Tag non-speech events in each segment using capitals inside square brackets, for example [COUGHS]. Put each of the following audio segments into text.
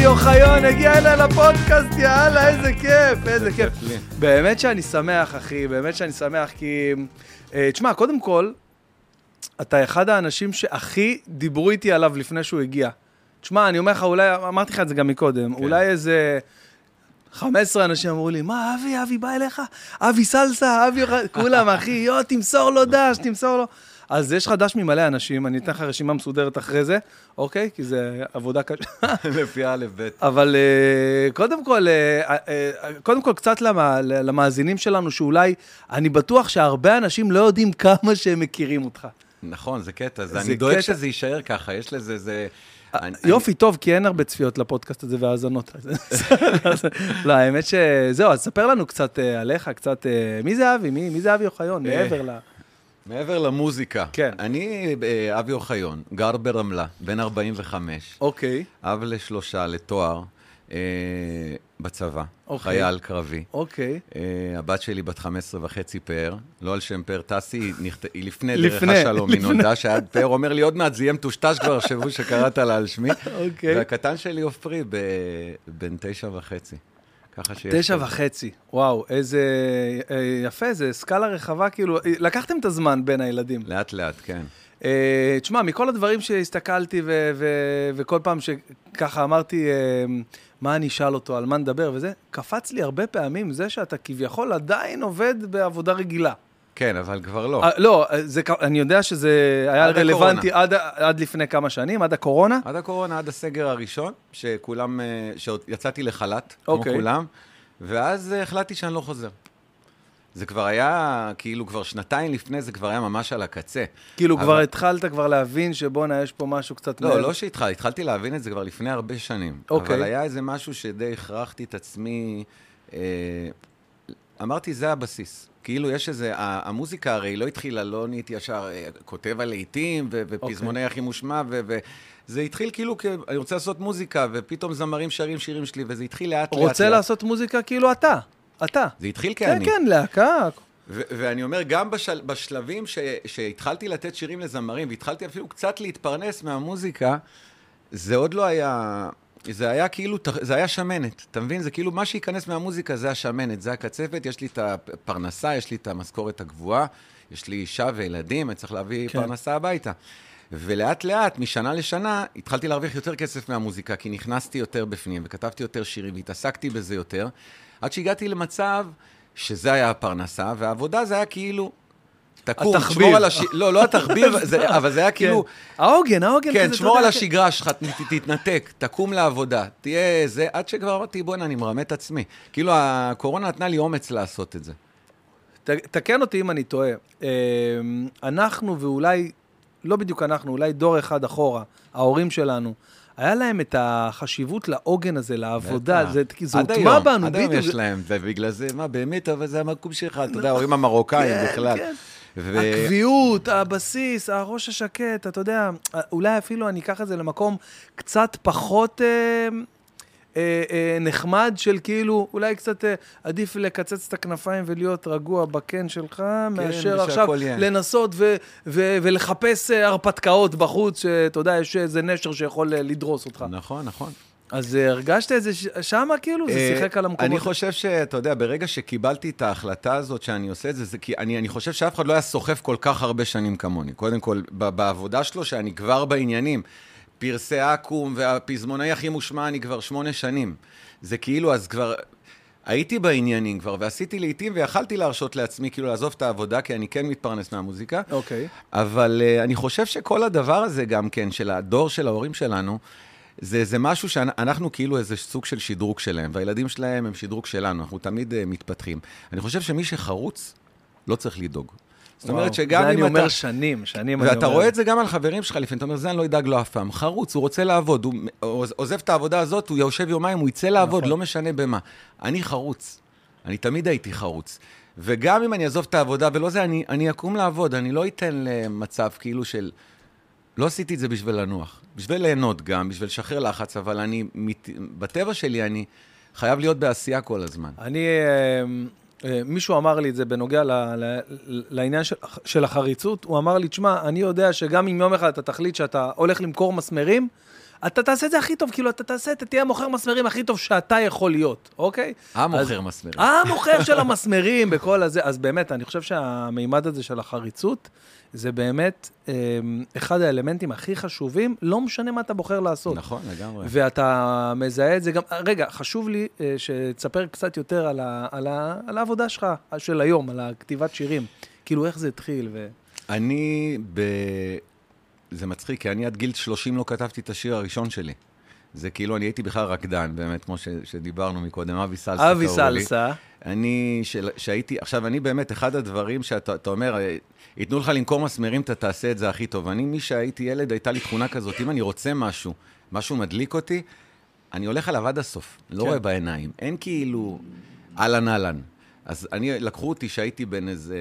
אבי אוחיון הגיע אליי לפודקאסט, יאללה, איזה כיף, איזה כיף. באמת שאני שמח, אחי, באמת שאני שמח, כי... אה, תשמע, קודם כל, אתה אחד האנשים שהכי דיברו איתי עליו לפני שהוא הגיע. תשמע, אני אומר לך, אולי, אמרתי לך את זה גם מקודם, כן. אולי איזה 15 אנשים אמרו לי, מה, אבי, אבי בא אליך? אבי סלסה, אבי, אוחיון", כולם, אחי, יו, תמסור לו דש, תמסור לו. אז יש לך דש ממלא אנשים, אני אתן לך רשימה מסודרת אחרי זה, אוקיי? כי זה עבודה קשה. [LAUGHS] לפי א', ב'. אבל אה, קודם כל, אה, אה, קודם כל קצת למה- למאזינים שלנו, שאולי, אני בטוח שהרבה אנשים לא יודעים כמה שהם מכירים אותך. נכון, זה קטע, זה זה אני דואג קטע. שזה יישאר ככה, יש לזה, זה... אני- יופי, טוב, כי אין הרבה צפיות לפודקאסט הזה והאזנות. [LAUGHS] [LAUGHS] לא, האמת שזהו, אז ספר לנו קצת עליך, קצת, מי זה אבי? מי מי זה אבי אוחיון? מעבר ל... מעבר למוזיקה, כן. אני אה, אבי אוחיון, גר ברמלה, בן 45, אוקיי, אב לשלושה, לתואר, אה, בצבא, אוקיי. חייל קרבי. אוקיי. אה, הבת שלי בת 15 וחצי פאר, לא על שם פאר טסי, היא נכת- היא לפני דרך לפני, השלום, היא. נולדה שעד פאר אומר לי, עוד מעט זה יהיה מטושטש כבר, שבו שקראת לה על שמי. [LAUGHS] אוקיי. והקטן שלי עופרי, ב- בן תשע וחצי. ככה שיש... תשע. וחצי, וואו, איזה אה, יפה, זה סקאלה רחבה, כאילו, אה, לקחתם את הזמן בין הילדים. לאט לאט, כן. אה, תשמע, מכל הדברים שהסתכלתי ו- ו- וכל פעם שככה אמרתי, אה, מה אני אשאל אותו, על מה נדבר וזה, קפץ לי הרבה פעמים זה שאתה כביכול עדיין עובד בעבודה רגילה. כן, אבל כבר לא. אה, לא, אה, זה, אני יודע שזה היה עד רלוונטי עד, עד לפני כמה שנים, עד הקורונה. עד הקורונה, עד הסגר הראשון, שכולם, אה, שעוד יצאתי לחל"ת, אוקיי. כמו כולם, ואז החלטתי שאני לא חוזר. זה כבר היה, כאילו, כבר שנתיים לפני זה כבר היה ממש על הקצה. כאילו, אבל- כבר התחלת כבר להבין שבואנה, יש פה משהו קצת... לא, מעבר. לא שהתחלתי, התחלתי להבין את זה כבר לפני הרבה שנים. אוקיי. אבל היה איזה משהו שדי הכרחתי את עצמי, אה, אמרתי, זה הבסיס. כאילו, יש איזה, המוזיקה הרי לא התחילה, לא נהייתי ישר אה, כותב על להיטים ו- ופזמוני הכי מושמע, ו- זה התחיל כאילו, אני רוצה לעשות מוזיקה, ופתאום זמרים שרים שירים שלי, וזה התחיל לאט לאט. רוצה לאט. לעשות מוזיקה כאילו אתה, אתה. זה התחיל כן, כאני. כן, להקה. ו- ואני אומר, גם בשל- בשלבים ש- שהתחלתי לתת שירים לזמרים, והתחלתי אפילו קצת להתפרנס מהמוזיקה, זה עוד לא היה... זה היה כאילו, זה היה שמנת, אתה מבין? זה כאילו, מה שייכנס מהמוזיקה זה השמנת, זה הקצפת, יש לי את הפרנסה, יש לי את המשכורת הגבוהה, יש לי אישה וילדים, אני צריך להביא. כן. פרנסה הביתה. ולאט לאט, משנה לשנה, התחלתי להרוויח יותר כסף מהמוזיקה, כי נכנסתי יותר בפנים, וכתבתי יותר שירים, והתעסקתי בזה יותר, עד שהגעתי למצב שזה היה הפרנסה, והעבודה זה היה כאילו... תקום, התחביב. תשמור על הש... לא, לא התחביב, זה, [LAUGHS] אבל זה היה כאילו... כן. העוגן, העוגן. כן, תשמור על השגרה שלך, תתנתק, תקום לעבודה, תהיה זה, עד שכבר אמרתי, בוא'נה, אני מרמה את עצמי. כאילו, הקורונה נתנה לי אומץ לעשות את זה. תקן אותי אם אני טועה. אה, אנחנו, ואולי, לא בדיוק אנחנו, אולי דור אחד אחורה, ההורים שלנו, היה להם את החשיבות לעוגן הזה, לעבודה. זה, הוטמע בנו, עד היום בדיוק. יש להם, ובגלל זה, מה, באמת, אבל זה המקום שלך, אתה יודע, ההורים המרוקאים כן, בכלל. כן. ו- הקביעות, הבסיס, הראש השקט, אתה יודע, אולי אפילו אני אקח את זה למקום קצת פחות אה, אה, אה, נחמד של כאילו, אולי קצת אה, עדיף לקצץ את הכנפיים ולהיות רגוע בקן שלך, מאשר ושהכל עכשיו יהיה. לנסות ו- ו- ולחפש אה, הרפתקאות בחוץ, שאתה יודע, יש איזה נשר שיכול אה, לדרוס אותך. נכון, נכון. אז אה, הרגשת איזה, ש- שמה כאילו, זה אה, שיחק על המקומות. אני חושב שאתה יודע, ברגע שקיבלתי את ההחלטה הזאת שאני עושה את זה, זה כי אני, אני חושב שאף אחד לא היה סוחף כל כך הרבה שנים כמוני. קודם כל, בעבודה שלו, שאני כבר בעניינים, פרסי אקו"ם והפזמונאי הכי מושמע, אני כבר שמונה שנים. זה כאילו, אז כבר... הייתי בעניינים כבר, ועשיתי לעיתים, ויכלתי להרשות לעצמי כאילו לעזוב את העבודה, כי אני כן מתפרנס מהמוזיקה. אוקיי. אבל uh, אני חושב שכל הדבר הזה גם כן, של הדור של ההורים שלנו, זה, זה משהו שאנחנו כאילו איזה סוג של שדרוג שלהם, והילדים שלהם הם שדרוג שלנו, אנחנו תמיד uh, מתפתחים. אני חושב שמי שחרוץ, לא צריך לדאוג. זאת אומרת שגם זה אם אני אתה... אומר שנים, שנים אני אומר. ואתה רואה את זה גם על חברים שלך לפעמים, אתה אומר, זה אני לא אדאג לו אף פעם. חרוץ, הוא רוצה לעבוד, הוא עוז- עוזב את העבודה הזאת, הוא יושב יומיים, הוא יצא לעבוד, נכון. לא משנה במה. אני חרוץ. אני תמיד הייתי חרוץ. וגם אם אני אעזוב את העבודה ולא זה, אני, אני אקום לעבוד, אני לא אתן למצב כאילו של... לא עשיתי את זה בשביל לנוח, בשביל ליהנות גם, בשביל לשחרר לחץ, אבל אני, מת... בטבע שלי, אני חייב להיות בעשייה כל הזמן. אני, אה, אה, מישהו אמר לי את זה בנוגע ל, ל, לעניין של, של החריצות, הוא אמר לי, תשמע, אני יודע שגם אם יום אחד אתה תחליט שאתה הולך למכור מסמרים, אתה תעשה את זה הכי טוב, כאילו, אתה תעשה, אתה תהיה המוכר מסמרים הכי טוב שאתה יכול להיות, אוקיי? המוכר מסמרים. המוכר של המסמרים בכל הזה. אז באמת, אני חושב שהמימד הזה של החריצות, זה באמת אה, אחד האלמנטים הכי חשובים, לא משנה מה אתה בוחר לעשות. נכון, לגמרי. ואתה מזהה את זה גם... רגע, חשוב לי אה, שתספר קצת יותר על, ה, על, ה, על העבודה שלך, של היום, על הכתיבת שירים. כאילו, איך זה התחיל ו... אני ב... זה מצחיק, כי אני עד גיל 30 לא כתבתי את השיר הראשון שלי. זה כאילו, אני הייתי בכלל רקדן, באמת, כמו ש, שדיברנו מקודם, אבי סלסה אבי סלסה. אני, שהייתי, עכשיו, אני באמת, אחד הדברים שאתה אומר, אה, ייתנו לך למכור מסמרים, אתה תעשה את זה הכי טוב. אני, מי שהייתי ילד, הייתה לי תכונה כזאת, אם אני רוצה משהו, משהו מדליק אותי, אני הולך עליו עד הסוף, לא כן. רואה בעיניים. אין כאילו אהלן אהלן. אז אני, לקחו אותי שהייתי בן איזה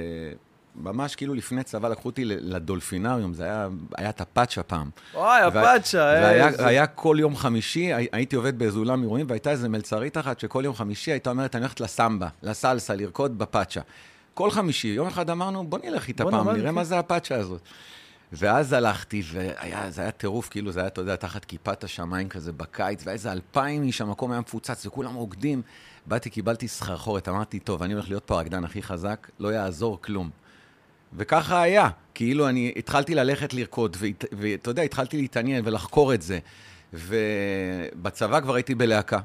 ממש כאילו לפני צבא לקחו אותי לדולפינריום, זה היה, היה את הפאצ'ה פעם. וואי, הפאצ'ה, והיה איזה... היה כל יום חמישי, הייתי עובד באיזה אולם אירועים, והייתה איזה מלצרית אחת שכל יום חמישי הייתה אומרת, אני הולכת לסמבה, לסלסה, לרקוד בפאצ'ה. כל חמישי, יום אחד אמרנו, בוא נלך איתה פעם, נראה כן. מה זה הפאצ'ה הזאת. ואז הלכתי, וזה היה טירוף, כאילו זה היה, אתה יודע, תחת כיפת השמיים כזה בקיץ, והיה איזה אלפיים איש, המקום היה מפוצץ, וכולם רוקדים. באתי, קיבלתי סחרחורת, אמרתי, טוב, אני הולך להיות פה הרקדן הכי חזק, לא יעזור כלום. וככה היה. כאילו, אני התחלתי ללכת לרקוד, ואתה יודע, התחלתי להתעניין ולחקור את זה. ובצבא כבר הייתי בלהקה.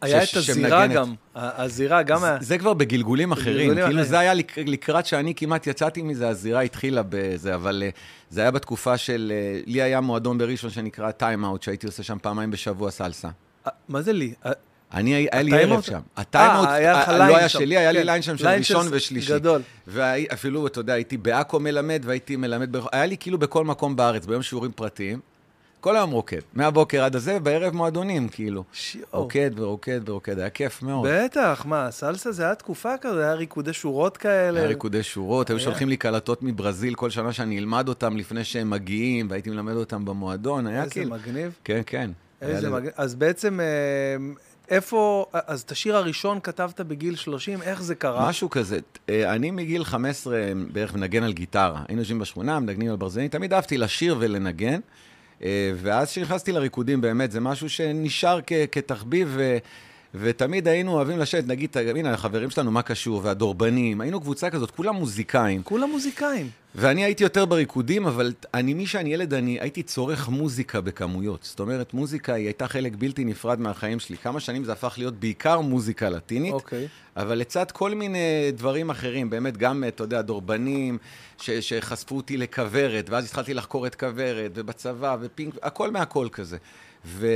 היה את הזירה גם, הזירה גם היה... זה כבר בגלגולים אחרים, כאילו זה היה לקראת שאני כמעט יצאתי מזה, הזירה התחילה בזה, אבל אה, זה היה בתקופה של... אה, לי היה מועדון בראשון שנקרא טיים-אאוט, שהייתי עושה שם פעמיים בשבוע סלסה. אה, מה זה לי? אני, היה לי ערב שם. הטיימאוט לא היה שלי, היה לי כן. line שם של ראשון ושלישי. גדול. ואפילו, אתה יודע, הייתי בעכו מלמד, והייתי מלמד, היה לי כאילו בכל מקום בארץ, ביום שיעורים פרטיים. כל היום רוקד, מהבוקר עד הזה, ובערב מועדונים, כאילו. שיו. רוקד ורוקד ורוקד, היה כיף מאוד. בטח, מה, סלסה זה היה תקופה כזאת, היה ריקודי שורות כאלה. היה ריקודי שורות, היו שולחים לי קלטות מברזיל כל שנה שאני אלמד אותם לפני שהם מגיעים, והייתי מלמד אותם במועדון, היה כאילו... איזה מגניב. כן, כן. איזה מגניב. אז בעצם... אה, איפה, אז את השיר הראשון כתבת בגיל 30, איך זה קרה? משהו כזה. אה, אני מגיל 15 בערך מנגן על גיטרה. היינו יושבים בשכונה, מנגנים על ברזלנית, תמיד אהבתי לשיר ולנגן. אה, ואז כשנכנסתי לריקודים, באמת, זה משהו שנשאר כתחביב, ו... ותמיד היינו אוהבים לשבת, נגיד, הנה, החברים שלנו, מה קשור, והדורבנים, היינו קבוצה כזאת, כולם מוזיקאים. כולם מוזיקאים. ואני הייתי יותר בריקודים, אבל אני, מי שאני ילד, אני הייתי צורך מוזיקה בכמויות. זאת אומרת, מוזיקה היא הייתה חלק בלתי נפרד מהחיים שלי. כמה שנים זה הפך להיות בעיקר מוזיקה לטינית, אוקיי. אבל לצד כל מיני דברים אחרים, באמת, גם, אתה יודע, דורבנים, ש, שחשפו אותי לכוורת, ואז התחלתי לחקור את כוורת, ובצבא, ופינק, הכל מהכל כזה. ו...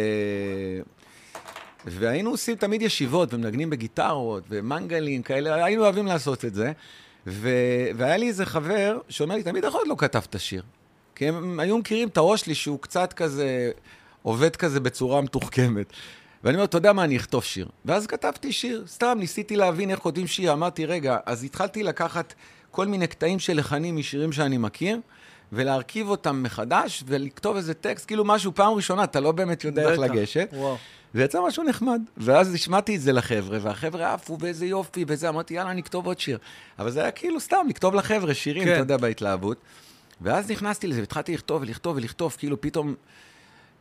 והיינו עושים תמיד ישיבות ומנגנים בגיטרות ומנגלים כאלה, היינו אוהבים לעשות את זה. ו... והיה לי איזה חבר שאומר לי, תמיד להיות לא כתבת שיר. כי הם היו מכירים את הראש שלי שהוא קצת כזה, עובד כזה בצורה מתוחכמת. ואני אומר, אתה יודע מה, אני אכתוב שיר. ואז כתבתי שיר, סתם ניסיתי להבין איך כותבים שיר. אמרתי, רגע, אז התחלתי לקחת כל מיני קטעים של לחנים משירים שאני מכיר, ולהרכיב אותם מחדש, ולכתוב איזה טקסט, כאילו משהו פעם ראשונה, אתה לא באמת יודע איך לגשת. וואו. ויצא משהו נחמד. ואז השמעתי את זה לחבר'ה, והחבר'ה עפו, ואיזה יופי, וזה, אמרתי, יאללה, נכתוב עוד שיר. אבל זה היה כאילו סתם, לכתוב לחבר'ה שירים, כן. אתה יודע, בהתלהבות. ואז נכנסתי לזה, והתחלתי לכתוב ולכתוב ולכתוב, כאילו פתאום,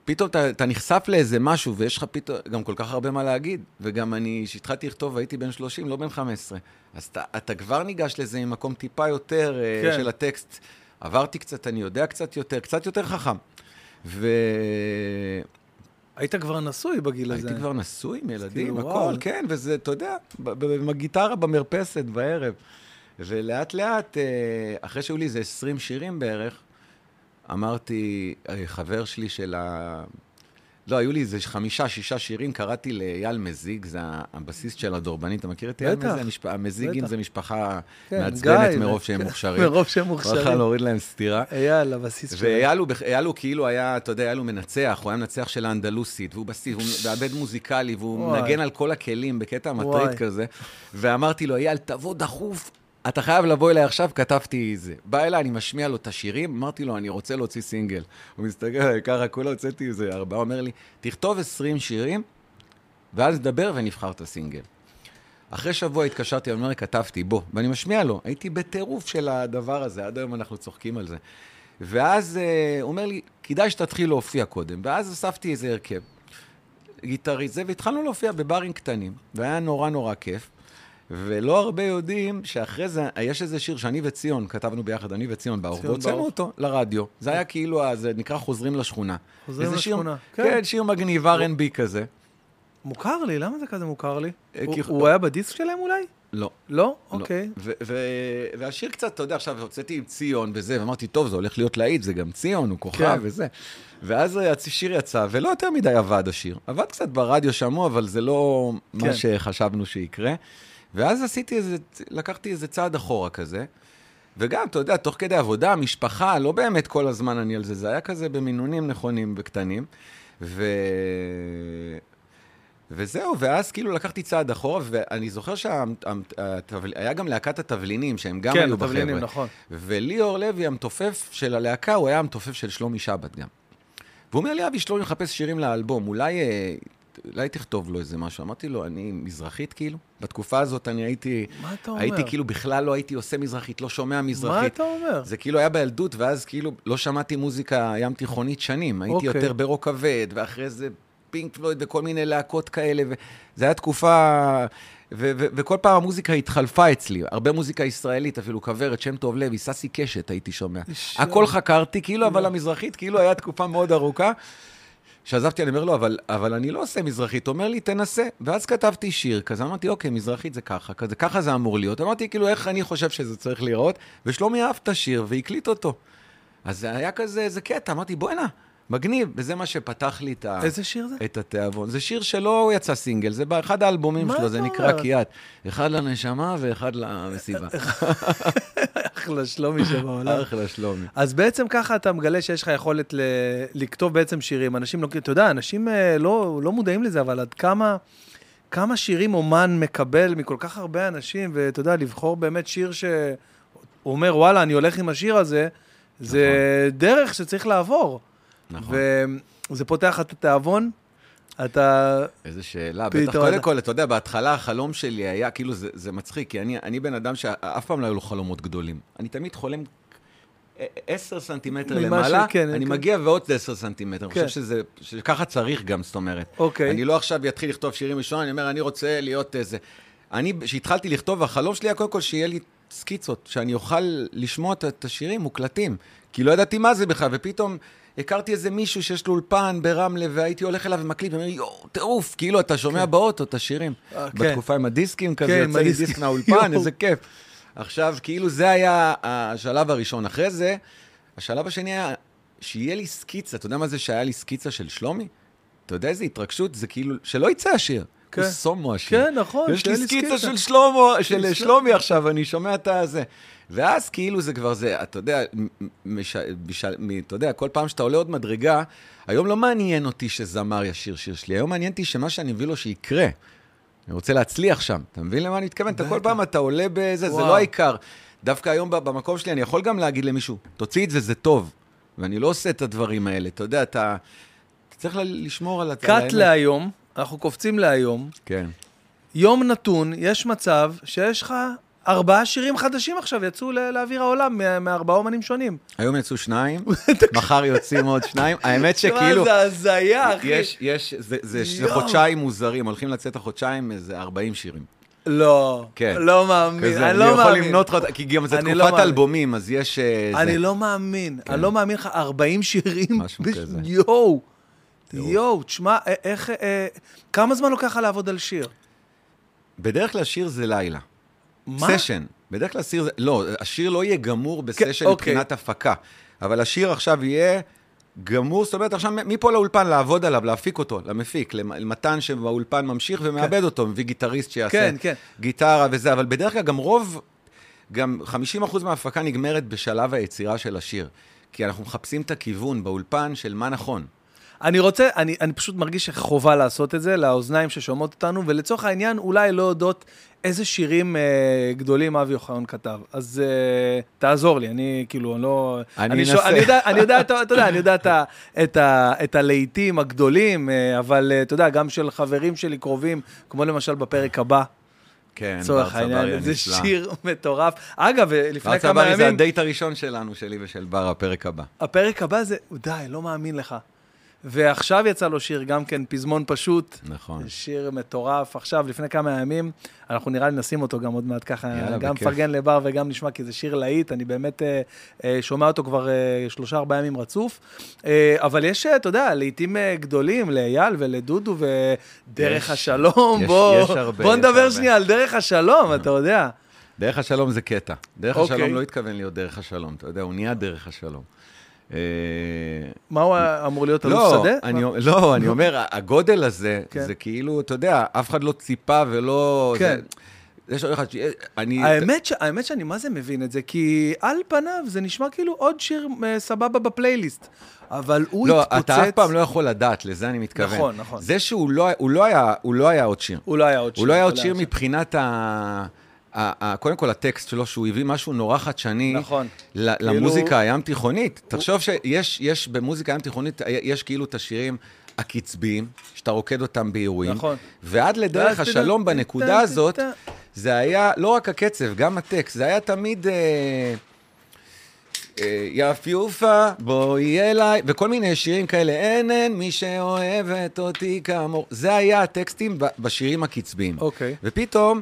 פתאום אתה, אתה נחשף לאיזה משהו, ויש לך פתאום גם כל כך הרבה מה להגיד. וגם אני, כשהתחלתי לכתוב, הייתי בן 30, לא בן 15. אז אתה, אתה כבר ניגש לזה עם מקום טיפה יותר אה, כן. של הטקסט. עברתי קצת, אני יודע קצת יותר, קצת יותר חכם. ו... היית כבר נשוי בגיל הזה. הייתי כבר נשוי עם ילדים, כאילו, הכל. כן, וזה, אתה יודע, עם הגיטרה במרפסת בערב. ולאט לאט, אה, אחרי שהיו לי איזה 20 שירים בערך, אמרתי, אה, חבר שלי של ה... לא, היו לי איזה חמישה, שישה שירים, קראתי לאייל מזיג, זה הבסיסט של הדורבנית. אתה מכיר את אייל מזיג? המשפ... המזיגים זה משפחה כן, מעצבנת גיא, מרוב שהם מוכשרים. מרוב שהם מוכשרים. צריך להוריד להם סטירה. אייל, הבסיס שלו. ואייל הוא כאילו היה, אתה יודע, אייל הוא מנצח, הוא היה מנצח של האנדלוסית, והוא בסיס, הוא מעבד מוזיקלי, והוא מנגן על כל הכלים בקטע מטריד כזה. ואמרתי לו, אייל, תבוא דחוף, אתה חייב לבוא אליי עכשיו, כתבתי זה. בא אליי, אני משמיע לו את השירים, אמרתי לו, אני רוצה להוציא סינגל. הוא מסתכל עליי ככה, כולה הוצאתי איזה ארבעה, אומר לי, תכתוב 20 שירים, ואז נדבר ונבחר את הסינגל. אחרי שבוע התקשרתי, אני אומר, כתבתי, בוא, ואני משמיע לו. הייתי בטירוף של הדבר הזה, עד היום אנחנו צוחקים על זה. ואז אה, הוא אומר לי, כדאי שתתחיל להופיע קודם. ואז אספתי איזה הרכב, גיטריסט והתחלנו להופיע בברים קטנים, והיה נורא נורא כיף. ולא הרבה יודעים שאחרי זה, יש איזה שיר שאני וציון כתבנו ביחד, אני וציון באור, והוצאנו. אותו לרדיו. זה היה כאילו, זה נקרא חוזרים לשכונה. חוזרים שיר- לשכונה, כן. כן, שיר מגניב, R&B כזה. מוכר לי, למה זה כזה מוכר לי? אה, הוא- היה בדיסק שלהם אולי? לא. לא? לא. אוקיי. והשיר קצת, אתה יודע, עכשיו הוצאתי עם ציון וזה, ואמרתי, טוב, זה הולך להיות להיט, זה גם ציון, הוא כוכב כן. וזה. ואז השיר יצא, ולא יותר מדי עבד השיר. עבד קצת ברדיו שמעו, אבל זה לא כן. מה שחשבנו שיקרה. ואז עשיתי איזה, לקחתי איזה צעד אחורה כזה. וגם, אתה יודע, תוך כדי עבודה, משפחה, לא באמת כל הזמן אני על זה, זה היה כזה במינונים נכונים וקטנים. ו... וזהו, ואז כאילו לקחתי צעד אחורה, ואני זוכר שהיה גם להקת התבלינים, שהם גם כן, היו התבלינים, בחבר'ה. נכון. וליאור לוי, המתופף של הלהקה, הוא היה המתופף של שלומי שבת גם. והוא אומר לי, אבי, שלומי מחפש שירים לאלבום, אולי, אה, אולי תכתוב לו איזה משהו. אמרתי לו, אני מזרחית כאילו? בתקופה הזאת אני הייתי... מה אתה אומר? הייתי כאילו, בכלל לא הייתי עושה מזרחית, לא שומע מזרחית. מה אתה אומר? זה כאילו היה בילדות, ואז כאילו לא שמעתי מוזיקה ים תיכונית שנים. הייתי אוקיי. יותר ברוק כבד, ואחרי זה פינק פלויד וכל מיני להקות כאלה, וזו הייתה תקופה... ו- ו- וכל פעם המוזיקה התחלפה אצלי, הרבה מוזיקה ישראלית, אפילו כוורת, שם טוב לוי, ססי קשת הייתי שומע. איש- הכל חקרתי, כאילו, אבל המזרחית, כאילו, היה תקופה מאוד ארוכה. כשעזבתי, אני אומר לו, אבל, אבל אני לא עושה מזרחית. הוא אומר לי, תנסה. ואז כתבתי שיר כזה, אמרתי, אוקיי, מזרחית זה ככה, כזה, ככה זה אמור להיות. אמרתי, כאילו, איך אני חושב שזה צריך להיראות? ושלומי אהב את השיר והקליט אותו. אז זה היה כזה, איזה קטע, אמרתי, בוא'נה, מגניב. וזה מה שפתח לי את, ה... איזה שיר זה? את התיאבון. זה שיר שלא יצא סינגל, זה באחד האלבומים שלו, זה נקרא? קיאט. אחד לנשמה ואחד למסיבה. [LAUGHS] אחלה שלומי שבעולם. אחלה שלומי. אז בעצם ככה אתה מגלה שיש לך יכולת ל... לכתוב בעצם שירים. אנשים לא... אתה יודע, אנשים אה, לא, לא מודעים לזה, אבל עד כמה, כמה שירים אומן מקבל מכל כך הרבה אנשים, ואתה יודע, לבחור באמת שיר שהוא אומר, וואלה, אני הולך עם השיר הזה, זה דרך שצריך לעבור. נכון. וזה פותח את התיאבון, אתה... איזה שאלה. פתאום בטח, קודם כל, אתה יודע, בהתחלה החלום שלי היה, כאילו, זה, זה מצחיק, כי אני, אני בן אדם שאף פעם לא היו לו חלומות גדולים. אני תמיד חולם עשר סנטימטר למעלה, ש- כן, אני כן. מגיע ועוד עשר סנטימטר. אני כן. חושב שזה, שככה צריך גם, זאת אומרת. אוקיי. אני לא עכשיו אתחיל לכתוב שירים ראשון, אני אומר, אני רוצה להיות איזה... אני, כשהתחלתי לכתוב, החלום שלי היה קודם כל שיהיה לי סקיצות, שאני אוכל לשמוע את השירים מוקלטים. כי לא ידעתי מה זה בכלל, ופתאום הכרתי איזה מישהו שיש לו אולפן ברמלה, והייתי הולך אליו ומקליט, ואומר, יואו, טירוף, כאילו, אתה שומע באוטו את השירים. אה, כן. בתקופה עם הדיסקים כזה, כן, יוצא לי. דיסק מהאולפן. [LAUGHS] איזה כיף. עכשיו, כאילו, זה היה השלב הראשון. אחרי זה, השלב השני היה שיהיה לי סקיצה. אתה יודע מה זה שהיה לי סקיצה של שלומי? אתה יודע איזה התרגשות? זה כאילו, שלא יצא השיר. כן. הוא סומו השיר. כן, נכון, יש לי סקיצה. של שלמה, של. שלומי עכשיו, אני שומע את הזה. ואז כאילו זה כבר זה, אתה יודע, מש, בשל, מ, אתה יודע, כל פעם שאתה עולה עוד מדרגה, היום לא מעניין אותי שזמר ישיר שיר שלי, היום מעניין אותי שמה שאני מביא לו שיקרה. אני רוצה להצליח שם, אתה מבין למה אני מתכוון? אתה כל פעם אתה עולה בזה, זה וואו. לא העיקר. דווקא היום במקום שלי אני יכול גם להגיד למישהו, תוציא את זה, זה טוב. ואני לא עושה את הדברים האלה, אתה יודע, אתה, אתה צריך לשמור על קאט להיום, אנחנו קופצים להיום, כן. יום נתון, יש מצב שיש לך ארבעה שירים חדשים עכשיו, יצאו לאוויר העולם מארבעה אומנים שונים. היום יצאו שניים, [LAUGHS] מחר יוצאים עוד שניים. האמת שכאילו... זה הזיה, אחי. יש, יש, זה, זה, זה. חודשיים מוזרים, הולכים לצאת החודשיים איזה 40 שירים. לא, כן. לא מאמין, כזה, אני לא מאמין. יכול למנות לך, כי גם זה אני לא תקופת מאמין. אלבומים, אז יש... אה, זה. אני לא מאמין, אני לא מאמין לך, 40 שירים. משהו בש- כזה. יואו. יואו, תשמע, א- איך, אה, כמה זמן לוקח לך לעבוד על שיר? בדרך כלל שיר זה לילה. מה? סשן. בדרך כלל שיר זה... לא, השיר לא יהיה גמור בסשן אוקיי. מבחינת הפקה. אבל השיר עכשיו יהיה גמור, זאת אומרת, עכשיו מפה לאולפן לעבוד עליו, להפיק אותו, למפיק, למ- למתן שבאולפן ממשיך ומאבד אותו, מביא גיטריסט שיעשה כן, כן. גיטרה וזה, אבל בדרך כלל גם רוב, גם 50% מההפקה נגמרת בשלב היצירה של השיר. כי אנחנו מחפשים את הכיוון באולפן של מה נכון. אני רוצה, אני, אני פשוט מרגיש שחובה לעשות את זה לאוזניים ששומעות אותנו, ולצורך העניין אולי לא יודעות איזה שירים אה, גדולים אבי אוחיון כתב. אז אה, תעזור לי, אני כאילו, אני לא... אני אנסה. אני יודע, אני יודע, אתה אתה יודע, אני יודע את, ה, את, ה, את הלהיטים הגדולים, אה, אבל אה, אתה יודע, גם של חברים שלי קרובים, כמו למשל בפרק הבא. כן, לצורך העניין, זה הנפלא. שיר מטורף. אגב, לפני בר כמה צברי זה ימים, הדייט הראשון שלנו, שלי ושל בר, הפרק הבא. הפרק הבא זה, די, לא מאמין לך. ועכשיו יצא לו שיר, גם כן פזמון פשוט. נכון. שיר מטורף. עכשיו, לפני כמה ימים, אנחנו נראה לי נשים אותו גם עוד מעט ככה, יאללה, גם. מפרגן לבר וגם נשמע, כי זה שיר להיט, אני באמת אה, אה, שומע אותו כבר אה, שלושה, ארבעה ימים רצוף. אה, אבל יש, אה, אתה יודע, לעיתים אה, גדולים, לאייל ולדודו ודרך יש- השלום, יש- בוא, יש הרבה, בוא נדבר הרבה. שנייה על דרך השלום, אתה יודע. דרך השלום זה קטע. דרך אוקיי. השלום לא התכוון להיות דרך השלום, אתה יודע, הוא נהיה דרך השלום. אה, מה הוא אמור להיות, אלוף לא, שדה? לא, אני אומר, הגודל הזה, כן. זה כאילו, אתה יודע, אף אחד לא ציפה ולא... כן. יש עוד אחד, ש- אני... האמת, ש... האמת שאני מה זה מבין את זה, כי על פניו זה נשמע כאילו עוד שיר אה, סבבה בפלייליסט, אבל הוא לא, התפוצץ... אתה אף פעם לא יכול לדעת, לזה אני מתכוון. נכון, נכון. זה שהוא לא, הוא לא, היה, הוא לא היה עוד שיר. הוא לא היה עוד שיר. הוא לא היה עוד שיר. מבחינת ה... קודם כל הטקסט שלו, שהוא הביא משהו נורא חדשני נכון. כאילו- למוזיקה הים תיכונית. תחשוב שיש יש במוזיקה הים תיכונית, יש כאילו את השירים הקצביים, שאתה רוקד אותם באירועים. נכון. ועד לדרך השלום בנקודה הזאת. זה היה לא רק הקצב, גם הטקסט, זה היה תמיד... אה, אה, יפיופה, בואי אליי, וכל מיני שירים כאלה, אין אין מי שאוהבת אותי כאמור. זה היה הטקסטים בשירים הקצביים. אוקיי. ופתאום, אה,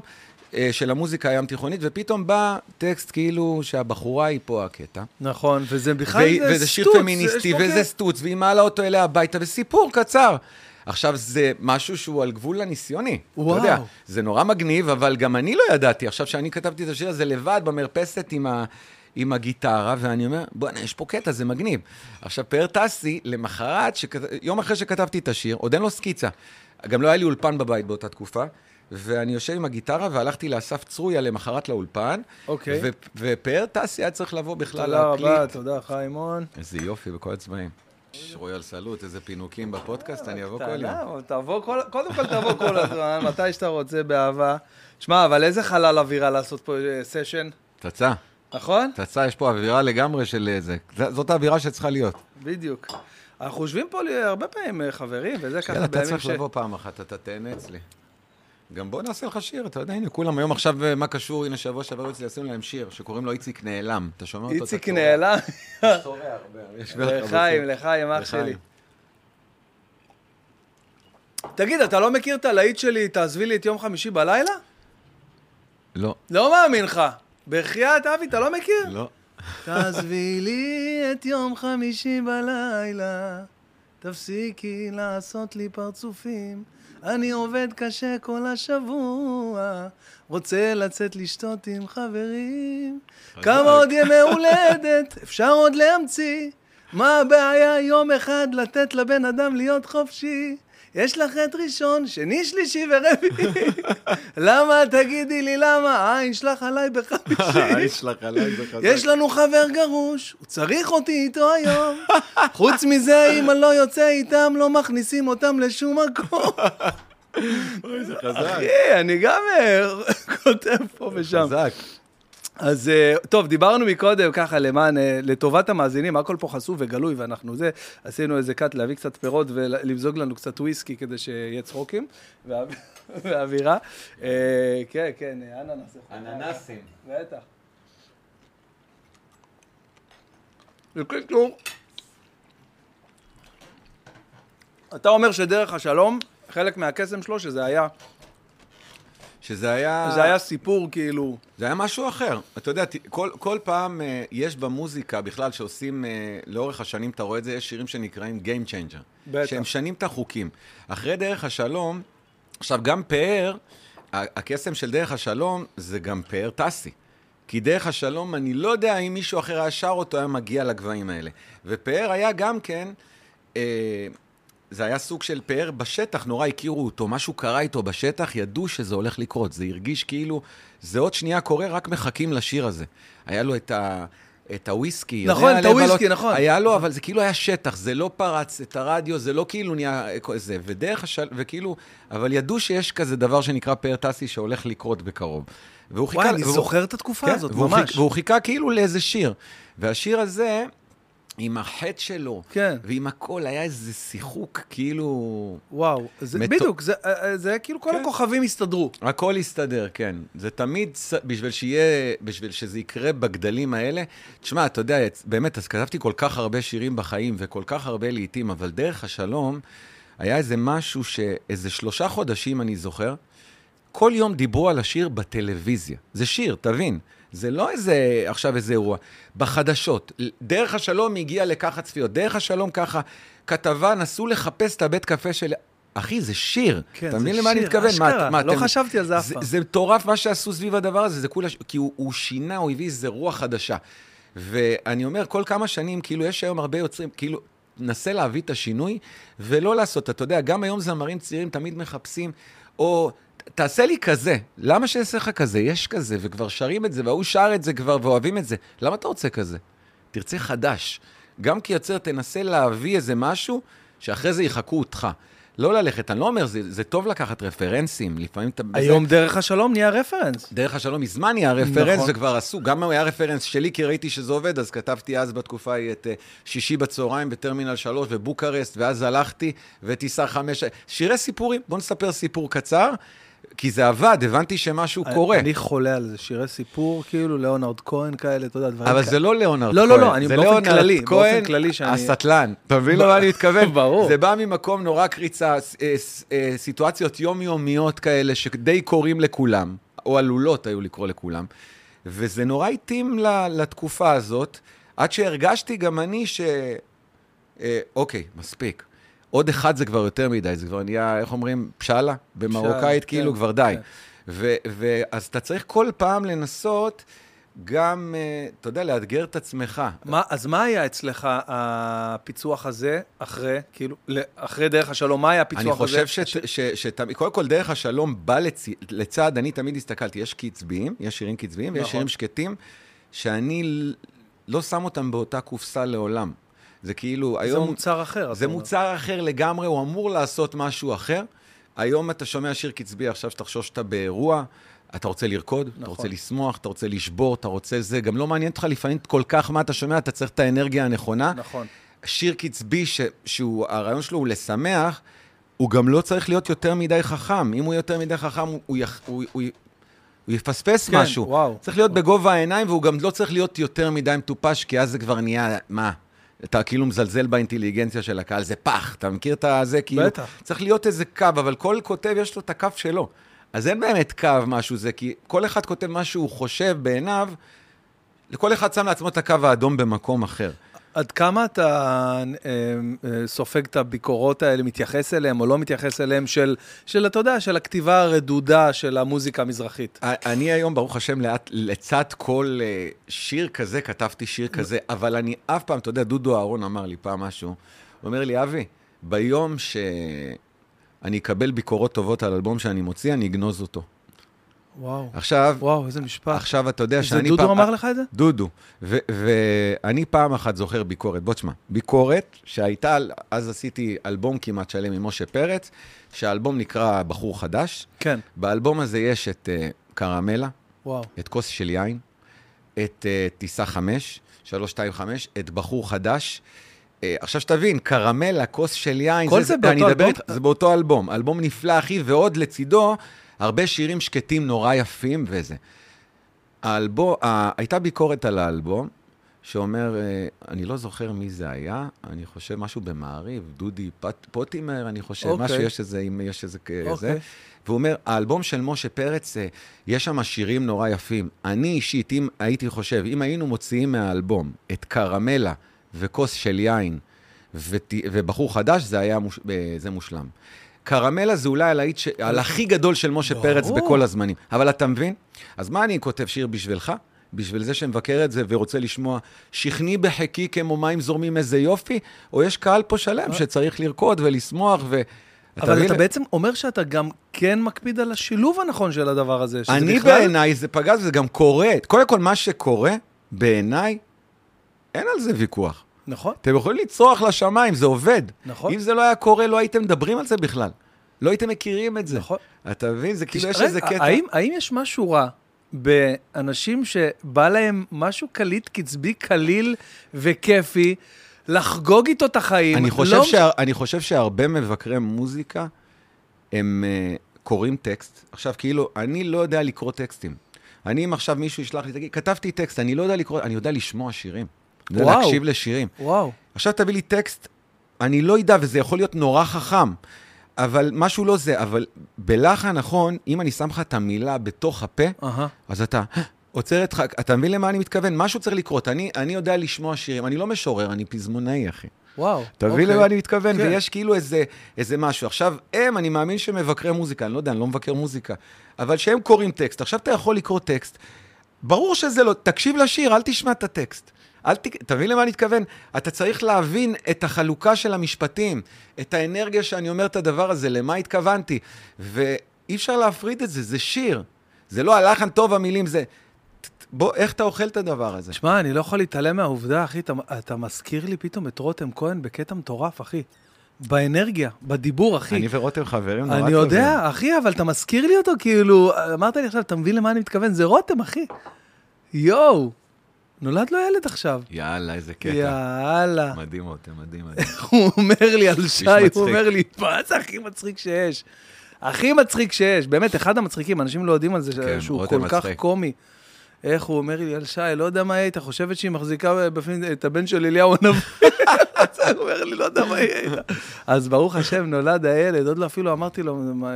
של המוזיקה הים תיכונית, ופתאום בא טקסט כאילו שהבחורה היא פה הקטע. נכון, וזה בכלל והיא- זה וזה שיר סטוץ, פמיניסטי, וזה. סטוץ, והיא מעלה אותו אליה הביתה, וסיפור קצר. עכשיו, זה משהו שהוא על גבול הניסיוני. וואו. אתה יודע, זה נורא מגניב, אבל גם אני לא ידעתי. עכשיו, שאני כתבתי את השיר הזה לבד במרפסת עם, ה, עם הגיטרה, ואני אומר, בוא'נה, יש פה קטע, זה מגניב. עכשיו, פאר טסי, למחרת, שכת... יום אחרי שכתבתי את השיר, עוד אין לו סקיצה. גם לא היה לי אולפן בבית באותה תקופה. ואני יושב עם הגיטרה, והלכתי לאסף צרויה למחרת לאולפן. אוקיי. ו- ופאר טסי היה צריך לבוא בכלל תודה להקליט. רבה, תודה, חיימון. איזה יופי בכל הצבעים. רויאל סלוט, איזה פינוקים בפודקאסט, אני אבוא כל יום. תבוא קודם כל תבוא כל הזמן, [LAUGHS] מתי שאתה רוצה, באהבה. שמע, אבל איזה חלל אווירה לעשות פה אה, סשן, פצצה, נכון? פצצה, יש פה אווירה לגמרי של איזה... ז- זאת האווירה שצריכה להיות. בדיוק. אנחנו יושבים פה הרבה פעמים אה, חברים, וזה ככה יאללה, אתה בימים צריך ש... לבוא פעם אחת, אתה תהנה אצלי. גם בוא נעשה לך שיר, אתה יודע, הנה, כולם היום עכשיו, אה, מה קשור, הנה, שבוע שעבר אצלי, עשינו להם שיר, שקוראים לו איציק נעלם. אתה שומע אותו? איציק. נעלם. לחיים. לחיים, אח. שלי. תגיד, אתה לא מכיר את הלהיט שלי, תעזבי לי את יום חמישי בלילה? לא, לא מאמין לך. בחייאת, אבי, אתה לא מכיר? לא. תעזבי לי את יום חמישי בלילה, תפסיקי לעשות לי פרצופים. אני עובד קשה כל השבוע, רוצה לצאת לשתות עם חברים. כמה עוד ימי הולדת [LAUGHS] אפשר עוד להמציא? מה הבעיה יום אחד לתת לבן אדם להיות חופשי? יש לך את ראשון, שני, שלישי ורביעי. [LAUGHS] למה, תגידי לי למה, עין שלך עליי בחמישי. [LAUGHS] יש לך עליי בחזק. יש לנו חבר גרוש, הוא צריך אותי איתו היום. חוץ מזה, אם אני לא יוצא איתם, לא מכניסים אותם לשום מקום. [LAUGHS] אוי, זה חזק. אחי, אני גם אה, כותב פה ושם. חזק. אז אה, טוב, דיברנו מקודם ככה למען, אה, לטובת המאזינים, הכל פה חשוף וגלוי ואנחנו זה, עשינו איזה קאט להביא קצת פירות ולמזוג לנו קצת וויסקי כדי שיהיה צחוקים ואו- [LAUGHS] ואווירה. אה, כן, כן, אננס. אננסים. בטח. בקיצור, אתה אומר שדרך השלום, חלק מהקסם שלו, שזה היה, שזה היה... זה היה סיפור כאילו, זה היה משהו אחר. אתה יודע, כל, כל פעם אה, יש במוזיקה, בכלל, שעושים, אה, לאורך השנים, אתה רואה את זה, יש שירים שנקראים Game Changer. בטח. שהם משנים את החוקים. אחרי דרך השלום, עכשיו, גם פאר, הקסם של דרך השלום זה גם פאר טסי. כי דרך השלום, אני לא יודע אם מישהו אחר היה שר אותו, היה מגיע לגבהים האלה. ופאר היה גם כן, אה, זה היה סוג של פאר בשטח, נורא הכירו אותו, משהו קרה איתו בשטח, ידעו שזה הולך לקרות. זה הרגיש כאילו, זה עוד שנייה קורה, רק מחכים לשיר הזה. היה לו את ה... את הוויסקי. נכון, את. הוויסקי, נכון. היה לו, אבל זה כאילו היה שטח, זה לא פרץ את הרדיו, זה לא כאילו נהיה זה, ודרך השל... וכאילו, אבל ידעו שיש כזה דבר שנקרא פאר טסי שהולך לקרות בקרוב. והוא חיכה... וואי, אני והוא- זוכר את התקופה כן, הזאת, והוא ממש. חיכה, והוא חיכה כאילו לאיזה שיר. והשיר הזה, עם החטא שלו, כן. ועם הכל, היה איזה שיחוק, כאילו... וואו, זה, מטו- בדיוק, זה, אה, זה כאילו כל כן. הכוכבים הסתדרו. הכל יסתדר, כן. זה תמיד, בשביל שיהיה, בשביל שזה יקרה בגדלים האלה. תשמע, אתה יודע, באמת, אז כתבתי כל כך הרבה שירים בחיים, וכל כך הרבה לעיתים, אבל דרך השלום, היה איזה משהו שאיזה שלושה חודשים, אני זוכר, כל יום דיברו על השיר בטלוויזיה. זה שיר, תבין. זה לא איזה, עכשיו איזה אירוע. בחדשות, דרך השלום הגיע לככה צפיות, דרך השלום ככה, כתבה, נסו לחפש את הבית קפה של... אחי, זה שיר. כן, אתה זה מבין למה אני שיר, מתכוון? אשכרה. לא אתם- חשבתי על זה אף פעם. זה מטורף מה שעשו סביב הדבר הזה, זה כולה, כי הוא, הוא שינה, הוא הביא איזה רוח חדשה. ואני אומר, כל כמה שנים, כאילו, יש היום הרבה יוצרים, כאילו, נסה להביא את השינוי, ולא לעשות, אתה יודע, גם היום זמרים צעירים תמיד מחפשים, או... תעשה לי כזה, למה שיעשה לך כזה? יש כזה, וכבר שרים את זה, וההוא שר את זה כבר, ואוהבים את זה. למה אתה רוצה כזה? תרצה חדש. גם כיוצר, תנסה להביא איזה משהו, שאחרי זה יחקו אותך. לא ללכת, אני לא אומר, זה, זה טוב לקחת רפרנסים, לפעמים אתה... בזה- היום דרך השלום נהיה reference. דרך השלום מזמן נהיה reference, נכון. וכבר עשו, גם היה reference שלי, כי ראיתי שזה עובד, אז כתבתי אז בתקופה ההיא את אה, שישי בצהריים בטרמינל 3 ובוקרסט, ואז הלכתי וטיסה 5, שירי סיפורים, בוא נספר סיפור קצר, כי זה עבד, הבנתי שמשהו קורה. אני חולה על זה, שירי סיפור, כאילו, ליאונרד כהן כאלה, אתה יודע, דברים אבל כאלה. זה לא ליאונרד לא, כהן. לא, לא, אני זה באופן כללי, באופן כללי שאני- הסטלן. אתה מבין למה אני [LAUGHS] מתכוון? ברור. זה בא ממקום נורא קריצה, אה, ס- אה, סיטואציות יומיומיות כאלה, שדי קורים לכולם, או עלולות היו לקרוא לכולם, וזה נורא התאים לתקופה הזאת, עד שהרגשתי גם אני ש... אה, אוקיי, מספיק. עוד אחד זה כבר יותר מדי, זה כבר נהיה, איך אומרים, פשאלה? במרוקאית, כן, כאילו, כבר די. כן. ו- ו- אז אתה צריך כל פעם לנסות גם, אה, אתה יודע, לאתגר את עצמך. מה, אז מה היה אצלך הפיצוח הזה, אחרי, כאילו, אחרי דרך השלום, מה היה הפיצוח אני הזה? חושב ש... ש... ש... קודם כל, דרך השלום בא לצ... לצד, אני תמיד הסתכלתי, יש קצביים, יש שירים קצביים, ויש נכון. שירים שקטים, שאני לא שם אותם באותה קופסה לעולם. זה כאילו, זה היום... מוצר אחר. זה אתה. מוצר אחר לגמרי, הוא אמור לעשות משהו אחר. היום אתה שומע שיר קצבי, עכשיו שתחשוב שאתה באירוע, אתה רוצה לרקוד, אתה נכון. רוצה לשמוח, אתה רוצה לשבור, אתה רוצה זה, גם לא מעניין אותך לפעמים כל כך מה אתה שומע, אתה צריך את האנרגיה הנכונה. נכון. שיר קצבי, ש, שהוא, הרעיון שלו הוא לשמח, הוא גם לא צריך להיות יותר מדי חכם. אם הוא יותר מדי חכם, הוא, יח- הוא, הוא, הוא יפספס כן, משהו. וואו. צריך להיות בגובה העיניים, והוא גם לא צריך להיות יותר מדי מטופש, כי אז זה כבר נהיה, מה? אתה כאילו מזלזל באינטליגנציה של הקהל, זה פח, אתה מכיר את הזה? כאילו, בטח. צריך להיות איזה קו, אבל כל כותב יש לו את הקו שלו. אז אין באמת קו משהו זה, כי כל אחד כותב מה שהוא חושב בעיניו, לכל אחד שם לעצמו את הקו האדום במקום אחר. עד כמה אתה אה, אה, סופג את הביקורות האלה, מתייחס אליהן או לא מתייחס אליהן, של, של, אתה יודע, של הכתיבה הרדודה של המוזיקה המזרחית? אני היום, ברוך השם, לאט, לצד כל אה, שיר כזה, כתבתי שיר כזה, אבל אני אף פעם, אתה יודע, דודו אהרון אמר לי פעם משהו, הוא אומר לי, אבי, ביום שאני אקבל ביקורות טובות על אלבום שאני מוציא, אני אגנוז אותו. וואו, עכשיו, וואו, איזה משפט. עכשיו אתה יודע זה שאני דודו פעם... אמר לך את זה? דודו. ו- ואני פעם אחת זוכר ביקורת, בוא תשמע, ביקורת שהייתה, אז עשיתי אלבום כמעט שלם עם משה פרץ, שהאלבום נקרא בחור חדש. כן, באלבום הזה יש את uh, קרמלה, וואו. את כוס של יין, את uh, טיסה 5, 325, את בחור חדש. Uh, עכשיו שתבין, קרמלה, כוס של יין, כל זה באותו אני אדבר אלבום? זה באותו אלבום. אלבום נפלא, אחי, ועוד לצידו, הרבה שירים שקטים נורא יפים וזה. האלבום, ה- הייתה ביקורת על האלבום, שאומר, אה, אני לא זוכר מי זה היה, אני חושב משהו במעריב, דודי פט, פוטימר, אני חושב, אוקיי. משהו, יש איזה, אם יש איזה כזה. אוקיי. והוא אומר, האלבום של משה פרץ, אה, יש שם שירים נורא יפים. אני אישית, אם הייתי חושב, אם היינו מוציאים מהאלבום את קרמלה וכוס של יין ות, ובחור חדש, זה היה מוש, אה, זה מושלם. קרמלה זה אולי הלהיט, ש... על הכי גדול של משה. פרץ בכל הזמנים. אבל אתה מבין? אז מה אני כותב שיר בשבילך? בשביל זה שמבקר את זה ורוצה לשמוע שכני בחיקי כמו מים זורמים איזה יופי? או יש קהל פה שלם שצריך לרקוד ולשמוח ו... אבל מבין? אתה בעצם אומר שאתה גם כן מקפיד על השילוב הנכון של הדבר הזה. שזה אני בכלל- בעיניי, זה פגז וזה גם קורה. קודם כל, מה שקורה, בעיניי, אין על זה ויכוח. נכון, אתם יכולים לצרוח לשמיים, זה עובד. נכון. אם זה לא היה קורה, לא הייתם מדברים על זה בכלל. לא הייתם מכירים את זה. נכון. אתה מבין? זה כאילו יש איזה קטע. האם, האם יש משהו רע באנשים שבא להם משהו קליט, קצבי, קליל וכיפי, לחגוג איתו את החיים. אני חושב, לא... שה, אני חושב שהרבה מבקרי מוזיקה, הם uh, קוראים טקסט. עכשיו, כאילו, אני לא יודע לקרוא טקסטים. אני, אם עכשיו מישהו ישלח לי, תגיד, כתבתי טקסט, אני לא יודע לקרוא, אני יודע לשמוע שירים. יודע וואו. להקשיב לשירים. וואו. עכשיו תביא לי טקסט, אני לא יודע, וזה יכול להיות נורא חכם, אבל משהו לא זה, אבל בלחן נכון, אם אני שם לך את המילה בתוך הפה, אהה. אז אתה עוצר את... אתה מבין למה אני מתכוון? משהו צריך לקרות. אני, אני יודע לשמוע שירים, אני לא משורר, אני פזמונאי, אחי. וואו. אתה מבין אוקיי. למה אני מתכוון? כן. ויש כאילו איזה, איזה משהו. עכשיו, הם, אני מאמין שהם מבקרי מוזיקה, אני לא יודע, אני לא מבקר מוזיקה, אבל שהם קוראים טקסט. עכשיו אתה יכול לקרוא טקסט, ברור שזה לא, תקשיב לשיר, אל תשמע את הטקסט. אל ת... אתה מבין למה אני מתכוון? אתה צריך להבין את החלוקה של המשפטים, את האנרגיה שאני אומר את הדבר הזה, למה התכוונתי. ואי אפשר להפריד את זה, זה שיר. זה לא הלחן טוב, המילים זה... בוא, איך אתה אוכל את הדבר הזה? תשמע, אני לא יכול להתעלם מהעובדה, אחי, אתה, אתה מזכיר לי פתאום את רותם כהן בקטע מטורף, אחי. באנרגיה, בדיבור, אחי. אני ורותם חברים נורא אני טובים. יודע, אחי, אבל אתה מזכיר לי אותו, כאילו, אמרת לי עכשיו, אתה מבין למה אני מתכוון? זה רותם, אחי. יואו, נולד לו ילד עכשיו. יאללה, איזה קטע. יאללה. מדהים רותם, מדהים, מדהים. [LAUGHS] הוא אומר לי על שי. הוא אומר לי, מה זה הכי מצחיק שיש? הכי מצחיק שיש, באמת, אחד המצחיקים, אנשים לא יודעים על זה, כן, שהוא כל כך מצחיק. קומי. איך הוא אומר לי על שי, לא יודע מה היא הייתה, חושבת שהיא מחזיקה בפנים את הבן של אליהו הנביא. [LAUGHS] הוא אומר לי, לא יודע מה היא הייתה. אז ברוך השם, נולד הילד, עוד לא אפילו אמרתי לו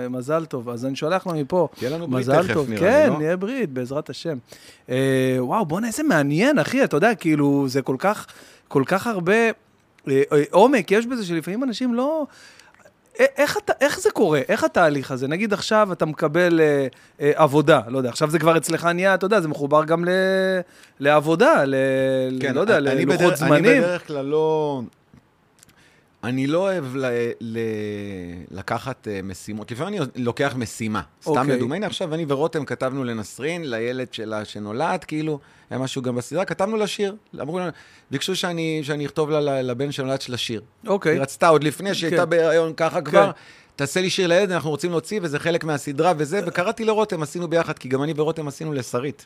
מזל טוב, אז אני שולח לו מפה. תהיה לנו ברית תכף, טוב, נראה כן, לי, לא? נהיה ברית, בעזרת השם. אה, וואו, בוא'נה, איזה מעניין, אחי, אתה יודע, כאילו, זה כל כך, כל כך הרבה אה, אה, עומק יש בזה, שלפעמים אנשים לא... איך, אתה, איך זה קורה? איך התהליך הזה? נגיד עכשיו אתה מקבל אה, אה, עבודה, לא יודע, עכשיו זה כבר אצלך נהיה, אתה יודע, זה מחובר גם ל, לעבודה, ל, כן, לא יודע, ללוחות בדרך- זמנים. אני בדרך כלל לא... אני לא אוהב ל... ל... לקחת uh, משימות. לפעמים אני לוקח משימה. סתם אוקיי. לדוגמה, הנה עכשיו אני ורותם כתבנו לנסרין, לילד שלה שנולד, כאילו, היה משהו גם בסדרה, כתבנו לה שיר. אמרו לנו, ביקשו שאני, שאני אכתוב לה, לבן שנולד שלה שיר. אוקיי. היא רצתה עוד לפני שהיא הייתה כן. בהיריון ככה כבר, כן. תעשה לי שיר לילד, אנחנו רוצים להוציא, וזה חלק מהסדרה וזה, וקראתי לרותם, עשינו ביחד, כי גם אני ורותם עשינו לשרית.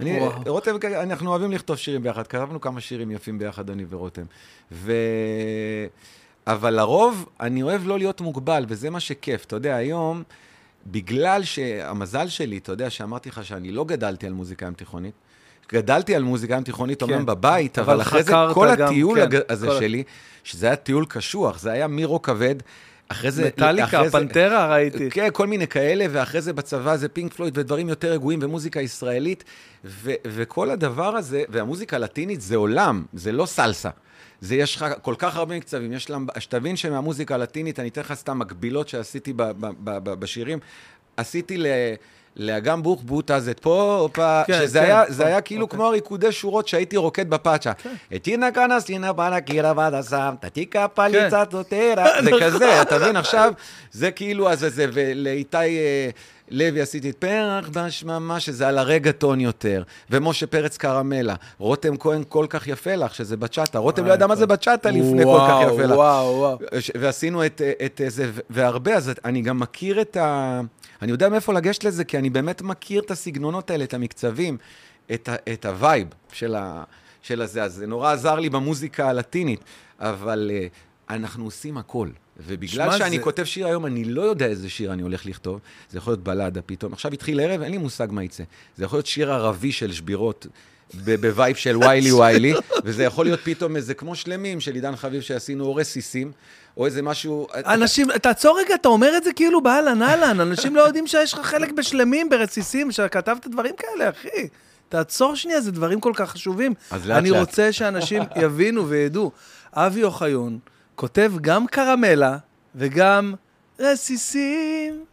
אני, וואו. רותם, אנחנו אוהבים לכתוב שירים ביחד, כתבנו כמה שירים יפים ביחד, אני ורותם. ו... אבל לרוב, אני אוהב לא להיות מוגבל, וזה מה שכיף. אתה יודע, היום, בגלל שהמזל שלי, אתה יודע, שאמרתי לך שאני לא גדלתי על מוזיקה ים תיכונית, גדלתי על מוזיקה ים תיכונית, כן. אומנם בבית, אבל אבל אחרי זה, כל גם, הטיול כן, הזה כל שלי, שזה היה טיול קשוח, זה היה מירו כבד, אחרי זה... מטאליקה, פנטרה ראיתי. כן, כל מיני כאלה, ואחרי זה בצבא זה פינק פלויד ודברים יותר רגועים ומוזיקה ישראלית, ו- וכל הדבר הזה, והמוזיקה הלטינית זה עולם, זה לא סלסה. זה יש לך כל כך הרבה מקצבים, יש להם, שתבין שמהמוזיקה הלטינית, אני אתן לך סתם מקבילות שעשיתי ב- ב- ב- ב- בשירים, עשיתי ל... לאגם בוך בוטה זה פה, פה, כן, שזה כן. היה, זה היה אוקיי. כאילו כמו הריקודי שורות שהייתי רוקד בפאצ'ה. אתינה קאנה סינה בנה קירה בדה סם, תתיקה פליצה טוטרה, זה [LAUGHS] כזה, אתה מבין? עכשיו, זה כאילו, אז זה, ולאיתי אה, לוי עשיתי את פרח בשממה, שזה על הרגטון יותר, ומשה פרץ קרמלה, רותם כהן כל כך יפה לך, שזה בצ'אטה, רותם לא ידע מה זה בצ'אטה לפני כל כך יפה לך. וואו, וואו. ועשינו את, את זה, והרבה, אז אני גם מכיר את ה... אני יודע מאיפה לגשת לזה, כי אני באמת מכיר את הסגנונות האלה, את המקצבים, את, ה, את ה vibe של, ה, של הזה. אז זה נורא עזר לי במוזיקה הלטינית, אבל אה, אנחנו עושים הכל. ובגלל שאני זה- כותב שיר היום, אני לא יודע איזה שיר אני הולך לכתוב. זה יכול להיות בלדה פתאום. עכשיו התחיל ערב, אין לי מושג מה יצא. זה יכול להיות שיר ערבי של שבירות. ב vibe של ויילי ויילי, [LAUGHS] וזה יכול להיות פתאום איזה כמו שלמים של עידן חביב שעשינו או רסיסים, או איזה משהו... אנשים, תעצור רגע, אתה אומר את זה כאילו באהלן אהלן, אנשים לא יודעים שיש לך חלק בשלמים, ברסיסים, שכתבת דברים כאלה, אחי. תעצור שנייה, זה דברים כל כך חשובים. אז לאט אני לאט. רוצה שאנשים יבינו וידעו. אבי אוחיון כותב גם קרמלה וגם רסיסים.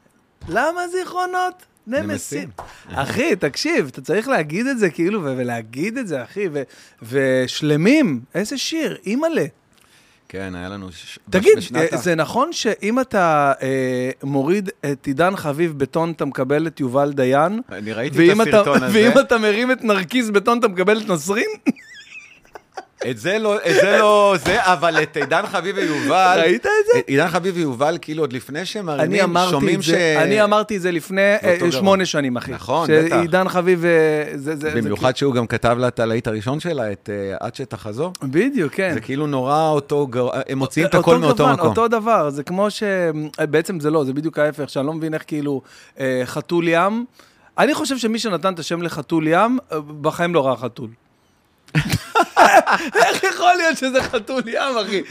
למה זיכרונות? נמסים. אחי, תקשיב, אתה צריך להגיד את זה כאילו, ולהגיד את זה, אחי, ושלמים, איזה שיר, אימא'לה. כן, היה לנו... ש- תגיד, בשנת אה, זה נכון שאם אתה אה, מוריד את עידן חביב בטון, אתה מקבל את יובל דיין? אני ראיתי את אתה- הסרטון הזה. ואם אתה מרים את נרקיס בטון, אתה מקבל את נסרין? את זה לא, את זה לא, זה, אבל את עידן חביב ויובל... ראית את זה? עידן חביב ויובל, כאילו, עוד לפני שהם מרימים, שומעים ש... אני אמרתי את זה לפני אה, אותו דבר. שמונה שנים, אחי. נכון, בטח. שעידן חביב, אה, זה במיוחד שהוא גם כתב לה את הלהיט הראשון שלה, את אה, עד שתחזור. כאילו- בדיוק, כן. זה כאילו נורא אותו, גר- הם מוציאים את הכל מאותו מקום. אותו דבר, זה כמו ש... בעצם זה לא, זה בדיוק ההפך, שאני לא מבין איך כאילו אה, חתול ים. אני חושב שמי שנתן את השם לחתול ים, אה, בחיים לא ראה חתול. איך יכול להיות שזה חתול ים, אחי?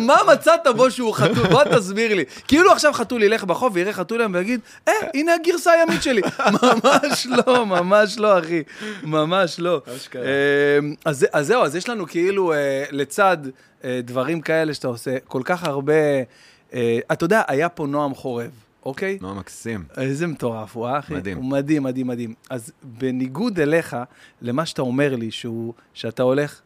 מה מצאת בו שהוא חתול? בוא תסביר לי. כאילו עכשיו חתול ילך בחוף ויראה חתול ים ויגיד, אה, הנה הגרסה הימית שלי. [LAUGHS] ממש לא, ממש לא, אחי. ממש לא. אז זה- אז זהו, אז יש לנו כאילו אה, לצד אה, דברים כאלה שאתה עושה, כל כך הרבה... אה, אתה יודע, היה פה נועם חורב, אוקיי? נורא מקסים. איזה מטורף הוא, אה, אחי? מדהים. הוא מדהים, מדהים, מדהים. אז בניגוד אליך, למה שאתה אומר לי, שהוא, שאתה הולך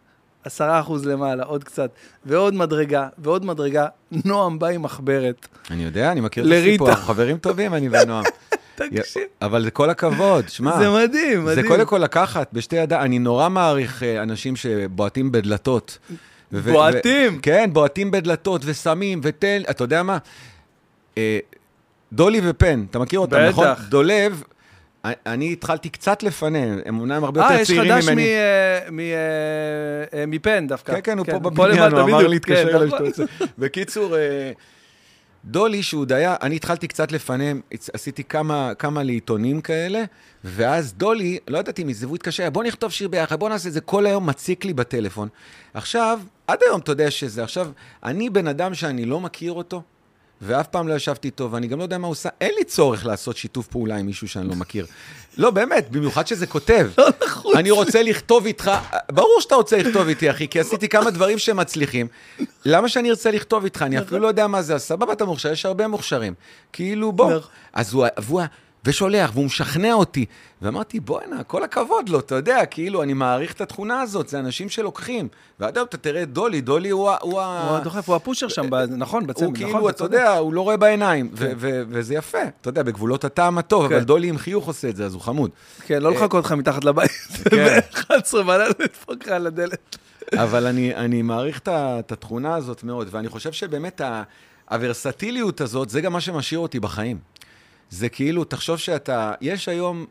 עשרה אחוז למעלה, עוד קצת, ועוד מדרגה, ועוד מדרגה, נועם בא עם מחברת. אני יודע, אני מכיר את לריטה. הסיפור, אנחנו חברים טובים, אני ונועם. [LAUGHS] תקשיב, אבל זה כל הכבוד, שמע. זה מדהים, זה מדהים. קודם כל לקחת בשתי ידיים, אני נורא מעריך אה, אנשים שבועטים בדלתות. בועטים? כן, בועטים בדלתות ושמים ותן, אתה יודע מה? אה, דולי ופן, אתה מכיר אותם, בטח. נכון? דולב, אני- התחלתי קצת לפניהם, הם אומנם הרבה אה, יותר יש צעירים חדש ממני. אה, מ- אה, אה, מפן דווקא. כן, כן, הוא פה בבניין, הוא אמר לי, כן, אליי נכון. שאתה רוצה. [LAUGHS] בקיצור, אה, דולי, שהוא דייה, אני התחלתי קצת לפניהם, עשיתי כמה, כמה לעיתונים כאלה, ואז דולי, לא ידעתי מזה, והוא התקשר, בוא נכתוב שיר ביחד, בוא נעשה את זה, כל היום מציק לי בטלפון. עכשיו, עד היום אתה יודע שזה, עכשיו, אני בן אדם שאני לא מכיר אותו, ואף פעם לא ישבתי איתו, ואני גם לא יודע מה הוא עושה, אין לי צורך לעשות שיתוף פעולה עם מישהו שאני לא מכיר. לא, באמת, במיוחד שזה כותב. לא. אני רוצה לכתוב איתך, ברור שאתה רוצה לכתוב איתי, אחי, כי עשיתי כמה דברים שמצליחים. למה שאני ארצה לכתוב איתך? אני אפילו לא יודע מה זה, סבבה, אתה מוכשר, יש הרבה מוכשרים. כאילו, בוא. נכון. אז הוא, ושולח, והוא משכנע אותי. ואמרתי, בואנה, כל הכבוד לו, אתה יודע, כאילו, אני מעריך את התכונה הזאת, זה אנשים שלוקחים. ועד היום אתה תראה את דולי, דולי הוא ה... הוא הוא הדוחף, הוא הפושר שם, נכון, בצמד, הוא נכון, כאילו, אתה צודק. יודע, הוא לא רואה בעיניים, ו- וזה יפה, אתה יודע, בגבולות הטעם הטוב, כן. אבל דולי עם חיוך עושה את זה, אז הוא חמוד. כן, לא לחכות לך מתחת לבית. [LAUGHS] כן. ב-11 בלילה לדפוק לך על הדלת. אבל אני, מעריך את התכונה הזאת מאוד, ואני חושב שבאמת הוורסטיליות הזאת, זה גם מה שמשאיר אותי בחיים. זה כאילו, תחשוב שאתה, יש היום,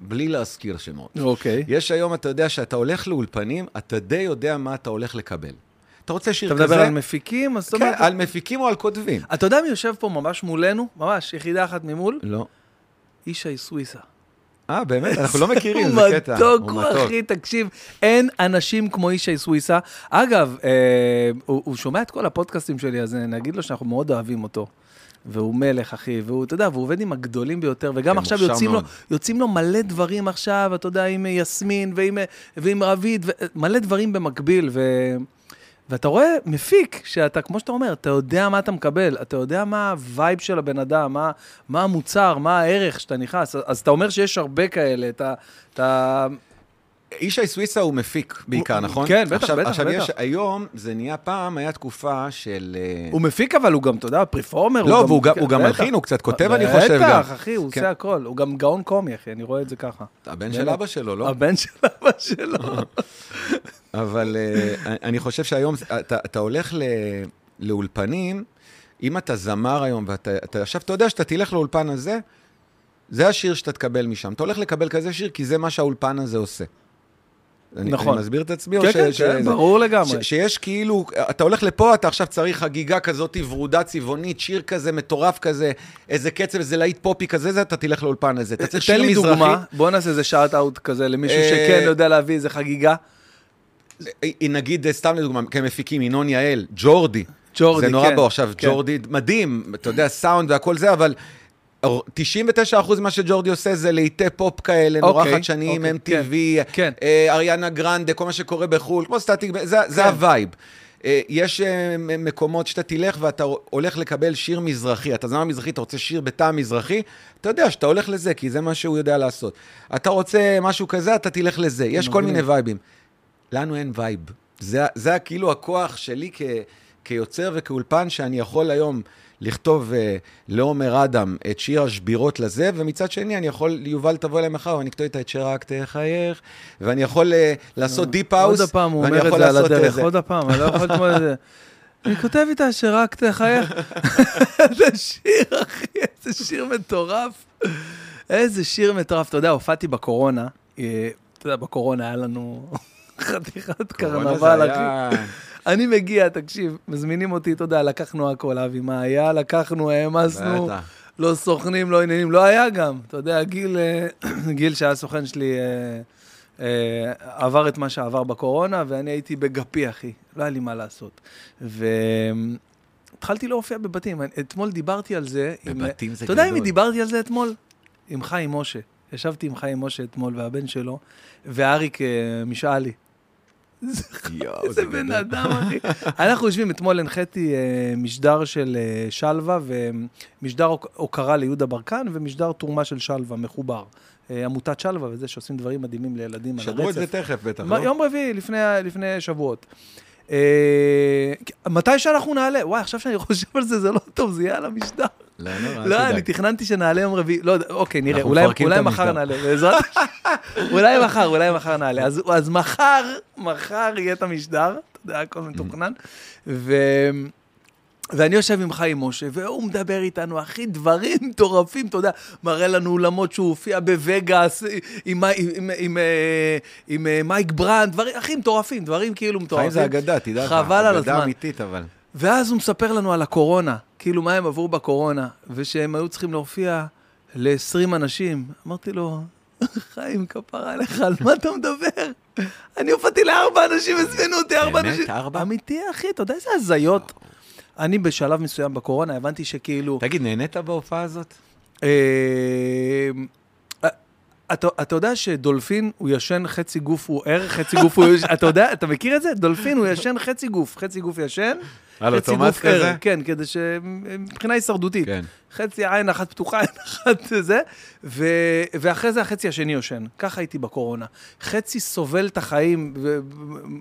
בלי להזכיר שמות, אוקיי. יש היום, אתה יודע, שאתה הולך לאולפנים, אתה די יודע מה אתה הולך לקבל. אתה רוצה שיר אתה כזה? מדבר על מפיקים? אז כן, אומרת... על מפיקים או על כותבים? אתה יודע מי יושב פה ממש מולנו? ממש, יחידה אחת ממול? לא. ישי סוויסה. אה, באמת? אנחנו לא [LAUGHS] מכירים, זה הוא קטע. מתוק, הוא אחי, תקשיב, אין אנשים כמו ישי סוויסה. אגב, אה, הוא הוא שומע את כל הפודקאסטים שלי, אז נגיד לו שאנחנו מאוד אוהבים אותו. והוא מלך, אחי, והוא, אתה יודע, והוא עובד עם הגדולים ביותר, וגם כן, עכשיו יוצאים לו. יוצאים לו מלא דברים עכשיו, אתה יודע, עם יסמין ועם, ועם רביד, ו- מלא דברים במקביל, ו... ואתה רואה מפיק, שאתה, כמו שאתה אומר, אתה יודע מה אתה מקבל, אתה יודע מה ה vibe של הבן אדם, מה, מה המוצר, מה הערך שאתה נכנס, אז אתה אומר שיש הרבה כאלה, אתה... אתה ישי סוויסה הוא מפיק בעיקר, הוא- נכון? כן, בטח, עכשיו, בטח, עכשיו בטח. יש, היום זה נהיה פעם, היה תקופה של... אה, הוא מפיק, אבל הוא גם, אתה יודע, performer. לא, הוא והוא גם- הוא גם. מלחין, הוא קצת כותב, אני חושב, גם. בטח, אחי, הוא כן. עושה הכל. הוא גם גאון קומי, אחי, אני רואה את זה ככה. הבן של. אבא שלו, לא? הבן של [LAUGHS] אבא שלו. [LAUGHS] אבל אה, אני חושב שהיום אתה, אתה הולך ל, לאולפנים, אם אתה זמר היום, ואתה אתה, עכשיו אתה יודע שאתה תלך לאולפן הזה, זה השיר שאתה תקבל משם. אתה הולך לקבל כזה שיר, כי זה מה שהאולפן הזה עושה. אני, נכון. אני מסביר את עצמי? כן, ש- כן, ש- כן, זה- ברור לגמרי. ש, שיש כאילו, אתה הולך לפה, אתה עכשיו צריך חגיגה כזאת ורודה צבעונית, שיר כזה מטורף כזה, איזה קצב, איזה להיט פופי כזה, זה, אתה תלך לאולפן הזה. אתה צריך תן שיר לי מזרחי. דוגמה, בוא נעשה איזה שאט אאוט כזה למישהו אה, שכן יודע להביא איזה חגיגה. אה, נגיד, אה, סתם לדוגמה, כמפיקים, ינון יעל, ג'ורדי. ג'ורדי, זה נורא כן, בו עכשיו, כן. ג'ורדי מדהים, אתה יודע, סאונד והכל זה, אבל 99% ממה שג'ורדי עושה זה להיטי פופ כאלה, נורא אוקיי, חדשניים, אוקיי, MTV, כן. אה, אריאנה גרנדה, כל מה שקורה בחו"ל, כמו סטטיק, זה, זה כן. ה vibe. אה, יש אה, מקומות שאתה תלך ואתה הולך לקבל שיר מזרחי, אתה זמר מזרחי, אתה רוצה שיר בטעם מזרחי, אתה יודע שאתה הולך לזה, כי זה מה שהוא יודע לעשות. אתה רוצה משהו כזה, אתה תלך לזה. יש כל. מיני וייבים. לנו אין vibe. זה, זה כאילו הכוח שלי כ, כיוצר וכאולפן, שאני יכול היום לכתוב אה, לעומר אדם את שיר השבירות לזה, ומצד שני אני יכול, יובל תבוא אליי מחר ואני אכתוב איתה את שרק תחייך, ואני יכול אה, לעשות deep house, עוד פעם, הוא אומר את זה על לעשות הדרך, עוד פעם, אני לא יכול [LAUGHS] לתמוד את זה. אני כותב איתה שרק תחייך. [LAUGHS] איזה שיר, אחי, איזה שיר מטורף. איזה שיר מטורף. אתה יודע, הופעתי בקורונה, אה, אתה יודע, בקורונה היה לנו [LAUGHS] חתיכת קרנבל, אחי. אני מגיע, תקשיב, מזמינים אותי, אתה יודע, לקחנו הכל, אבי, מה היה? לקחנו, העמסנו. לא סוכנים, לא עניינים, לא היה גם. אתה יודע, גיל, אה, [CLEARS THROAT] גיל שהיה סוכן שלי, אה, אה, עבר את מה שעבר בקורונה, ואני הייתי בגפי, אחי. לא היה לי מה לעשות. והתחלתי להופיע בבתים. אתמול דיברתי על זה. עם- בבתים זה אתה יודע עם מי גדול. דיברתי על זה אתמול? עם חיים משה. ישבתי עם חיים משה אתמול והבן שלו, ואריק משאלי. איזה זה בן. אדם, אחי. [LAUGHS] אנחנו יושבים, אתמול הנחיתי אה, משדר של אה, שלווה, ומשדר הוק- הוקרה ליהודה ברקן, ומשדר תרומה של שלווה, מחובר. אה, עמותת שלווה וזה, שעושים דברים מדהימים לילדים על שדרו את זה הרצף. תכף, בטח, לא? יום רביעי, לפני, לפני שבועות. מתי שאנחנו נעלה? וואי, עכשיו שאני חושב על זה, זה לא טוב, זה יהיה על המשדר. לא לא, אל אני. תכננתי שנעלה יום רביעי, לא אוקיי, נראה, אולי, אולי מחר. נעלה, בעזרת [LAUGHS] אולי מחר, אולי מחר נעלה. אז, אז מחר, מחר יהיה את המשדר, אתה יודע, הכל מתוכנן, ו... ואני יושב עם חיים משה, והוא מדבר איתנו, אחי, דברים מטורפים, אתה יודע, מראה לנו אולמות שהוא הופיע בווגאס עם, עם, עם, עם, אה, עם אה, מייק ברנד, דברים, אחי, מטורפים, דברים כאילו מטורפים. חיים זה אגדה, תדע לך. חבל על אגדה. אמיתית, אבל. ואז הוא מספר לנו על הקורונה, כאילו מה הם עברו בקורונה, ושהם היו צריכים להופיע ל-20 אנשים. אמרתי לו, חיים, כפרה עליך, על מה אתה מדבר? אני הופעתי לארבע אנשים, הזמינו אותי ארבע באמת? אנשים. ארבע? אמיתי, אחי, אתה יודע איזה הזיות. אני בשלב מסוים בקורונה הבנתי שכאילו... תגיד, נהנית בהופעה הזאת? אה, אתה, אתה יודע שדולפין הוא ישן חצי גוף הוא ער, חצי גוף הוא אתה יודע, אתה מכיר את זה? דולפין הוא ישן חצי גוף, חצי גוף ישן, על חצי אוטומט ער, כזה? כן, כדי ש... מבחינה הישרדותית. כן. חצי עין אחת פתוחה, עין אחת זה, ו... ואחרי זה החצי השני יושן. ככה הייתי בקורונה. חצי סובל את החיים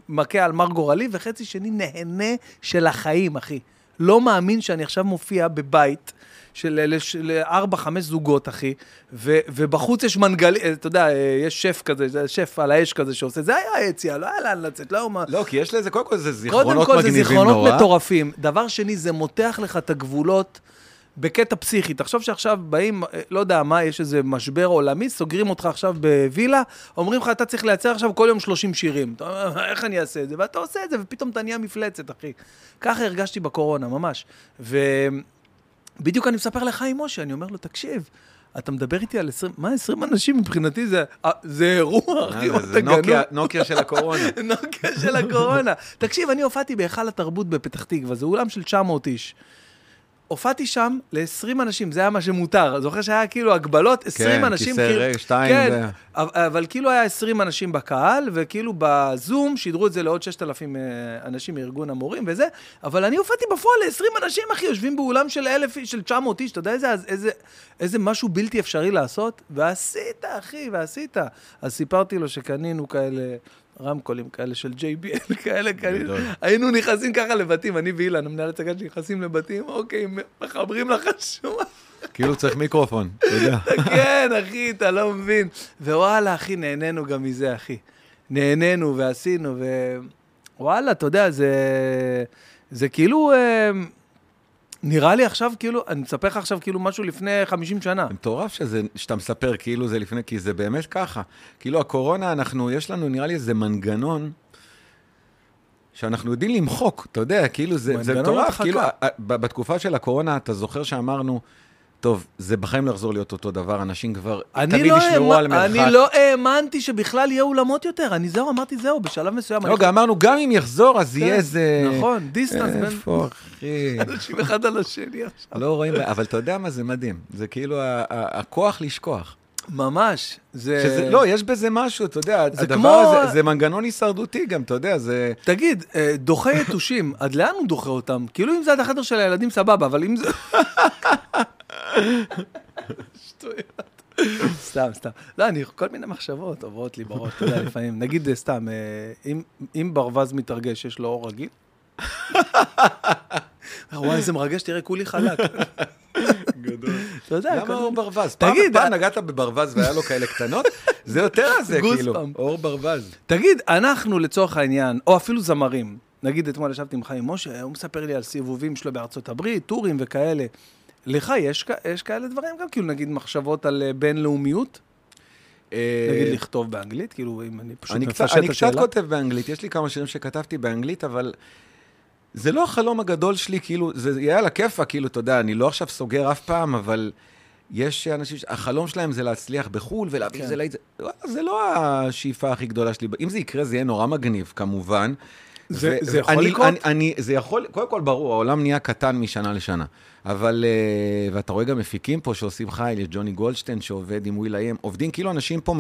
ומכה על מר גורלי, וחצי שני נהנה של החיים, אחי. לא מאמין שאני עכשיו מופיע בבית. של לש- לארבע, חמש זוגות, אחי, ו, ובחוץ יש מנגלי, אתה יודע, יש שף כזה, זה שף על האש כזה שעושה, זה היה היציאה, לא היה לאן לצאת, לא היה מה... לא, כי יש לזה, קודם כל זה קודם זיכרונות כל זה מגניבים זיכרונות נורא. מטורפים. דבר שני, זה מותח לך את הגבולות בקטע פסיכי. תחשוב שעכשיו באים, אה, לא יודע מה, יש איזה משבר עולמי, סוגרים אותך עכשיו בווילה, אומרים לך, אתה צריך לייצר עכשיו כל יום 30 שירים. אתה אומר, איך אני אעשה את זה? ואתה עושה את זה, ופתאום אתה נהיה מפלצת, אחי. ככה הרגשתי בקורונה, ממש. ובדיוק אני מספר לחיים משה, אני אומר לו, תקשיב, אתה מדבר איתי על 20, מה 20 אנשים מבחינתי זה, אה, זה אירוע, אחי, מה זה- אתה גנוב? נוקיה של הקורונה. [LAUGHS] נוקיה של הקורונה. תקשיב, אני הופעתי בהיכל התרבות בפתח תקווה, זה אולם של 900 איש. הופעתי שם ל-20 אנשים, זה היה מה שמותר. זוכר שהיה כאילו הגבלות, 20 כן, אנשים. כיסא כאילו- ריק, שתיים כן, ו- אבל- אבל כאילו היה 20 אנשים בקהל, וכאילו בזום שידרו את זה לעוד 6,000 אה, אנשים מארגון המורים וזה, אבל אני הופעתי בפועל ל-20 אנשים, אחי, יושבים באולם של 1,000 איש, של 900 איש, אתה יודע איזה, איזה, איזה משהו בלתי אפשרי לעשות? ועשית, אחי, ועשית. אז סיפרתי לו שקנינו כאלה... רמקולים כאלה של JBL, [LAUGHS] כאלה, כאלה. היינו נכנסים ככה לבתים, אני ואילן, המנהל הצגה שלי, נכנסים לבתים, אוקיי, מחברים לחשמל. [LAUGHS] כאילו צריך מיקרופון, אתה יודע. [LAUGHS] כן, אחי, אתה לא מבין. ווואלה, אחי, נהנינו גם מזה, אחי. נהנינו ועשינו, ווואלה, אתה יודע, זה, זה כאילו, אה, נראה לי עכשיו, כאילו, אני מספר לך עכשיו כאילו משהו לפני 50 שנה. מטורף שזה, שאתה מספר כאילו זה לפני, כי זה באמת ככה. כאילו הקורונה, אנחנו, יש לנו נראה לי איזה מנגנון שאנחנו יודעים למחוק, אתה יודע, כאילו זה, זה מטורף. כאילו, בתקופה של הקורונה, אתה זוכר שאמרנו, טוב, זה בחיים לא יחזור להיות אותו דבר, אנשים כבר תמיד לא, ישמרו על. מרחק. אני לא האמנתי שבכלל יהיה אולמות יותר. אני זהו, אמרתי זהו, בשלב מסוים. לא. גם אמרנו, גם אם יחזור, אז יהיה כן, איזה... נכון, דיסטנס בין איפה, אחי? אנשים אחד על השני עכשיו. לא רואים, אבל אתה יודע מה, זה מדהים. זה כאילו הכוח לשכוח. ממש. זה... שזה, לא, יש בזה משהו, אתה יודע, זה הדבר כמו- הזה, זה מנגנון הישרדותי גם, אתה יודע, זה... תגיד, אה, דוחה יתושים, עד לאן הוא דוחה אותם? כאילו אם זה עד החדר של הילדים, סבבה, אבל אם זה... [LAUGHS] שטויות. סתם, סתם. לא, אני, כל מיני מחשבות עוברות לי בראש, אתה יודע, לפעמים. נגיד, אה, סתם, אה, אם, אם ברווז מתרגש, יש לו אור רגיל? וואי, איזה מרגש, תראה, כולי חלק. גדול. אתה יודע, למה אור ברווז? תגיד, פעם נגעת בברווז והיה לו כאלה קטנות? זה יותר הזה, כאילו. אור ברווז. תגיד, אנחנו לצורך העניין, או אפילו זמרים, נגיד אתמול ישבתי עם חיים משה, הוא מספר לי על סיבובים שלו בארצות הברית, טורים וכאלה. לך יש, יש כאלה דברים גם? כאילו, נגיד מחשבות על אה, בינלאומיות? נגיד אה, לכתוב באנגלית? כאילו, אם אני פשוט אני מפשט את אני השאלה. קצת כותב באנגלית, יש לי כמה שירים שכתבתי באנגלית, אבל זה לא החלום הגדול שלי, כאילו, זה יהיה על הכיפה, כאילו, אתה יודע, אני לא עכשיו סוגר אף פעם, אבל יש אנשים, החלום שלהם זה להצליח בחו"ל ולהביא כן. את זה לאיזה... זה לא השאיפה הכי גדולה שלי. אם זה יקרה, זה יהיה נורא מגניב, כמובן. זה- ו- זה יכול אני- לקרות? אני, אני, זה יכול, קודם כל, ברור, העולם נהיה קטן משנה לשנה. אבל, אה, ואתה רואה גם מפיקים פה שעושים חייל, יש ג'וני גולדשטיין שעובד עם will.i.am, עובדים כאילו אנשים פה.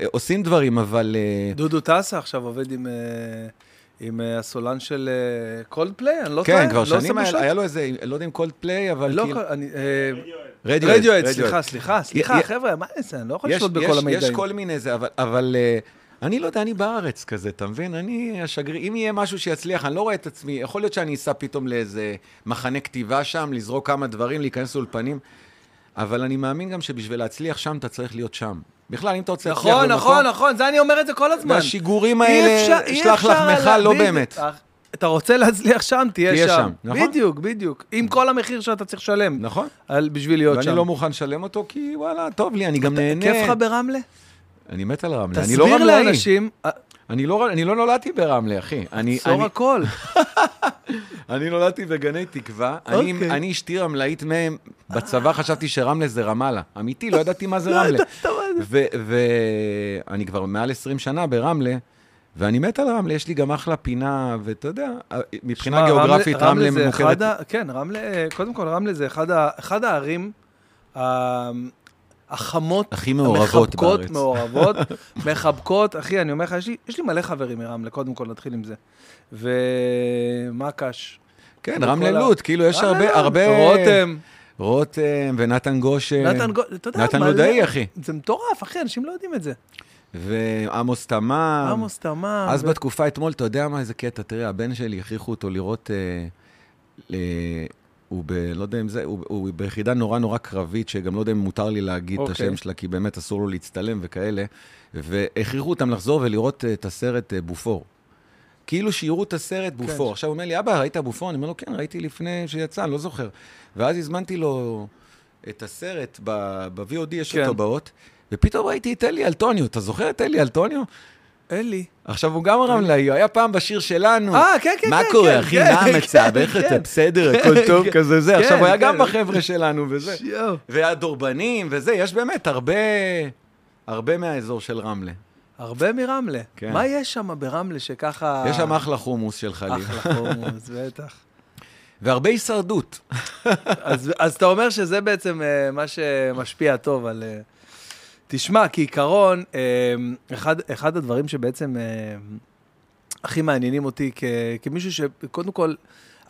אה, עושים דברים, אבל... אה, דודו טסה עכשיו עובד עם, עם הסולן של קולד פליי, אני לא טועה? כן, כבר לא שנים היה לו איזה, לא יודע אם קולד פליי, אבל לא, כאילו... רדיוהד, סליחה, סליחה, סליחה, חבר'ה, מה זה? אני לא יכול יש, לשלוט יש, בכל יש המידעים. כל מיני זה, אבל, אני לא יודע, אני בארץ כזה, אתה מבין? אני השגריר, אם יהיה משהו שיצליח, אני לא רואה את עצמי, יכול להיות שאני אסע פתאום לאיזה מחנה כתיבה שם, לזרוק כמה דברים, להיכנס לאולפנים, אבל אני מאמין גם שבשביל להצליח שם, אתה צריך להיות שם. בכלל, אם אתה רוצה להצליח נכון, במקום... נכון, נכון, זה אני אומר את זה כל הזמן. והשיגורים האלה, שלח לחמך, לא. באמת. אתה רוצה להצליח שם, תהיה תהיה שם. שם, נכון. בדיוק, בדיוק. עם כל המחיר שאתה צריך לשלם. נכון. על- בשביל להיות ואני שם. לא מוכן לשלם אותו, כי וואלה, טוב לי, אני גם נהנה. כיף לך ברמלה? אני מת על רמלה. אני לא תסביר רמלאי. לאנשים, אה, אני לא, אני לא נולדתי ברמלה, אחי. אני, עצור אני, הכל. [LAUGHS] אני נולדתי בגני תקווה. אני, אוקיי. אני אשתי רמלאית מהם. בצבא חשבתי שרמלה זה רמאללה. אמיתי, לא ידעתי מה זה [LAUGHS] לא רמלה. ואני כבר מעל 20 שנה ברמלה, ואני מת על רמלה. יש לי גם אחלה פינה, ואתה יודע, מבחינה שמע, גיאוגרפית, רמלה ממוקדת. כן, רמלה, קודם כל, רמלה זה אחד הערים החמות, הכי מעורבות המחבקות, בארץ. מעורבות, [LAUGHS] מחבקות. אחי, אני אומר לך, יש לי- יש לי מלא חברים מרמלה, קודם כל, נתחיל עם זה. ומקש. כן, רמלה ה- לוד, כאילו יש רמלה הרבה, הרבה... רותם. רותם ונתן גושן. נתן גו... אתה יודע, נתן לודאי, אחי. זה מטורף, אחי, אנשים לא יודעים את זה. ועמוס תמם. עמוס תמם. אז ו- בתקופה אתמול, אתה יודע מה, איזה קטע, תראה, הבן שלי, הכריחו אותו לראות, אה, אה, הוא ב... לא יודע אם זה, הוא, הוא ביחידה נורא נורא קרבית, שגם לא יודע אם מותר לי להגיד את אוקיי. השם שלה, כי באמת אסור לו להצטלם וכאלה, והכריחו אותם לחזור ולראות אה, את הסרט אה, בופור. כאילו שיראו את הסרט בופור. כן. עכשיו הוא אומר לי, אבא, ראית בופור? אני אומר לו, כן, ראיתי לפני שיצא, אני לא זוכר. ואז הזמנתי לו את הסרט ב-VOD, יש כן. אותו באות, ופתאום ראיתי את אלי אלטוניו. אתה זוכר את אלי אלטוניו? אלי. עכשיו, הוא גם רמלאי, הוא היה פעם בשיר שלנו. אה, כן, כן, מה כן, קורה, כן, אחי? כן, מה כן, המצב? איך כן. אתה? בסדר, כן, הכל [LAUGHS] טוב כן. כזה זה. כן, עכשיו, הוא היה כן. גם בחבר'ה שלנו וזה. [LAUGHS] והדורבנים וזה, יש באמת הרבה, הרבה מהאזור של רמלה. הרבה מרמלה. כן. מה יש שם ברמלה שככה... יש שם אחלה חומוס של חליל. אחלה [LAUGHS] חומוס, בטח. והרבה הישרדות. אז, אז אתה אומר שזה בעצם uh, מה שמשפיע טוב על... תשמע, כעיקרון, uh, אחד, אחד הדברים שבעצם uh, הכי מעניינים אותי כ, כמישהו שקודם כל,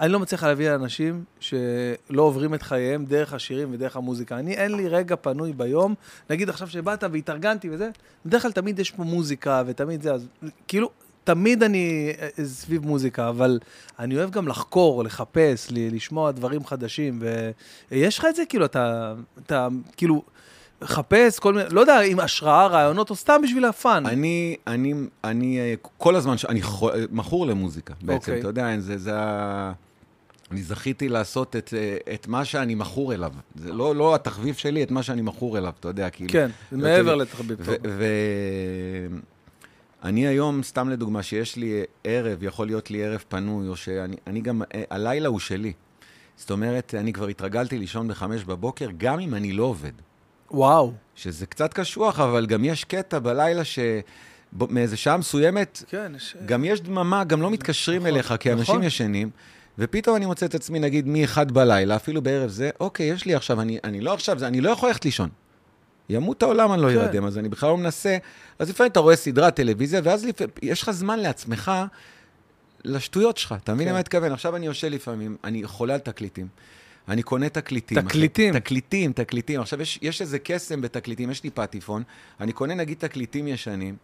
אני לא מצליח להביא אנשים שלא עוברים את חייהם דרך השירים ודרך המוזיקה. אני, אין לי רגע פנוי ביום, נגיד עכשיו שבאת והתארגנתי וזה, בדרך כלל תמיד יש פה מוזיקה ותמיד זה, אז כאילו, תמיד אני אה, סביב מוזיקה, אבל אני אוהב גם לחקור, לחפש, לשמוע דברים חדשים, ויש לך את זה, כאילו, אתה, אתה כאילו, חפש כל מיני, לא יודע, עם השראה, רעיונות, או סתם בשביל הפאן. אני, אני, אני, כל הזמן, אני מכור למוזיקה, בעצם, אוקיי. אתה יודע, זה, זה ה... אני זכיתי לעשות את, את מה שאני מכור אליו. זה לא, לא התחביב שלי, את מה שאני מכור אליו, אתה יודע, כאילו. כן, זה מעבר לתחביב. ואני היום, סתם לדוגמה, שיש לי ערב, יכול להיות לי ערב פנוי, או שאני אני גם, הלילה הוא שלי. זאת אומרת, אני כבר התרגלתי לישון בחמש בבוקר, גם אם אני לא עובד. וואו. שזה קצת קשוח, אבל גם יש קטע בלילה ש... ב- מאיזה שעה מסוימת, כן, יש... גם יש דממה, גם לא מתקשרים נכון, אליך, כי אנשים נכון. ישנים, ופתאום אני מוצא את עצמי, נגיד, מ-1 בלילה, אפילו בערב זה, אוקיי, יש לי עכשיו, אני, אני לא עכשיו, זה, אני לא יכול ללכת לישון. ימות העולם, אני לא כן. יודעת, אז אני בכלל לא מנסה. אז לפעמים אתה רואה סדרת טלוויזיה, ואז לפ... יש לך זמן לעצמך, לשטויות שלך. אתה מבין כן. למה אני מתכוון? עכשיו אני יושב לפעמים, אני חולה על תקליטים. אני קונה תקליטים. תקליטים? אחי. תקליטים, תקליטים. עכשיו, יש, יש איזה קסם בתקליטים, יש לי פטיפון, אני קונה נגיד תקליטים ישנים,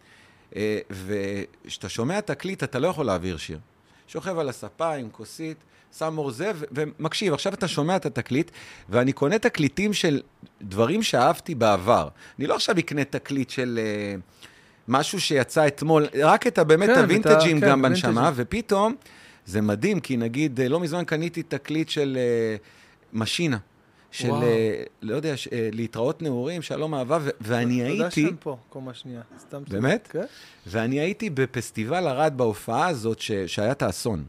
אה, וכשאתה שומע תקליט, אתה לא יכול להעביר שיר. שוכב על הספה עם כוסית, שם אור זה, ו- ומקשיב. עכשיו אתה שומע את התקליט, ואני קונה תקליטים של דברים שאהבתי בעבר. אני לא עכשיו אקנה תקליט של... uh, משהו שיצא אתמול, רק את באמת כן, הווינטג'ים כן, גם. בנשמה, ופתאום זה מדהים, כי נגיד, אה, לא מזמן קניתי תקליט של אה, משינה, של, וואו. אה, לא יודע, ש- אה, להתראות נעורים, שלום אהבה, ו- ואני יודע הייתי, שאין פה, קומה שנייה. סתם. באמת? כן. ואני הייתי בפסטיבל ערד בהופעה הזאת, ש- שהיה את האסון.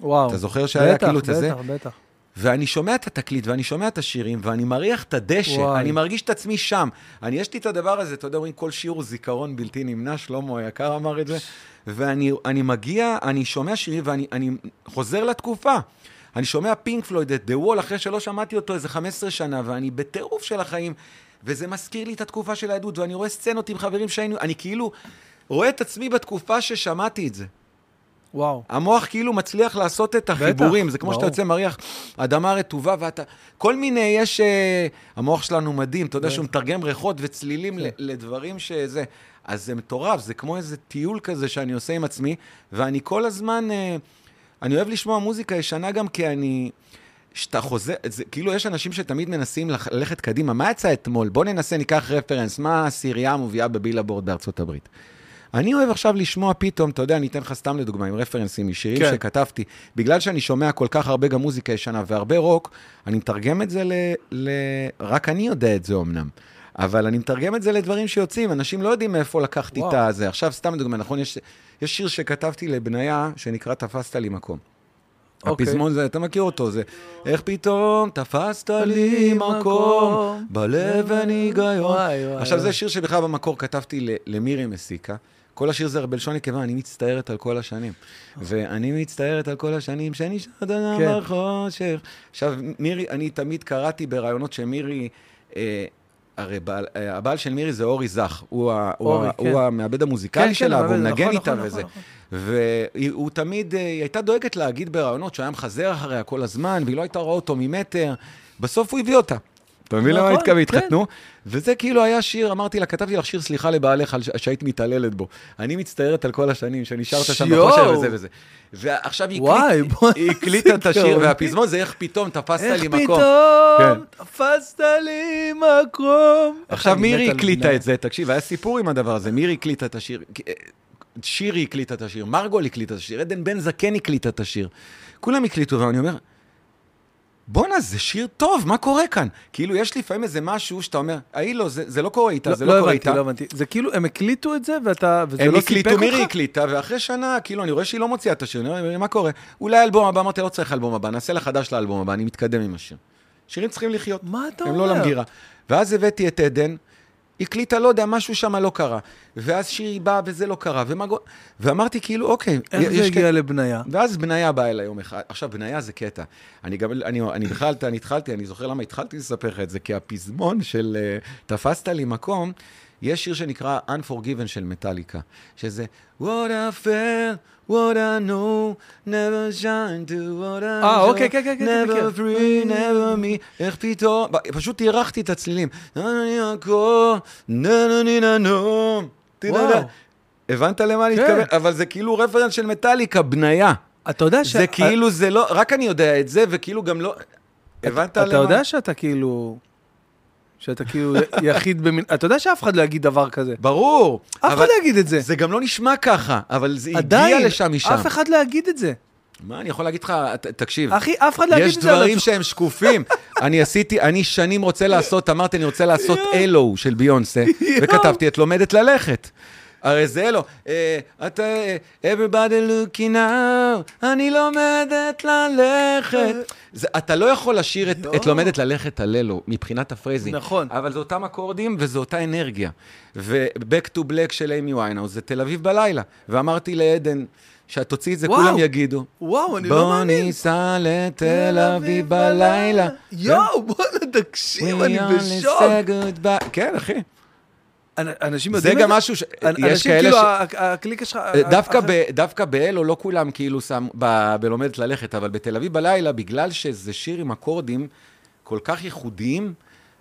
וואו. אתה זוכר שהיה בטח, כאילו את הזה? בטח, בטח. ואני שומע את התקליט, ואני שומע את השירים, ואני מריח את הדשא, וואי. אני מרגיש את עצמי שם. אני, יש לי את הדבר הזה, אתה יודע, אומרים, כל שיעור הוא זיכרון בלתי נמנע, שלמה היקר אמר את זה, ואני אני מגיע, אני שומע שירים, ואני אני חוזר לתקופה. אני שומע פינק פלויד, את The Wall, אחרי שלא שמעתי אותו איזה 15 שנה, ואני בטירוף של החיים, וזה מזכיר לי את התקופה של הילדות, ואני רואה סצנות עם חברים שהיינו, אני כאילו רואה את עצמי בתקופה ששמעתי את זה. וואו. המוח כאילו מצליח לעשות את החיבורים, זה כמו ברור. שאתה יוצא מריח אדמה רטובה ואתה... כל מיני, יש... אה, המוח שלנו מדהים, אתה יודע בטח. שהוא מתרגם ריחות וצלילים כן. ל- לדברים שזה... אז זה מטורף, זה כמו איזה טיול כזה שאני עושה עם עצמי, ואני כל הזמן... אה, אני אוהב לשמוע מוזיקה ישנה גם כי אני... שאתה חוזר, זה, כאילו יש אנשים שתמיד מנסים ללכת קדימה. מה יצא אתמול? בוא ננסה, ניקח רפרנס. מה העשירייה המובילה בבילבורד בארצות הברית? אני אוהב עכשיו לשמוע פתאום, אתה יודע, אני אתן לך סתם לדוגמה, עם רפרנסים משירים כן. שכתבתי. בגלל שאני שומע כל כך הרבה גם מוזיקה ישנה והרבה רוק, אני מתרגם את זה ל... ל... רק אני יודע את זה אמנם. אבל אני מתרגם את זה לדברים שיוצאים, אנשים לא יודעים מאיפה לקחתי וואו. את הזה. עכשיו, סתם דוגמה, נכון? יש, יש שיר שכתבתי לבניה, שנקרא תפסת לי מקום. אוקיי. הפזמון זה, אתה מכיר אותו, זה איך פתאום תפסת לי מקום בלב אין היגיון. עכשיו. זה שיר שבכלל במקור כתבתי למירי מסיקה. כל השיר זה בלשון נקבה, אני מצטערת על כל השנים. ואני מצטערת על כל השנים שנשארת כן. בחושך. עכשיו, מירי, אני תמיד קראתי בראיונות שמירי... אה, הרי בעל, אה, הבעל של מירי זה אורי זך, הוא, אורי, ה, כן. הוא המעבד המוזיקלי כן, כן, שלה, והוא המעבד, מנגן נכון, איתה נכון, וזה. נכון, והוא תמיד, אה, היא הייתה דואגת להגיד בראיונות שהוא היה מחזר אחריה כל הזמן, והיא לא הייתה רואה אותו ממטר. בסוף הוא הביא אותה. אתה מבין למה נכון, התכוון? כן. התחתנו? וזה כאילו היה שיר, אמרתי לה, כתבתי לך שיר סליחה לבעלך שהיית מתעללת בו. אני מצטערת על כל השנים שנשארת שם. בחושך וזה וזה. ועכשיו היא הקליטה את השיר. והפזמון זה איך פתאום תפסת איך לי מקום. פתאום כן. תפסת לי מקום. עכשיו איך מירי הקליטה. את זה, תקשיב, היה סיפור עם הדבר הזה, מירי הקליטה את השיר, אה, שירי הקליטה את השיר, מרגול הקליטה את השיר, עדן בן זקן הקליטה את השיר. כולם הקליטו, ואני אומר, בואנה, זה שיר טוב, מה קורה כאן? כאילו, יש לפעמים איזה משהו שאתה אומר, ההיא לא, זה, זה לא קורה איתה, לא, זה לא, לא קורה הבנתי, איתה. לא הבנתי. זה כאילו, הם הקליטו את זה, ואתה, וזה הם לא סיפק הקליטו, מירי אותך? הקליטה, ואחרי שנה, כאילו, אני רואה שהיא לא מוציאה את השיר, אני אומר, מה קורה? אולי אלבום הבא, אמרתי, לא צריך אלבום הבא, נעשה לה חדש לאלבום הבא, אני מתקדם עם השיר. שירים צריכים לחיות. מה אתה הם אומר? לא למגירה. ואז הבאתי את עדן, הקליטה, לא יודע, משהו שם לא קרה. ואז שירי באה וזה לא קרה. ומה... גו- ואמרתי, כאילו, אוקיי, איך זה הגיע קטע- לבניה? ואז בניה באה אליי יום אחד. עכשיו, בניה זה קטע. אני גם, אני, אני בכלל, אני התחלתי, אני זוכר למה התחלתי לספר לך את זה, כי הפזמון של uh, תפסת לי מקום, יש שיר שנקרא Unforgiven של מטאליקה, שזה What I felt, what I know, never shine to what I אה, show, אוקיי, כן, כן, כן, never כן. free, never me, איך פתאום, פשוט אירחתי את הצלילים. אני. הבנת למה אני כן. מתכוון? אבל זה כאילו רפרנס של מטאליקה, בניה. אתה יודע ש... זה כאילו, זה לא, רק אני יודע את זה, וכאילו גם לא... הבנת אתה למה? יודע שאתה כאילו... שאתה כאילו יחיד במין... אתה יודע שאף אחד לא יגיד דבר כזה. ברור. אף אחד לא יגיד את זה. זה גם לא נשמע ככה, אבל זה הגיע לשם משם. אף אחד לא יגיד את זה. מה, אני יכול להגיד לך, תקשיב. אחי, אף אחד לא יגיד יש את זה. על דברים. שהם שקופים. [LAUGHS] אני עשיתי, אני שנים רוצה לעשות, אמרתי, אני רוצה לעשות אלו של ביונסה, [LAUGHS] וכתבתי את לומדת ללכת. הרי זה אלו. אה, אתה, אה, everybody looking now, אני לומדת ללכת. אתה לא יכול לשיר את, לא. לומדת ללכת על אלו, מבחינת ה phrasing. נכון. אבל זה אותם אקורדים וזו אותה אנרגיה. ו-Back to Black של אימי ויינאוס זה תל אביב בלילה. ואמרתי לעדן, שאת תוציא את זה, וואו. כולם יגידו. וואו, אני לא בוא מאמין. ניסע לתל אביב בלילה. יואו, בוא'נה, תקשיב, אני בשוק. כן, אחי. אנ- אנשים זה יודעים את גם זה? משהו ש... יש אנשים, כאלה כאילו, ש... ה- ה- הקליקה שלך... דווקא, אחרי- ב, דווקא באלו לא כולם כאילו שם ב, בלומדת ללכת, אבל בתל אביב בלילה, בגלל שזה שיר עם אקורדים כל כך ייחודיים,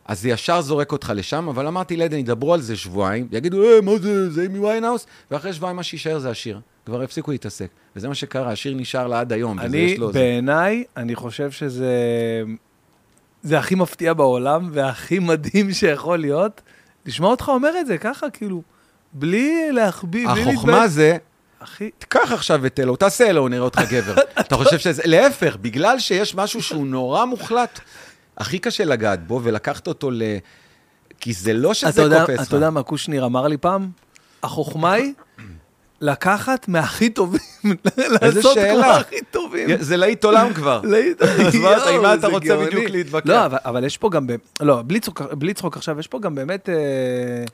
אז זה ישר זורק אותך לשם, אבל אמרתי לעדן, ידברו על זה שבועיים, יגידו, אה, מה זה, זה אימי ויינהאוס, ואחרי שבועיים מה שיישאר זה השיר. כבר הפסיקו להתעסק. וזה מה שקרה, השיר נשאר לה עד היום, וזה אני, יש לו... זה. בעיניי, אני חושב שזה... זה הכי מפתיע בעולם, והכי מדהים שיכול להיות, לשמוע אותך אומר את זה ככה, כאילו, בלי להחביא, בלי החוכמה זה, אחי, תקח עכשיו את אלו, תעשה אלו, נראה אותך גבר. [LAUGHS] אתה חושב שזה... להפך, בגלל שיש משהו שהוא נורא מוחלט, הכי קשה לגעת בו, ולקחת אותו ל... כי זה לא שזה קופץ לך. אתה יודע מה קושניר אמר לי פעם? החוכמה היא לקחת מהכי טובים, [LAUGHS] לעשות שאלה. הכי טובים. זה להיט עולם כבר. [LAUGHS] להיט- אז מה אתה- עם מה יואו, אתה זה רוצה. בדיוק להתווכח? לא, אבל, יש פה גם. לא, בלי צחוק, עכשיו, יש פה גם באמת... אה,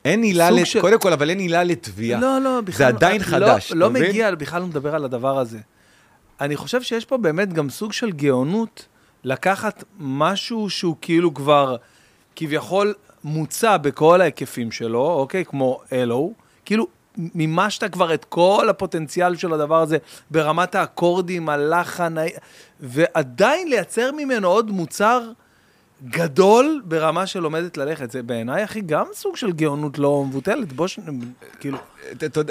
אין עילה, קודם כל, אבל אין עילה לתביעה. לא, לא, בכלל... זה עדיין לא- חדש, לא, לא? מגיע, בכלל לא מדבר על הדבר הזה. אני חושב שיש פה באמת גם סוג של גאונות לקחת משהו שהוא כאילו כבר כביכול מוצע בכל ההיקפים שלו, אוקיי? כמו אלו, כאילו מימשת כבר את כל הפוטנציאל של הדבר הזה ברמת האקורדים, הלחן, ועדיין לייצר ממנו עוד מוצר גדול ברמה של עומדת ללכת. זה בעיניי, אחי, גם סוג של גאונות לא מבוטלת. בוא, ש... כאילו,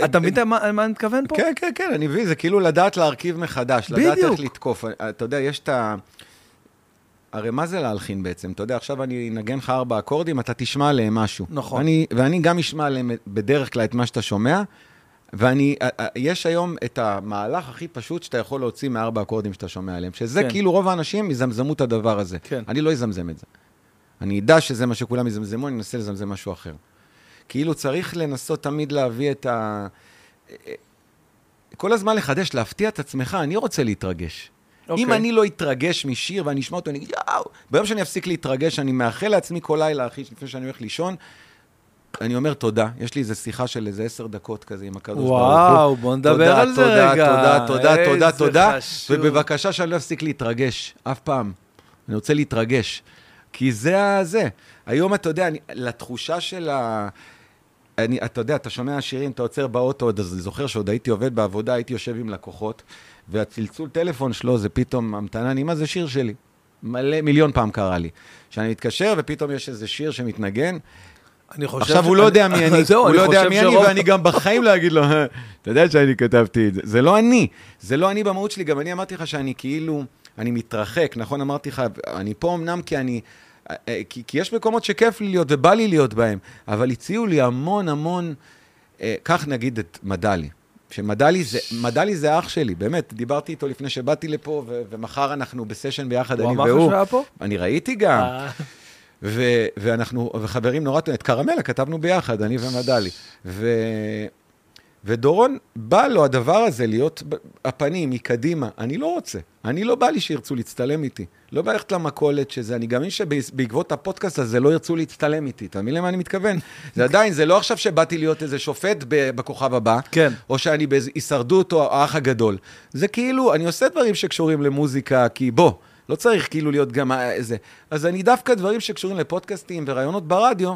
אתה מבין מה אני מתכוון פה? כן, כן, כן, אני מבין, זה כאילו לדעת להרכיב מחדש, לדעת. איך לתקוף. אתה יודע, יש את ה... הרי מה זה להלחין בעצם? אתה יודע, עכשיו אני אנגן לך ארבע אקורדים, אתה תשמע עליהם משהו. נכון. אני, ואני גם אשמע עליהם בדרך כלל את מה שאתה שומע, ואני, א- א- יש היום את המהלך הכי פשוט שאתה יכול להוציא מארבע אקורדים שאתה שומע עליהם, שזה כן. כאילו רוב האנשים יזמזמו את הדבר הזה. כן. אני לא אזמזם את זה. אני אדע שזה מה שכולם יזמזמו, אני אנסה לזמזם משהו אחר. כאילו צריך לנסות תמיד להביא את ה... כל הזמן לחדש, להפתיע את עצמך, אני רוצה להתרגש. אוקיי. אם אני לא אתרגש משיר ואני אשמע אותו, אני אגיד, יאו, ביום שאני אפסיק להתרגש, אני מאחל לעצמי כל לילה, אחי, לפני שאני הולך לישון, אני אומר תודה. יש לי איזו שיחה של איזה עשר דקות כזה עם הקדוש ברוך הוא. וואו, בוא נדבר תודה, על זה תודה, רגע. תודה, תודה, תודה, איזה תודה. חשוב. ובבקשה שאני לא אפסיק להתרגש, אף פעם. אני רוצה להתרגש. כי זה הזה. היום, אתה יודע, אני, לתחושה של ה... אני, אתה יודע, אתה שומע שירים, אתה עוצר באוטו, עוד, זוכר שעוד הייתי עובד בעבודה, הייתי יושב עם לקוחות, והצלצול טלפון שלו זה פתאום המתנה נעימה, זה שיר שלי. מלא, מיליון פעם קרה לי. שאני מתקשר ופתאום יש איזה שיר שמתנגן, אני חושב עכשיו ש- הוא לא יודע מי [LAUGHS] אני, זהו, הוא לא יודע מי אני, ואני גם בחיים לא אגיד לו, "אה, אתה יודע שאני כתבתי את זה. זה לא אני, זה לא אני במהות שלי, גם אני אמרתי לך שאני כאילו, אני מתרחק, נכון? אמרתי לך, אני פה אמנם כי אני, אה, אה, כי, כי יש מקומות שכיף לי להיות ובא לי להיות בהם, אבל הציעו לי המון המון, אה, קח נגיד את מדלי. שמדלי זה, מדלי זה אח שלי, באמת, דיברתי איתו לפני שבאתי לפה, ו- ומחר אנחנו בסשן ביחד, הוא אני אמר לך והוא. שהוא היה פה? אני ראיתי גם. אה, ו- ואנחנו, וחברים נורא טובים, את קרמלה כתבנו ביחד, אני ומדלי. ו- ודורון, בא לו הדבר הזה להיות הפנים, מקדימה. אני לא רוצה. אני לא בא לי שירצו להצטלם איתי. לא בא ללכת למכולת שזה, אני גם מבין שבעקבות הפודקאסט הזה לא ירצו להצטלם איתי. אתה מבין למה אני מתכוון? זה עדיין, זה לא עכשיו שבאתי להיות איזה שופט בכוכב הבא, כן. או שאני באיזו הישרדות או האח הגדול. זה כאילו, אני עושה דברים שקשורים למוזיקה, כי בוא, לא צריך כאילו להיות גם איזה... אז אני דווקא דברים שקשורים לפודקאסטים ורעיונות ברדיו,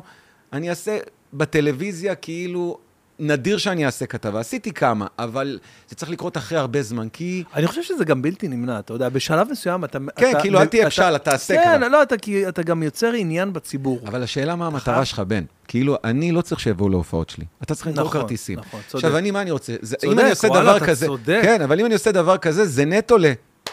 אני אעשה בטלוויזיה כאילו... נדיר שאני אעשה כתבה, עשיתי כמה, אבל זה צריך לקרות אחרי הרבה זמן, כי... אני חושב שזה גם בלתי נמנע, אתה יודע, בשלב מסוים אתה... כן, אתה- כאילו, אל תהיה אתה- פשל, אתה עשה כן, כבר. לא, אתה, כי אתה גם יוצר עניין בציבור. אבל השאלה מה המטרה שלך, בן. כאילו, אני לא צריך שיבואו להופעות שלי. אתה צריך למכור נכון, כרטיסים. נכון, צודק. עכשיו, אני, מה אני רוצה? זה, אם צודק, אני עושה וואלה, דבר אתה כזה... צודק. כן, אבל אם אני עושה דבר כזה, זה נטו ל...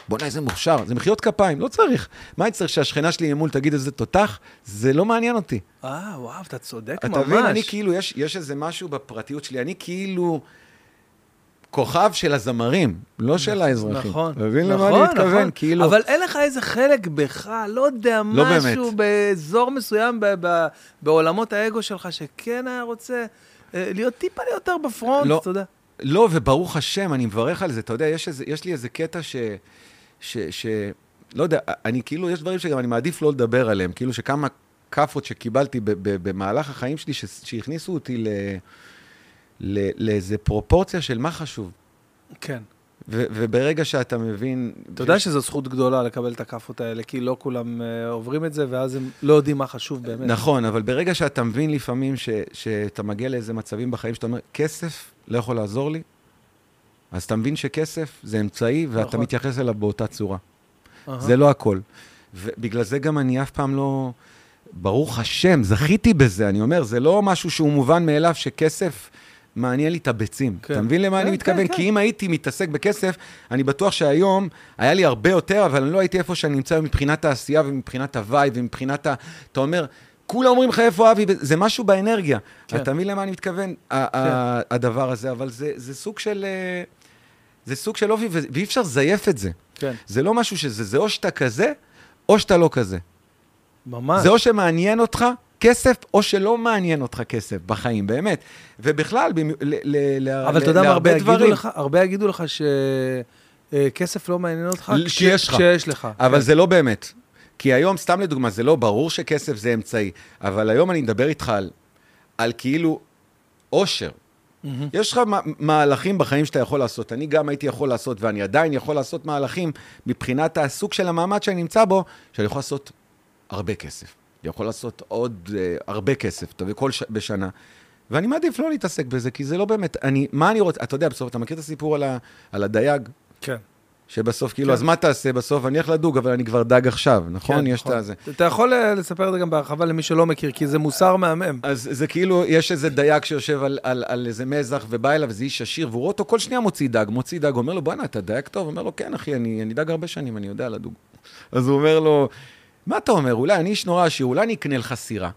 בוא'נה, איזה מוכשר, זה מחיאות כפיים, לא צריך. מה אני צריך שהשכנה שלי ממול תגיד איזה תותח? זה לא מעניין אותי. אה, וואו, אתה צודק ממש. אתה מבין, אני כאילו, יש, יש איזה משהו בפרטיות שלי, אני כאילו כוכב של הזמרים, לא של האזרחים. נכון. אתה מבין נכון, למה אני מתכוון? נכון. כאילו... אבל אין לך איזה חלק בך, לא יודע, לא משהו באמת. באזור מסוים ב- ב- בעולמות האגו שלך, שכן היה רוצה אה, להיות טיפה יותר בפרונט, לא. אתה יודע. לא, וברוך השם, אני מברך על זה. אתה יודע, יש, איזה, יש לי איזה קטע ש, ש, ש... לא יודע, אני כאילו, יש דברים שגם אני מעדיף לא לדבר עליהם. כאילו שכמה כאפות שקיבלתי במהלך החיים שלי, ש, שהכניסו אותי ל, ל, לאיזה פרופורציה של מה חשוב. כן. ו, וברגע שאתה מבין... אתה יודע שזו זכות גדולה לקבל את הכאפות האלה, כי לא כולם אה, עוברים את זה, ואז הם לא יודעים מה חשוב באמת. נכון, אבל ברגע שאתה מבין לפעמים ש, שאתה מגיע לאיזה מצבים בחיים שאתה אומר, כסף לא יכול לעזור לי, אז אתה מבין שכסף זה אמצעי ואתה נכון. מתייחס אליו באותה צורה. אהה. זה לא הכל. ובגלל זה גם אני אף פעם לא... ברוך השם, זכיתי בזה, אני אומר, זה לא משהו שהוא מובן מאליו שכסף מעניין לי את הביצים. כן. אתה מבין למה כן, אני מתכוון? כן, כי כן. אם הייתי מתעסק בכסף, אני בטוח שהיום היה לי הרבה יותר, אבל אני לא הייתי איפה שאני נמצא מבחינת העשייה ומבחינת הווייב ומבחינת ה... אתה אומר, כולם אומרים לך איפה אבי, זה משהו באנרגיה. כן. אתה מבין למה אני מתכוון? ה- הדבר הזה, אבל זה זה סוג של... אה, זה סוג של אופי, ואי אפשר לזייף את זה. כן, זה לא משהו שזה, זה או שאתה כזה, או שאתה לא כזה. ממש. זה או שמעניין אותך כסף, או שלא מעניין אותך כסף בחיים, באמת. ובכלל, במ- ל- ל- אבל ל- אתה יודע מה, הרבה יגידו. לך, הרבה יגידו לך שכסף לא מעניין אותך. כשיש לך. כשיש לך. אבל כן. זה לא באמת. כי היום, סתם לדוגמה, זה לא ברור שכסף זה אמצעי, אבל היום אני מדבר איתך על, על כאילו עושר. מהמם. יש לך מה- מהלכים בחיים שאתה יכול לעשות. אני גם הייתי יכול לעשות, ואני עדיין יכול לעשות מהלכים מבחינת הסוג של המעמד שאני נמצא בו, שאני יכול לעשות הרבה כסף. אני יכול לעשות עוד uh, הרבה כסף, אתה וכל ש... בשנה. ואני מעדיף לא להתעסק בזה, כי זה לא באמת, אני, מה אני רוצה, אתה יודע, בסוף, אתה מכיר את הסיפור על, ה, על הדייג? כן. שבסוף, כאילו, כן. אז מה תעשה בסוף? אני הולך לדוג, אבל אני כבר דג עכשיו, נכון? כן, יש נכון. את הזה. אתה יכול אה, לספר את זה גם בהרחבה למי שלא מכיר, כי זה מוסר מהמם. אז זה כאילו, יש איזה דייג שיושב על, על, על איזה מזח ובא אליו, איזה איש עשיר, והוא רואה אותו כל שנייה מוציא דג, מוציא דג, אומר לו, בואנה, אתה דייג טוב? אומר לו, כן, אחי, אני, אני דג הרבה שנים, אני יודע לדוג. אז הוא אומר לו, מה אתה אומר? אולי אני איש נורא עשיר, אולי אני אקנה לך סירה.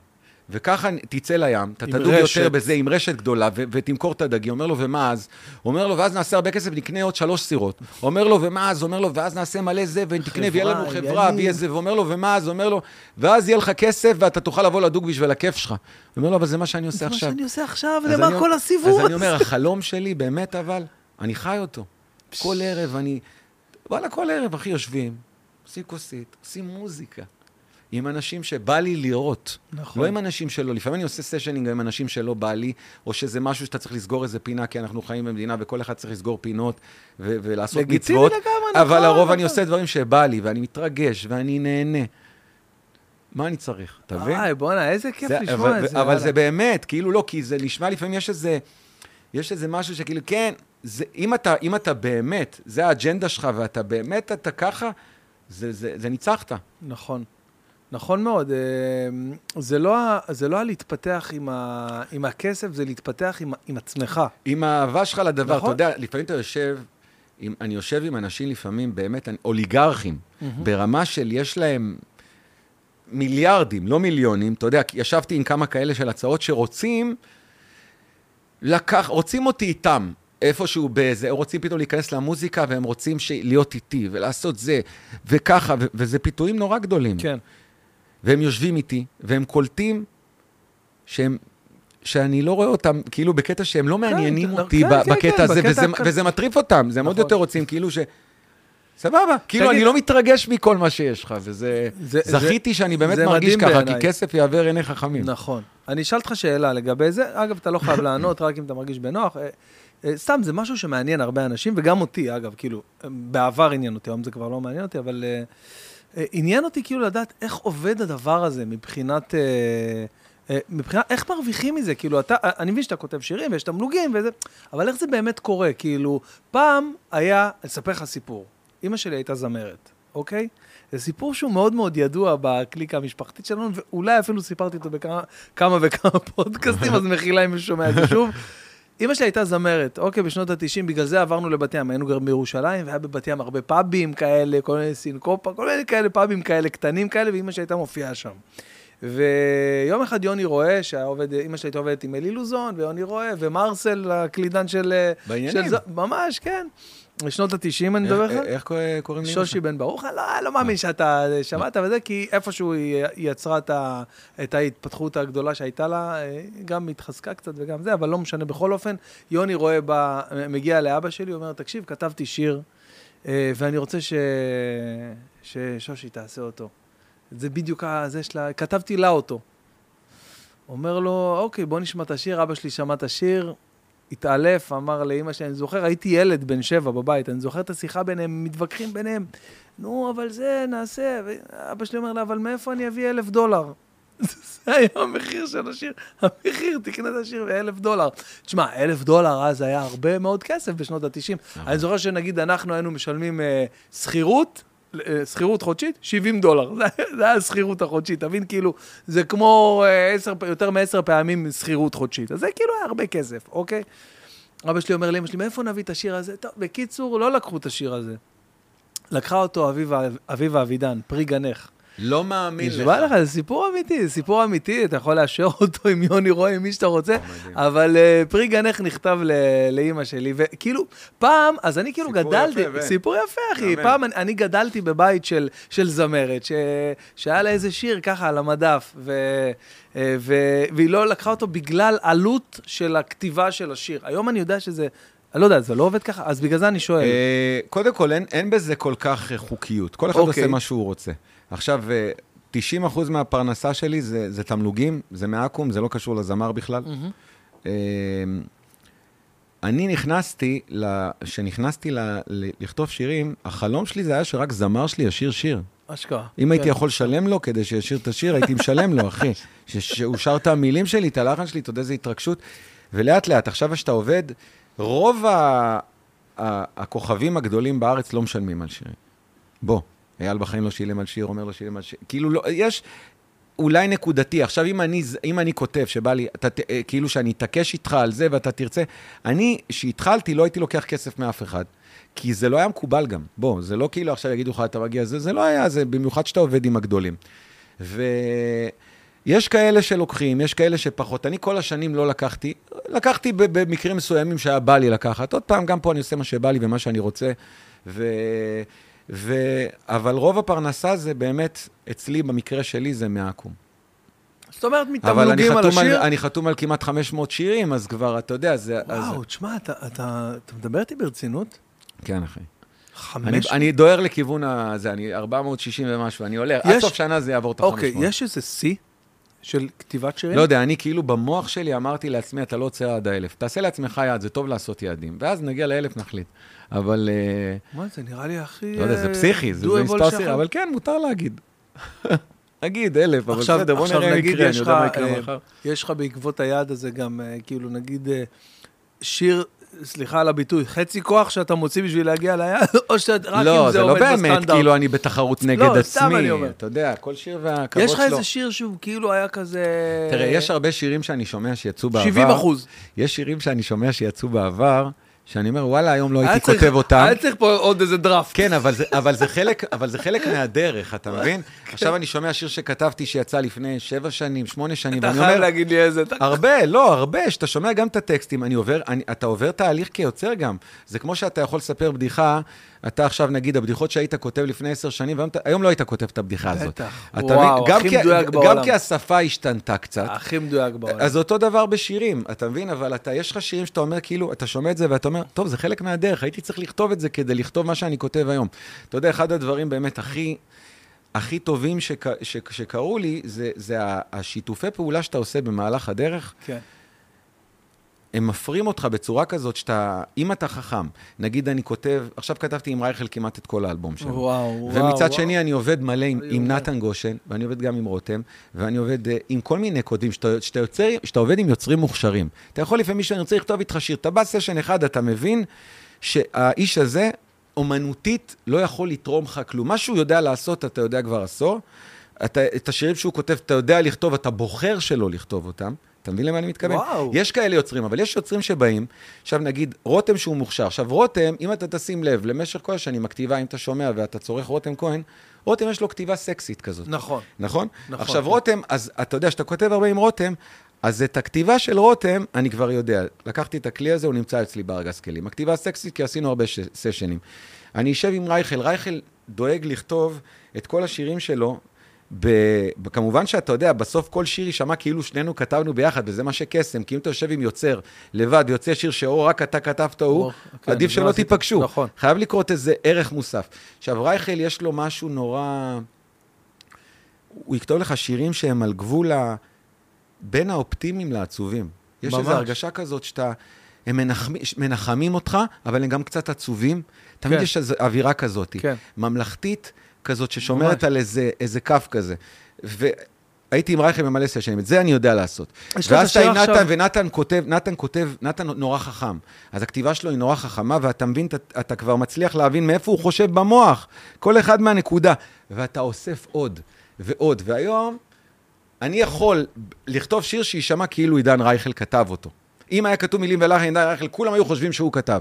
וככה תצא לים, אתה תדוג רשת. יותר בזה, עם רשת גדולה, ו- ותמכור את הדגים. אומר לו, ומה אז? אומר לו, ואז נעשה הרבה כסף, נקנה עוד שלוש סירות. אומר לו, ומה אז? אומר לו, ואז נעשה מלא זה, ותקנה, ויהיה לנו חברה. ויהיה זה, ואומר לו, ומה אז? אומר לו, ואז יהיה לך כסף, ואתה תוכל לבוא לדוג בשביל הכיף שלך. אומר לו, אבל זה מה שאני עושה זה מה עכשיו. שאני עושה עכשיו, למה אני- כל הסיבוב אז אני אומר, החלום שלי, באמת, אבל, אני חי אותו. כל ערב אני... וואלה, כל ערב, אחי, יושבים, עושים כוסית, עושים מוזיקה. עם אנשים שבא לי לראות. נכון. לא עם אנשים שלא. לפעמים אני עושה סשנינג עם אנשים שלא בא לי, או שזה משהו שאתה צריך לסגור איזה פינה, כי אנחנו חיים במדינה וכל אחד צריך לסגור פינות ו- ולעשות מצוות. לגמרי, אבל נכון, לרוב נכון. אני עושה דברים שבא לי, ואני מתרגש, ואני נהנה. מה אני צריך? אתה מבין? איי, בואנה, איזה כיף זה- לשמוע אבל, את זה. אבל. זה באמת, כאילו לא, כי זה נשמע לפעמים יש איזה, יש איזה משהו שכאילו, כן, זה, אם, אתה, אם אתה באמת, זה האג'נדה שלך, ואתה באמת, אתה ככה, זה, זה, זה ניצחת. נכון. נכון מאוד. אה, זה לא, זה לא הלהתפתח עם, ה, עם הכסף, זה להתפתח עם, עם עצמך. עם האהבה שלך לדבר, נכון. אתה יודע, לפעמים אתה יושב, עם, אני יושב עם אנשים לפעמים באמת, אני- אוליגרכים, ברמה של יש להם מיליארדים, לא מיליונים, אתה יודע, ישבתי עם כמה כאלה של הצעות שרוצים לקח, רוצים אותי איתם. איפשהו באיזה, רוצים פתאום להיכנס למוזיקה והם רוצים ש... להיות איתי ולעשות זה וככה, ו... וזה פיתויים נורא גדולים. כן. והם יושבים איתי, והם קולטים שהם, שאני לא רואה אותם, כאילו בקטע שהם לא מעניינים כן, אותי כן, ב- כן, בקטע כן, הזה, בקטע וזה, הכ- וזה מטריף אותם, זה הם עוד נכון. יותר רוצים, כאילו ש... סבבה, כאילו תגיד- אני לא מתרגש מכל מה שיש לך, וזה... זה- זכיתי שאני באמת זה מרגיש ככה, כי בעיניי. כסף יעבר עיני חכמים. נכון. אני אשאל אותך שאלה לגבי זה. אגב, אתה לא חייב לענות, רק אם אתה מרגיש בנוח. אה, אה, סתם, זה משהו שמעניין הרבה אנשים, וגם אותי, אגב, כאילו, אה, בעבר עניין אותי, היום זה כבר לא מעניין אותי, אבל אה, עניין אותי כאילו לדעת איך עובד הדבר הזה מבחינת... אה, אה, מבחינת, איך מרוויחים מזה? כאילו, אתה, אה, אני מבין שאתה כותב שירים ויש תמלוגים וזה, אבל איך זה באמת קורה? כאילו, פעם היה, אני אספר לך סיפור. אימא שלי הייתה זמרת, אוקיי? זה סיפור שהוא מאוד מאוד ידוע בקליקה המשפחתית שלנו, ואולי אפילו סיפרתי אותו בכמה כמה וכמה [LAUGHS] פודקאסטים, אז מחילה אם מישהו שומע את זה שוב. אימא שלי הייתה זמרת, אוקיי, בשנות ה-90, בגלל זה עברנו לבת ים, היינו גרים בירושלים, והיה בבת ים הרבה פאבים כאלה, כל מיני סינקופה, כל מיני כאלה פאבים כאלה, קטנים כאלה, ואימא שלי הייתה מופיעה שם. ויום אחד יוני רואה, שהעובד, אימא שלי הייתה עובדת עם אלי לוזון, ויוני רואה, ומרסל, הקלידן של... בעניינים. של ממש, כן. בשנות ה-90 אני מדבר איתך. איך קורא- קוראים לי? שושי בן ברוך, אני לא, לא מאמין שאתה שמעת וזה, כי איפשהו היא יצרה את, ההתפתחות הגדולה שהייתה לה, אה, גם התחזקה קצת וגם זה, אבל לא משנה. בכל אופן, יוני רואה, בא, מגיע לאבא שלי, אומר, תקשיב, כתבתי שיר, אה, ואני רוצה ש, ששושי תעשה אותו. זה בדיוק הזה שלה, כתבתי לה אותו. אומר לו, אוקיי, בוא נשמע את השיר, אבא שלי שמע את השיר, התעלף, אמר לאימא שלי, אני זוכר, הייתי ילד בן שבע בבית, אני זוכר את השיחה ביניהם, מתווכחים ביניהם, נו, אבל זה, נעשה, ואבא שלי אומר לה, אבל מאיפה אני אביא אלף דולר? [LAUGHS] זה היה המחיר של השיר, המחיר, תקנה את השיר באלף דולר. תשמע, אלף דולר אז היה הרבה מאוד כסף בשנות ה-90. אני זוכר שנגיד אנחנו היינו משלמים אה, שכירות, שכירות חודשית, 70 דולר. [LAUGHS] זה, השכירות החודשית, תבין, כאילו, זה כמו אה, עשר, יותר מעשר פעמים שכירות חודשית. אז זה כאילו היה הרבה כסף, אוקיי? אבא שלי אומר לאמא שלי, מאיפה נביא את השיר הזה? טוב, בקיצור, לא לקחו את השיר הזה. לקחה אותו אביבה, אביבה אבידן, פרי גנך. לא מאמין לך. נשבע לך, זה סיפור אמיתי, זה סיפור אמיתי, אתה יכול לאשר [LAUGHS] אותו עם יוני רואה, עם מי שאתה רוצה, אבל uh, פרי גנך נכתב לאימא שלי, וכאילו, פעם, אז אני כאילו גדלתי. סיפור יפה, אחי. פעם אני, גדלתי בבית של, זמרת, שהיה לה איזה שיר ככה על המדף, ו, אה, ו, והיא לא לקחה אותו בגלל עלות של הכתיבה של השיר. היום אני יודע שזה... אני לא יודע, זה לא עובד ככה? אז בגלל זה אני שואל. אה, קודם כל, אין, אין בזה כל כך אה, חוקיות. כל אחד אוקיי. עושה מה שהוא רוצה. עכשיו, אה, 90% מהפרנסה שלי זה, זה תמלוגים, זה מעכו"ם, זה לא קשור לזמר בכלל. אה, אני נכנסתי, כשנכנסתי לכתוב שירים, החלום שלי זה היה שרק זמר שלי ישיר שיר. אשכרה. אם הייתי כן. יכול לשלם לו כדי שישיר את השיר, הייתי משלם לו, אחי. שהוא שר את המילים שלי, את הלחן שלי, אתה יודע איזה התרגשות. ולאט לאט, עכשיו שאתה עובד, רוב ה- ה- הכוכבים הגדולים בארץ לא משלמים על שירים. בוא, אייל בחיים לא שילם על שיר, אומר לא שילם על שיר. כאילו, לא, יש אולי נקודתי. עכשיו, אם אני, אם אני כותב שבא לי, אתה, אה, כאילו שאני אתעקש איתך על זה ואתה תרצה, אני, כשהתחלתי, לא הייתי לוקח כסף מאף אחד. כי זה לא היה מקובל גם. בוא, זה לא כאילו עכשיו יגידו לך, אתה מגיע, זה, זה לא היה, זה במיוחד שאתה עובד עם הגדולים. ויש כאלה שלוקחים, יש כאלה שפחות. אני כל השנים לא לקחתי, לקחתי במקרים מסוימים שהיה בא לי לקחת. עוד פעם, גם פה אני עושה מה שבא לי ומה שאני רוצה. ו... ו... אבל רוב הפרנסה זה באמת, אצלי, במקרה שלי, זה מעכו"ם. זאת אומרת, אבל מתמלוגים על השיר? על, אני חתום על כמעט 500 שירים, אז כבר, אתה יודע, זה... אז... וואו, תשמע, אתה, אתה, אתה מדבר איתי ברצינות? כן, אחי. אני, חמש... אני דוהר לכיוון הזה, אני 460 ומשהו, אני עד יש- סוף שנה זה יעבור את ה-500. אוקיי, יש איזה שיא של כתיבת שירים? לא יודע, אני כאילו במוח שלי אמרתי לעצמי, אתה לא עוצר עד האלף. תעשה לעצמך יעד, זה טוב לעשות יעדים. ואז נגיע לאלף, נחליט. אבל, אה, מה, זה נראה לי הכי... לא יודע, זה אה, פסיכי, זה, זה מספר סיר, אבל כן, מותר להגיד. [LAUGHS] נגיד אלף, אבל בסדר, בוא נראה אם יקרה, אני יש יודע מה יקרה אה, מחר. יש לך בעקבות היעד הזה גם, כאילו, נגיד, שיר, סליחה על הביטוי, חצי כוח שאתה מוציא בשביל להגיע ליעד, [LAUGHS] או שאתה רק לא, אם זה זה לא עומד באמת, בסטנדרט? כאילו אני בתחרות נגד לא, עצמי. סתם אני אומר. אתה יודע, כל שיר והכבוד יש שלו. לך איזה שיר שהוא כאילו היה כזה... תראה, יש הרבה שירים שאני שומע שיצאו בעבר. 70 אחוז. יש שירים שאני שומע שיצאו בעבר, שאני אומר, וואלה, היום לא הייתי צריך- כותב אותם. היה צריך פה עוד איזה דראפט. כן, אבל זה, אבל, זה חלק, אבל זה חלק מהדרך, אתה מבין? כן. עכשיו אני שומע שיר שכתבתי שיצא לפני שבע שנים, שמונה שנים, אתה ואני חייב אומר, להגיד לי איזה... אתה- הרבה, לא, הרבה, שאתה שומע גם את הטקסטים, אני עובר, אני, אתה עובר תהליך כיוצר גם. זה כמו שאתה יכול לספר בדיחה, אתה עכשיו, נגיד, הבדיחות שהיית כותב לפני עשר שנים, והיום, היום לא היית כותב את הבדיחה הזאת. בטח. וואו? גם הכי כי- מדויק גם בעולם. כי השפה השתנתה קצת. הכי מדויק בעולם. אז אותו דבר בשירים, אתה מבין? אבל אתה, יש לך שירים שאתה אומר, כאילו, אתה שומע את זה ואתה אומר, טוב, זה חלק מהדרך, הייתי צריך לכתוב את זה כדי לכתוב מה שאני כותב היום. אתה יודע, אחד הדברים באמת הכי, הכי טובים שק, ש, שקרו לי, זה, זה השיתופי פעולה שאתה עושה במהלך הדרך, כן. הם מפרים אותך בצורה כזאת שאתה, אם אתה חכם, נגיד אני כותב, עכשיו כתבתי עם רייכל כמעט את כל האלבום שלו. וואו, וואו. ומצד וואו. שני, אני עובד מלא עם, עם יאומן. נתן גושן, ואני עובד גם עם רותם, ואני עובד uh, עם כל מיני קודים, שאתה, שאתה, יוצר, שאתה עובד עם יוצרים מוכשרים. אתה יכול לפעמים שאני רוצה לכתוב איתך שיר, אתה בא סשן אחד, אתה מבין שהאיש הזה, אומנותית, לא יכול לתרום לך כלום. מה שהוא יודע לעשות, אתה יודע כבר עשור. אתה, את השירים שהוא כותב, אתה יודע לכתוב, אתה בוחר שלא לכתוב אותם. אתה מבין למה אני מתכוון? וואו. יש כאלה יוצרים, אבל יש יוצרים שבאים, עכשיו נגיד, רותם שהוא מוכשר. עכשיו, רותם, אם אתה תשים לב, למשך כל השנים, הכתיבה, אם אתה שומע ואתה צורך רותם כהן, רותם יש לו כתיבה סקסית כזאת. נכון. נכון? נכון. עכשיו, רותם, אז אתה יודע, כשאתה כותב הרבה עם רותם, אז את הכתיבה של רותם, אני כבר יודע. לקחתי את הכלי הזה, הוא נמצא אצלי בארגז כלים. הכתיבה הסקסית, כי עשינו הרבה ש- סשנים. אני אשב עם רייכל, רייכל דואג לכתוב את כל השירים שלו. ב... כמובן שאתה יודע, בסוף כל שיר יישמע כאילו שנינו כתבנו ביחד, וזה מה שקסם, כי אם אתה יושב עם יוצר לבד, ויוצא שיר שאו רק אתה כתבת הוא, או, כן, עדיף לא שלא עשית. תיפגשו. נכון. חייב לקרות איזה ערך מוסף. עכשיו, רייכל יש לו משהו נורא... הוא יכתוב לך שירים שהם על גבול ה... בין האופטימיים לעצובים. יש ממש. איזו הרגשה כזאת שאתה... הם מנחמים, מנחמים אותך, אבל הם גם קצת עצובים. תמיד כן. יש איזו אווירה כזאת. כן. ממלכתית כזאת ששומרת. על איזה, איזה כף כזה. הייתי עם רייכל ממלא סשנים, את זה אני יודע לעשות. ואז אתה עם נתן, ונתן כותב, נתן כותב, נתן נורא חכם. אז הכתיבה שלו היא נורא חכמה, ואתה מבין, אתה, אתה כבר מצליח להבין מאיפה הוא חושב במוח, כל אחד מהנקודה, ואתה אוסף עוד ועוד. והיום, אני יכול לכתוב שיר שיישמע כאילו עידן רייכל כתב אותו. אם היה כתוב מילים ולחן עידן רייכל, כולם היו חושבים שהוא כתב.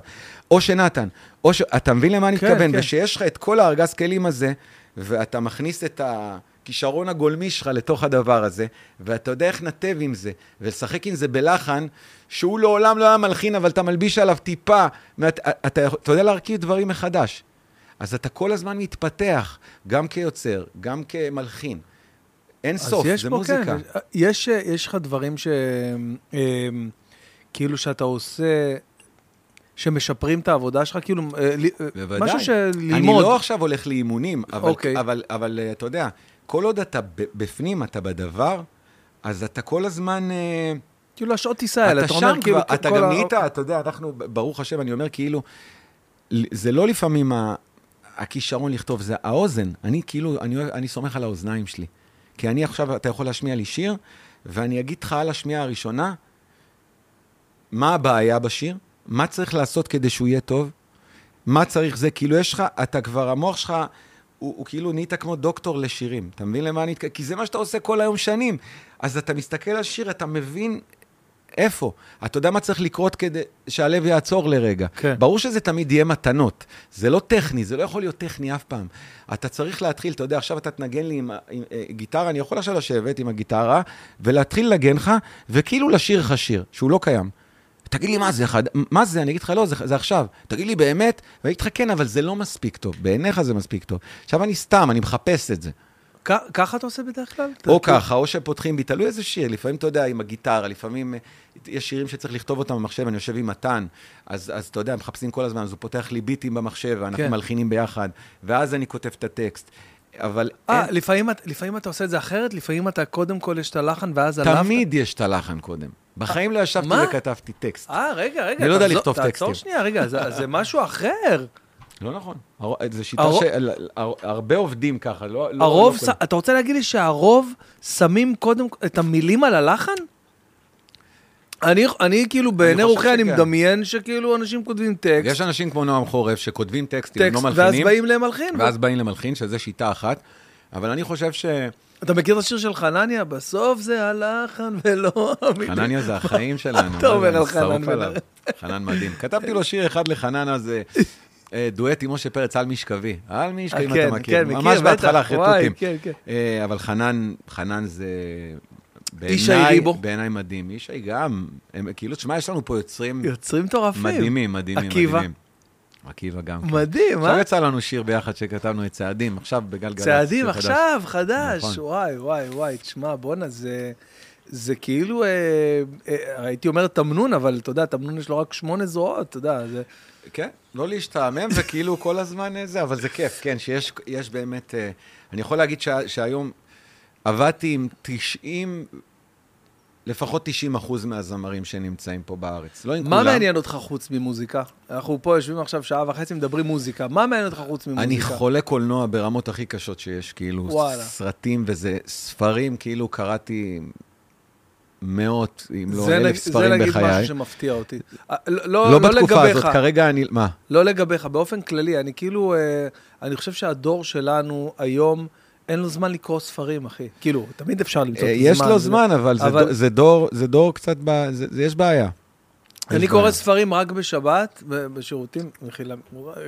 או שנתן, או ש... אתה מבין למה אני כן, מתכוון? כן. ושיש לך את כל הארגז כלים הזה, ואתה מכניס את הכישרון הגולמי שלך לתוך הדבר הזה, ואתה יודע איך לנתב עם זה, ולשחק עם זה בלחן, שהוא לעולם לא היה מלחין, אבל אתה מלביש עליו טיפה, ואת- אתה, אתה יודע להרכיב דברים מחדש. אז אתה כל הזמן מתפתח, גם כיוצר, גם כמלחין. אין סוף, זה פה, מוזיקה. כן, יש, יש לך דברים ש... כאילו שאתה עושה, שמשפרים את העבודה שלך, כאילו, אה, אה, בוודאי. משהו שללמוד. אני לא עכשיו הולך לאימונים, אבל, אוקיי. אבל, אבל אה, אתה יודע, כל עוד אתה בפנים, אתה בדבר, אז אתה כל הזמן... כאילו, השעות טיסה האלה, אתה אתה שם אומר, כאילו, אתה גם ה- נהיית, אתה יודע, אנחנו, ברוך השם, אני אומר כאילו, זה לא לפעמים הכישרון לכתוב, זה האוזן. אני כאילו, אני, אני סומך על האוזניים שלי. כי אני עכשיו, אתה יכול להשמיע לי שיר, ואני אגיד לך על השמיעה הראשונה, מה הבעיה בשיר, מה צריך לעשות כדי שהוא יהיה טוב, מה צריך זה, כאילו יש לך, אתה כבר, המוח שלך, הוא, הוא כאילו נהיית כמו דוקטור לשירים. אתה מבין למה אני... כי זה מה שאתה עושה כל היום שנים. אז אתה מסתכל על שיר, אתה מבין איפה. אתה יודע מה צריך לקרות כדי שהלב יעצור לרגע. כן. ברור שזה תמיד יהיה מתנות. זה לא טכני, זה לא יכול להיות טכני אף פעם. אתה צריך להתחיל, אתה יודע, עכשיו אתה תנגן לי עם, עם, עם גיטרה, אני יכול עכשיו לשבת עם הגיטרה ולהתחיל לנגן לך, וכאילו לשיר לך שיר, שהוא לא קיים. תגיד לי, מה זה, אחד, מה זה? אני אגיד לך, לא, זה, זה עכשיו. תגיד לי, באמת? ואני אגיד לך, כן, אבל זה לא מספיק טוב. בעיניך זה מספיק טוב. עכשיו אני סתם, אני מחפש את זה. ככה אתה עושה בדרך כלל? או ככה, או שפותחים בי, תלוי איזה שיר. לפעמים, אתה יודע, עם הגיטרה, לפעמים אה, יש שירים שצריך לכתוב אותם במחשב, אני יושב עם מתן, אז, אז אתה יודע, מחפשים כל הזמן, אז הוא פותח לי ביטים במחשב, ואנחנו כן. מלחינים ביחד, ואז אני כותב את הטקסט. אבל אה, אין, לפעמים, לפעמים אתה עושה את זה אחרת, לפעמים אתה קודם כל יש את הלחן ואז עליו... תמיד יש את הלחן קודם. בחיים לא ישבתי מה? וכתבתי טקסט. אה, רגע, רגע. אני לא יודע לכתוב תעצור טקסטים. שנייה, רגע, זה זה משהו אחר. [LAUGHS] לא נכון. זו שיטה הרוב- שהרבה עובדים ככה, לא... לא- הרוב, לא אתה רוצה להגיד לי שהרוב שמים קודם את המילים על הלחן? אני, אני כאילו בעיני רוחי אני. מדמיין שכאילו אנשים כותבים טקסט, יש אנשים כמו נועם חורף שכותבים טקסטים, הם טקסט, לא ואז מלחינים, באים למלחין. ואז באים למלחין, שזה שיטה אחת. אבל אני חושב ש... אתה מכיר את השיר של חנניה? בסוף זה הלחן ולא. חנניה זה החיים [LAUGHS] שלנו. אתה אומר על חנן עליו. חנן מדהים. כתבתי לו שיר אחד לחנן אז [LAUGHS] אה, דואט עם משה פרץ על משכבי. על משכבי, אם כן, אתה מכיר. כן, מכיר, ממש בטח, בהתחלה, אחרי תותים. כן, כן. אה, אבל חנן, חנן זה... בעיניי-. בעיניי מדהים. ישי גם, כאילו, תשמע, יש לנו פה יוצרים יוצרים מטורפים. מדהימים, מדהימים. מדהימים. עקיבא גם. כן. מדהים, עכשיו אה? יצא לנו שיר ביחד שכתבנו את צעדים, עכשיו בגלגלצ. צעדים חדש. עכשיו, חדש. נכון. וואי, וואי, וואי, תשמע, בואנה, זה... זה כאילו, אה, אה, הייתי אומר תמנון, אבל אתה יודע, תמנון יש לו רק שמונה זרועות, אתה יודע, זה... כן, לא להשתעמם, זה כאילו כל הזמן אה, זה, אבל זה כיף, כן, שיש יש באמת... אה, אני יכול להגיד שה, שהיום עבדתי עם 90, לפחות 90 אחוז מהזמרים שנמצאים פה בארץ. לא עם מה כולם. מעניין אותך חוץ ממוזיקה? אנחנו פה יושבים עכשיו שעה וחצי, מדברים מוזיקה. מה מעניין אותך חוץ ממוזיקה? אני חולה קולנוע ברמות הכי קשות שיש, כאילו, וואלה. סרטים וזה, ספרים, כאילו קראתי מאות, אם לא אלף נג- ספרים זה נגיד בחיי. משהו שמפתיע אותי. אה, לא, לא, לא לא בתקופה לגביך, הזאת, כרגע אני... מה? לא לגביך, באופן כללי, אני כאילו, אה, אני חושב שהדור שלנו היום, אין לו זמן לקרוא ספרים, אחי. כאילו, תמיד אפשר למצוא אה, את יש הזמן. לו זה- זמן, אבל זה דור- זה דור, קצת, יש בעיה. אני יש קורא. ספרים רק בשבת, בשירותים, מחילה.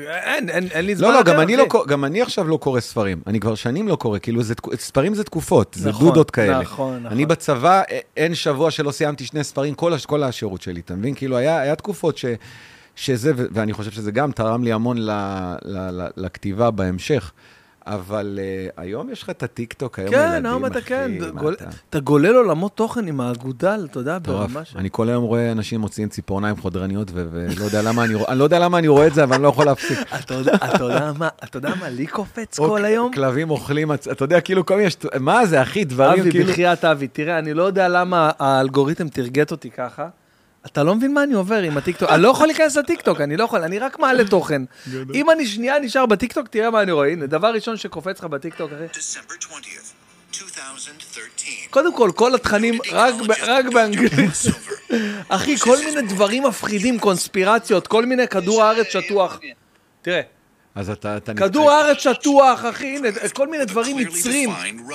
אין, אין, אין לי זמן לא, לא, גם אני. לא, קור- גם אני עכשיו לא קורא ספרים. אני כבר שנים לא קורא, כאילו, זה, ספרים זה תקופות, זה נכון, דודות כאלה. נכון, נכון. אני בצבא, אין שבוע שלא סיימתי שני ספרים, כל, כל השירות שלי, אתה מבין? כאילו, היה, היה תקופות ש, שזה, ואני חושב שזה גם תרם לי המון ל, ל, ל, לכתיבה בהמשך. אבל uh, היום יש לך את הטיקטוק, היום כן, ילדים, היום אתה אחי, כן, גול- אתה? אתה גולל עולמות תוכן עם האגודל, אתה יודע. ברמה ש... אני כל היום רואה אנשים מוציאים ציפורניים חודרניות, ו- ולא יודע למה אני אני לא יודע למה אני רואה את זה, אבל אני לא יכול להפסיק. [LAUGHS] אתה יודע- מה, אתה יודע מה לי קופץ כל אוקיי, היום? כלבים אוכלים, אתה יודע, כאילו כל מיני, שט- מה זה, אחי, דברים אבי, כאילו... בחייאת אבי, תראה, אני לא יודע למה האלגוריתם תרגט אותי ככה. אתה לא מבין מה אני עובר עם הטיקטוק, אני לא יכול להיכנס לטיקטוק, אני לא יכול, אני רק מעלה תוכן. אם אני שנייה נשאר בטיקטוק, תראה מה אני רואה. הנה, דבר ראשון שקופץ לך בטיקטוק, אחי. December 20th, קודם כל, כל התכנים רק, ב- רק באנגלית. [LAUGHS] אחי, כל מיני דברים מפחידים, קונספירציות, כל מיני כדור הארץ שטוח. תראה, אז אתה... אתה כדור הארץ שטוח, אחי, הנה, כל מיני דברים מצרים.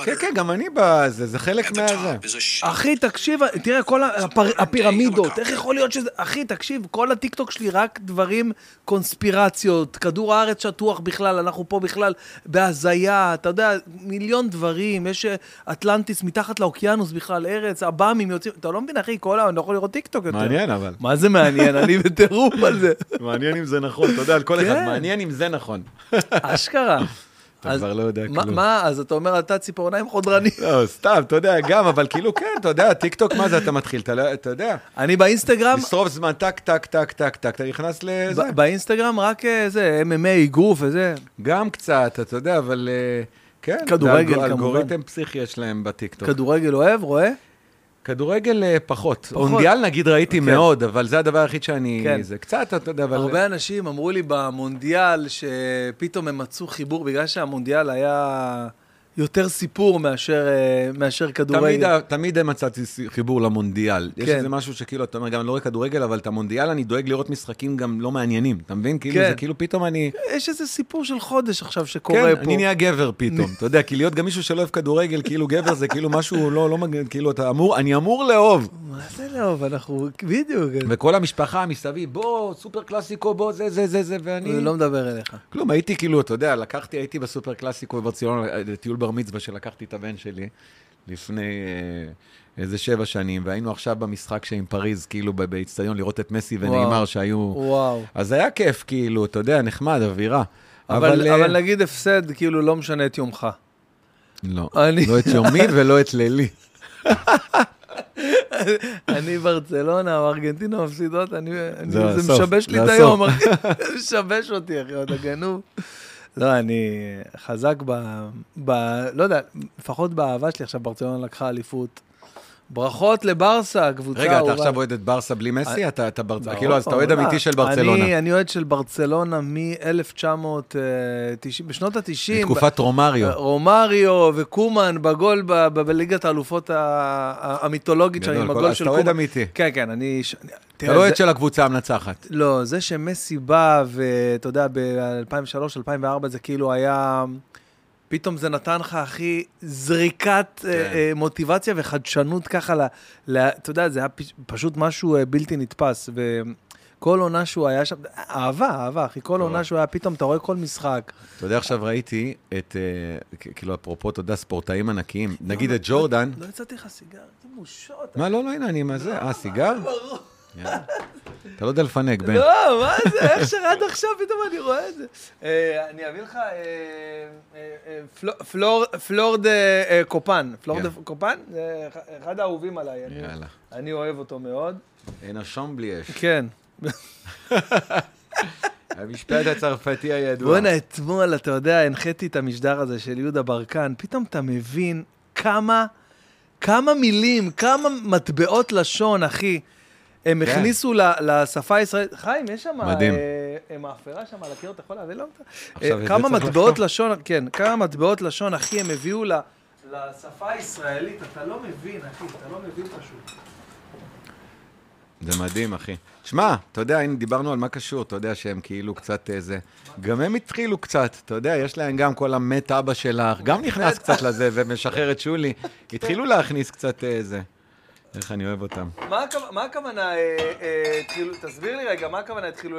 כן, כן, גם אני בזה, זה חלק מהזה. אחי, תקשיב, תראה, כל הפר, הפירמידות, איך יכול להיות שזה... אחי, תקשיב, כל הטיקטוק שלי רק דברים, קונספירציות, כדור הארץ שטוח בכלל, אנחנו פה בכלל בהזיה, אתה יודע, מיליון דברים, יש אה, אטלנטיס מתחת לאוקיינוס בכלל, ארץ, עב"מים יוצאים, אתה לא מבין, אחי, כל ה... אני לא יכול לראות טיקטוק יותר. מעניין, אבל. מה זה מעניין? אני בטירוף על זה. מעניין אם זה נכון, אתה יודע, על כל אחד, כן. מעניין אם זה נכון. [LAUGHS] אשכרה. אתה כבר לא יודע כלום. מה, אז אתה אומר, אתה ציפורניים חודרני. לא, סתם, אתה יודע, גם, אבל כאילו, כן, אתה יודע, טיקטוק, מה זה אתה מתחיל? אתה לא- יודע, אני באינסטגרם, לשרוף זמן, טק, טק, טק, טק, טק, אתה נכנס לזה. באינסטגרם רק אה, זה, MMA, אגרוף וזה. גם קצת, אתה יודע, אבל אה, כן. כדורגל, כמובן. אלגוריתם פסיכי יש להם בטיקטוק. כדורגל אוהב, רואה? כדורגל אה, פחות. פחות. מונדיאל נגיד ראיתי כן. מאוד, אבל זה הדבר היחיד שאני... כן. זה קצת, אתה יודע, אבל... הרבה אנשים אמרו לי במונדיאל שפתאום הם מצאו חיבור, בגלל שהמונדיאל היה יותר סיפור מאשר, אה, מאשר תמיד, כדורגל. תמיד מצאתי חיבור למונדיאל. יש כן. איזה משהו שכאילו, אתה אומר, גם לא רואה כדורגל, אבל את המונדיאל אני דואג לראות משחקים גם לא מעניינים, אתה מבין? כאילו, כן. זה כאילו פתאום אני... יש איזה סיפור של חודש עכשיו שקורה כן, פה. אני נהיה גבר פתאום, אתה יודע, כי להיות גם מישהו שלא אוהב כדורגל, כאילו גבר זה כאילו משהו לא, לא מגניב, כאילו אתה אמור, אני אמור לאהוב. מה זה לאהוב? אנחנו... בדיוק. וכל המשפחה מסביב, בוא, סופר קלאסיקו, בוא, זה, זה, זה, זה, ואני... אני לא מדבר אליך. כלום, הייתי כאילו, אתה יודע, לקחתי, הייתי בסופר קלאסיקו בברצלונה, לטיול בר מצווה שלקחתי את הבן שלי לפני אה, איזה שבע שנים, והיינו עכשיו במשחק שעם פריז, כאילו באיצטדיון, לראות את מסי. ונאמר שהיו... וואו. אז היה כיף, כאילו, אתה יודע, נחמד, אווירה. אבל, אה, אבל נגיד הפסד, כאילו לא משנה את יומך. לא, אני- לא את יומי ולא את לילי. אני ברצלונה או ארגנטינה מפסידות, אני, אני, זה זה משבש לי את. היום, אחי. זה משבש אותי, אחי, אתה גנוב. לא, אני חזק ב, ב... לא יודע, לפחות באהבה שלי עכשיו, ברצלונה לקחה אליפות. ברכות לברסה, קבוצה רגע, אתה. עכשיו אוהד את ברסה בלי מסי? אתה, אתה ברצ... ברור, כאילו, אז אתה אוהד לא, אמיתי של ברצלונה. אני, אני אוהד של ברצלונה מ-1990, בשנות ה-90. תקופת רומריו. רומריו וקומן בגול בליגת האלופות המיתולוגית גדול, עם הגול אז של אתה קומן. אוהד אמיתי. כן, כן, אני... אתה לא אוהד של הקבוצה המנצחת. לא, זה שמסי בא, ואתה יודע, ב-2003-2004 זה כאילו היה... פתאום זה נתן לך, אחי, זריקת כן. אה, אה, מוטיבציה וחדשנות ככה, ל, ל, אתה יודע, זה היה פ- פשוט משהו אה, בלתי נתפס. וכל עונה שהוא היה שם, אהבה, אהבה, אחי, כל עונה שהוא היה, פתאום אתה רואה כל משחק. אתה יודע, עכשיו ראיתי את, אה, כאילו, אפרופו, אתה יודע, ספורטאים ענקיים, נגיד את ג'ורדן. לא יצאתי לך סיגר, איזה בושות. מה, לא, לא, הנה, אני מה זה, אה, סיגר? יאללה. אתה לא יודע לפנק, בן. לא, מה זה, איך שעד עכשיו פתאום אני רואה את זה. אה, אני אביא לך אה, אה, פלו- פלור- פלורד קופן. פלורד. קופן? זה אחד- האהובים עליי. אני- יאללה. אני אוהב אותו מאוד. אין השום בלי אש. כן. [LAUGHS] המשפט הצרפתי הידוע. בואנה, אתמול, אתה יודע, הנחיתי את המשדר הזה של יהודה ברקן, פתאום אתה מבין כמה, כמה מילים, כמה מטבעות לשון, אחי. הם כן. הכניסו לשפה הישראלית, חיים, יש שם מדהים. אה, אה, מאפרה שם על הקיר, אתה יכול להביא לנו אותה? אה, כמה מטבעות? לשון, כן, כמה מטבעות לשון, אחי, הם הביאו לשפה הישראלית, אתה לא מבין, אחי, אתה לא מבין פשוט. זה מדהים, אחי. שמע, אתה יודע, הנה דיברנו על מה קשור, אתה יודע שהם כאילו קצת איזה... גם הם התחילו קצת, אתה יודע, יש להם גם כל המת אבא שלך, גם נכנס [LAUGHS] קצת לזה ומשחרר את שולי. התחילו להכניס קצת איזה... איך אני אוהב אותם. מה הכו- מה הכוונה, אה, אה, תסביר לי רגע, מה הכוונה התחילו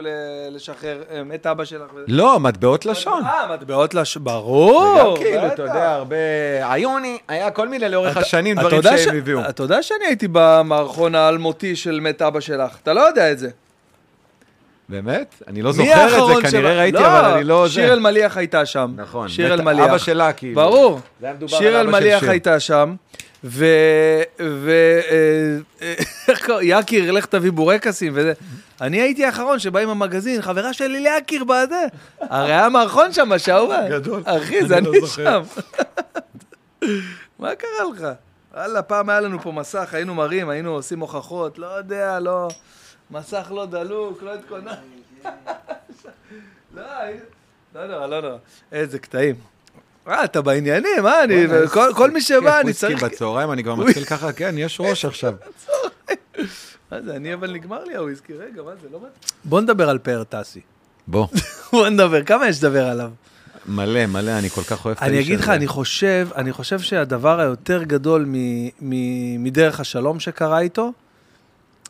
לשחרר אה, את אבא שלך? לא, מטבעות לשון. אה, מטבעות לשון, ברור. וגם כאילו. אתה יודע, הרבה... עיוני, היה כל מיני לאורך השנים דברים שהם הביאו. אתה יודע שאני הייתי במערכון האלמותי של מת אבא שלך, אתה לא יודע את זה. באמת? אני לא זוכר את זה, כנראה ראיתי, אבל אני לא... שיר. אלמליח הייתה שם. נכון, שיר אלמליח. אבא שלה, כאילו. ברור. שיר אלמליח. הייתה שם, ו... ו... אה? [LAUGHS] יקיר, לך תביא בורקסים וזה. אני הייתי האחרון שבא עם המגזין, חברה שלי ליקיר בזה. הרי היה מערכון שם, שאובה. גדול. אחי, זה אני לא אני. שם. [LAUGHS] מה קרה לך? וואלה, פעם היה לנו פה מסך, היינו מראים, היינו עושים הוכחות, לא יודע, לא... מסך לא דלוק, לא התכונן. [LAUGHS] לא, היינו- לא נורא, לא נורא. איזה קטעים. אה, אתה בעניינים, אה? אני, כל- מי שבא, אני צריך... וויסקי בצהריים, אני כבר מתחיל ככה, כן, יש ראש עכשיו. [LAUGHS] מה זה, אני אבל נגמר לי הוויסקי, רגע, מה זה, לא... בוא נדבר על פאר טאסי. בוא, [LAUGHS] בוא נדבר, כמה יש לדבר עליו? מלא, מלא, אני כל כך אוהב את האיש אני הזה. אגיד לך, אני חושב, אני חושב שהדבר היותר גדול מדרך השלום שקרה איתו,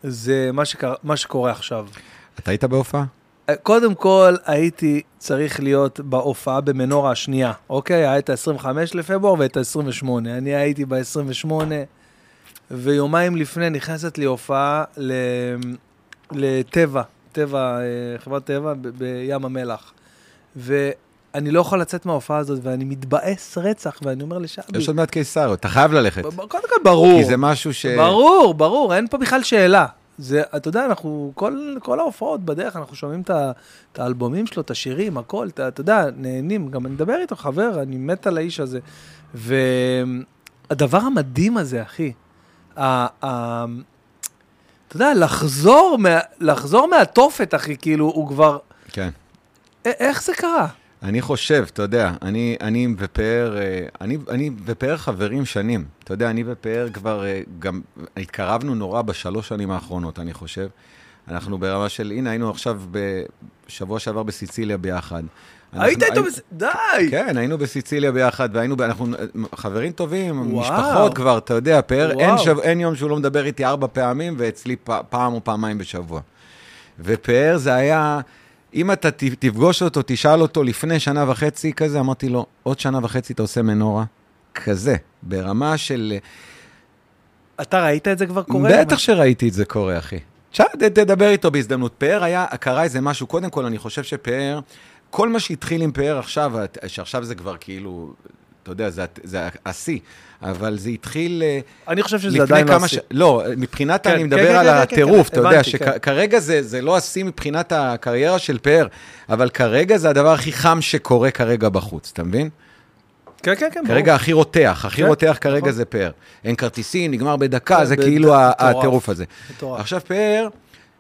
זה מה, מה שקורה עכשיו. אתה היית בהופעה? קודם כל, הייתי צריך להיות בהופעה במנורה השנייה, אוקיי? היה את ה-25 לפברואר ואת ה-28. אני הייתי ב-28, ויומיים לפני נכנסת לי הופעה ל... לטבע, טבע, אה, חברת טבע ב- בים המלח. ואני לא יכול לצאת מההופעה הזאת, ואני מתבאס רצח, ואני אומר לשבי, יש עוד מעט קיסר, אתה חייב ללכת. קודם כל ברור. כי זה משהו ש... ברור, ברור, אין פה בכלל שאלה. זה, אתה יודע, אנחנו, כל, כל ההופעות בדרך, אנחנו שומעים את, האלבומים שלו, את השירים, הכל, אתה, אתה יודע, נהנים. גם אני מדבר איתו, חבר, אני מת על האיש הזה. והדבר המדהים הזה, אחי, ה, ה, אתה יודע, לחזור, מה, לחזור מהתופת, אחי, כאילו, הוא כבר... כן. א- איך זה קרה? אני חושב, אתה יודע, אני, אני ופאר, אה, אני, אני ופאר חברים שנים. אתה יודע, אני ופאר כבר אה, גם התקרבנו נורא בשלוש שנים האחרונות, אני חושב. אנחנו ברמה של, הנה, היינו עכשיו בשבוע שעבר בסיציליה ביחד. היית איתו בס... די! כן, היינו בסיציליה ביחד, והיינו, אנחנו חברים טובים, וואו. משפחות כבר, אתה יודע, פאר, אין. שב, אין יום שהוא לא מדבר איתי ארבע פעמים, ואצלי פ, פעם או פעמיים בשבוע. ופאר זה היה, אם אתה תפגוש אותו, תשאל אותו לפני שנה וחצי כזה, אמרתי לו, עוד שנה וחצי אתה עושה מנורה? כזה, ברמה של... אתה ראית את זה כבר קורה? בטח שראיתי את זה קורה, אחי. תשאל, תדבר איתו בהזדמנות. פאר היה, קרה איזה משהו, קודם כל, אני חושב שפאר, כל מה שהתחיל עם פאר עכשיו, שעכשיו זה כבר כאילו, אתה יודע, זה השיא, אבל זה התחיל... אה, אני חושב שזה עדיין לא השיא. ש... לא, מבחינת, כן, אני כן, מדבר כן, על כן, כן, הטירוף, כן, אתה יודע, הבנתי, כן. שכרגע זה, זה לא השיא מבחינת הקריירה של פאר, אבל כרגע זה הדבר הכי חם שקורה כרגע בחוץ, אתה מבין? כן, כן, כן, כרגע הכי רותח, הכי כן, רותח כרגע נכון. זה פאר. אין כרטיסים, נגמר בדקה, כן, זה כאילו. הטירוף הזה. עכשיו פאר,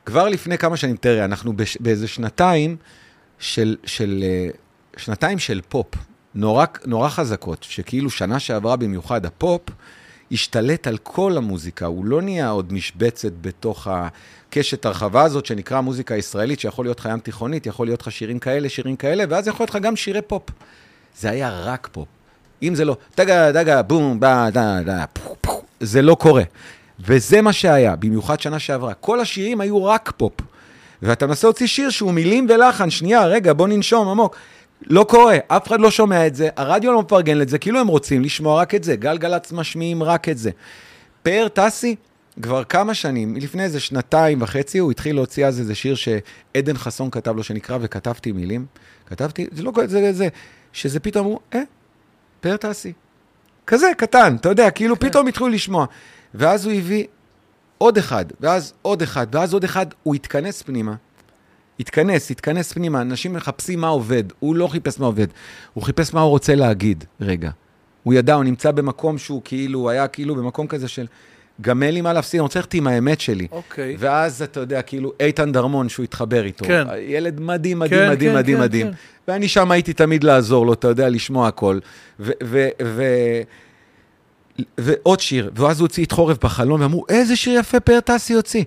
כבר לפני כמה שנים, תראה, אנחנו באיזה שנתיים של, של, אה, שנתיים של פופ, נורא, נורא חזקות, שכאילו שנה שעברה במיוחד, הפופ השתלט על כל המוזיקה, הוא לא נהיה עוד משבצת בתוך הקשת הרחבה הזאת שנקרא מוזיקה ישראלית, שיכול להיות לך ים תיכונית, יכול להיות לך שירים כאלה, שירים כאלה, ואז יכול להיות לך גם שירי פופ. זה היה רק פופ. אם זה לא, דגה, דגה, בום, בה, דה, דה, פו, פו, זה לא קורה. וזה מה שהיה, במיוחד שנה שעברה. כל השירים היו רק פופ. ואתה מנסה להוציא שיר שהוא מילים ולחן, שנייה, רגע, בוא ננשום עמוק. לא קורה, אף אחד לא שומע את זה, הרדיו לא מפרגן את זה, כאילו הם רוצים לשמוע רק את זה, גלגלצ משמיעים רק את זה. פאר טסי, כבר כמה שנים, לפני איזה שנתיים וחצי, הוא התחיל להוציא אז איזה שיר שעדן חסון כתב לו, שנקרא וכתבתי מילים. כתבתי, זה לא, זה, זה, שזה פתאום אמרו, אה, פאר טסי. כזה, קטן, אתה יודע, כאילו פתאום התחילו לשמוע. ואז הוא הביא עוד אחד, ואז עוד אחד, ואז עוד אחד, הוא התכנס פנימה. התכנס, התכנס פנימה, אנשים מחפשים מה עובד, הוא לא חיפש מה עובד, הוא חיפש מה הוא רוצה להגיד, רגע. הוא ידע, הוא נמצא במקום שהוא כאילו, הוא היה כאילו במקום כזה של, גם אין לי מה להפסיד, אני רוצה ללכת עם האמת שלי. אוקיי. ואז אתה יודע, כאילו, איתן דרמון, שהוא התחבר איתו. כן. ילד מדהים, מדהים, כן, מדהים, כן, מדהים, כן, מדהים. כן. ואני שם הייתי תמיד לעזור לו, אתה יודע, לשמוע הכל. ו... ו, ו ועוד שיר, ואז הוא הוציא את חורף בחלום, ואמרו, איזה שיר יפה פאר טסי הוציא.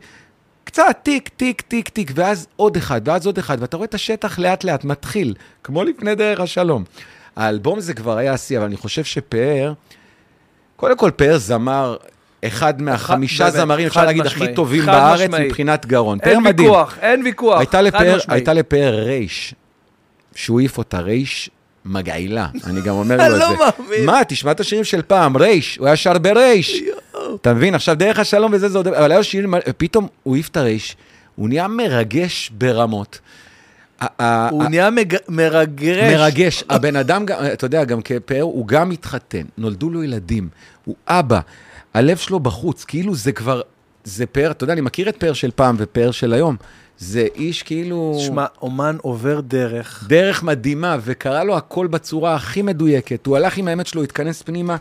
קצת טיק, טיק, טיק, טיק, ואז עוד אחד, ואז עוד אחד, ואתה רואה את השטח לאט-לאט מתחיל, כמו לפני דרך השלום. האלבום זה כבר היה השיא, אבל אני חושב שפאר, קודם כל פאר זמר, אחד מהחמישה באמת, זמרים, אפשר להגיד, משמעי, הכי טובים בארץ משמעי. מבחינת גרון. פאר אין מדהים. ויכוח, אין ויכוח. הייתה לפאר. הייתה לפאר רייץ', שהוא העיף אותה רייש מגעילה, אני גם אומר לו אני את לא זה. מאמין. מה, תשמע את השירים של פעם, רייש, הוא היה שר ברייש. אתה מבין? עכשיו דרך השלום וזה, זה עוד... אבל היה שירים, פתאום הוא העיף את הרייש, הוא נהיה מרגש ברמות. הוא נהיה מרגש. מרגש. הבן אדם, אתה יודע, גם כפאר, הוא גם מתחתן, נולדו לו ילדים, הוא אבא, הלב שלו בחוץ, כאילו זה כבר, זה פאר, אתה יודע, אני מכיר את פאר של פעם ופאר של היום. זה איש כאילו... שמע, אומן עובר דרך. דרך מדהימה, וקרה לו הכל בצורה הכי מדויקת. הוא הלך עם האמת שלו, התכנס פנימה.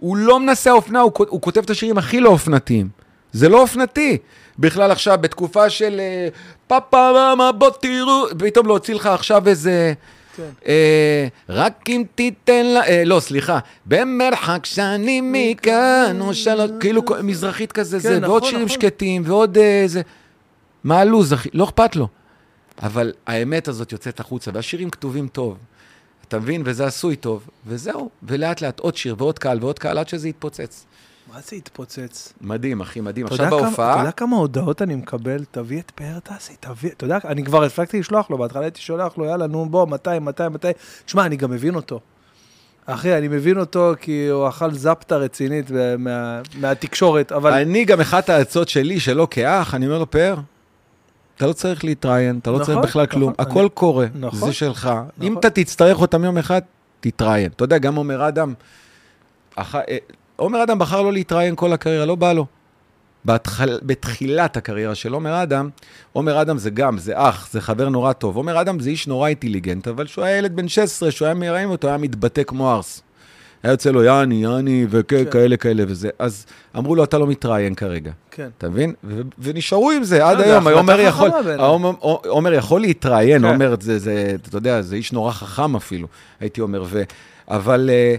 הוא לא מנסה אופנה, הוא, הוא כותב את השירים הכי לא אופנתיים. זה לא אופנתי. בכלל עכשיו, בתקופה של אה, פאפה רמה, בוא תראו, פתאום להוציא לך עכשיו איזה... כן. אה, רק אם תיתן לה... אה, לא, סליחה. במרחק שאני מכאן, או שלוש... כאילו מזרחית כזה, כן, זה, נכון, ועוד שירים נכון. שקטים, ועוד אה, זה... מה הלו"ז, אחי? לא אכפת לו. אבל האמת הזאת יוצאת החוצה, והשירים כתובים טוב. אתה מבין? וזה עשוי טוב, וזהו. ולאט לאט עוד שיר ועוד קהל ועוד קהל עד שזה יתפוצץ. מה זה התפוצץ? מדהים, אחי, מדהים. עכשיו כמה- אתה בהופעה... יודע כמה הודעות אני מקבל? תביא את פאר טסי, תביא, אתה יודע, אני כבר הפסקתי לשלוח לו, בהתחלה הייתי שולח לו, יאללה, נו, בוא, מתי, מתי, מתי. תשמע, אני גם מבין אותו. אחי, אני מבין אותו כי הוא אכל זפטה רצינית מה- מהתקשורת, אבל... אני גם אחת העצות שלי, שלא כאח, אני אומר לו, פאר, אתה לא צריך להתראיין, אתה לא נכון, צריך בכלל נכון, כלום, אני- הכל קורה, נכון, זה שלך. אם נכון. אתה תצטרך אותם יום אחד, תתראיין. אתה יודע, גם עומר אדם, אח- אה, עומר אדם בחר לא להתראיין כל הקריירה, לא בא לו. בהתחל, בתחילת הקריירה של עומר אדם, עומר אדם זה גם, זה אח, זה חבר נורא טוב. עומר אדם זה איש נורא אינטליגנט, אבל כשהוא היה ילד בן 16, כשהוא היה מראים אותו, היה מתבטא כמו ארס. היה יוצא לו יעני, יעני, וכאלה, כאלה וזה. אז אמרו לו, אתה לא מתראיין כרגע. כן. אתה מבין? ונשארו עם זה עד זה היום. עומר יכול, עומר יכול להתראיין, כן. עומר זה, זה, אתה יודע, זה איש נורא חכם אפילו, הייתי אומר. ו... אבל אה,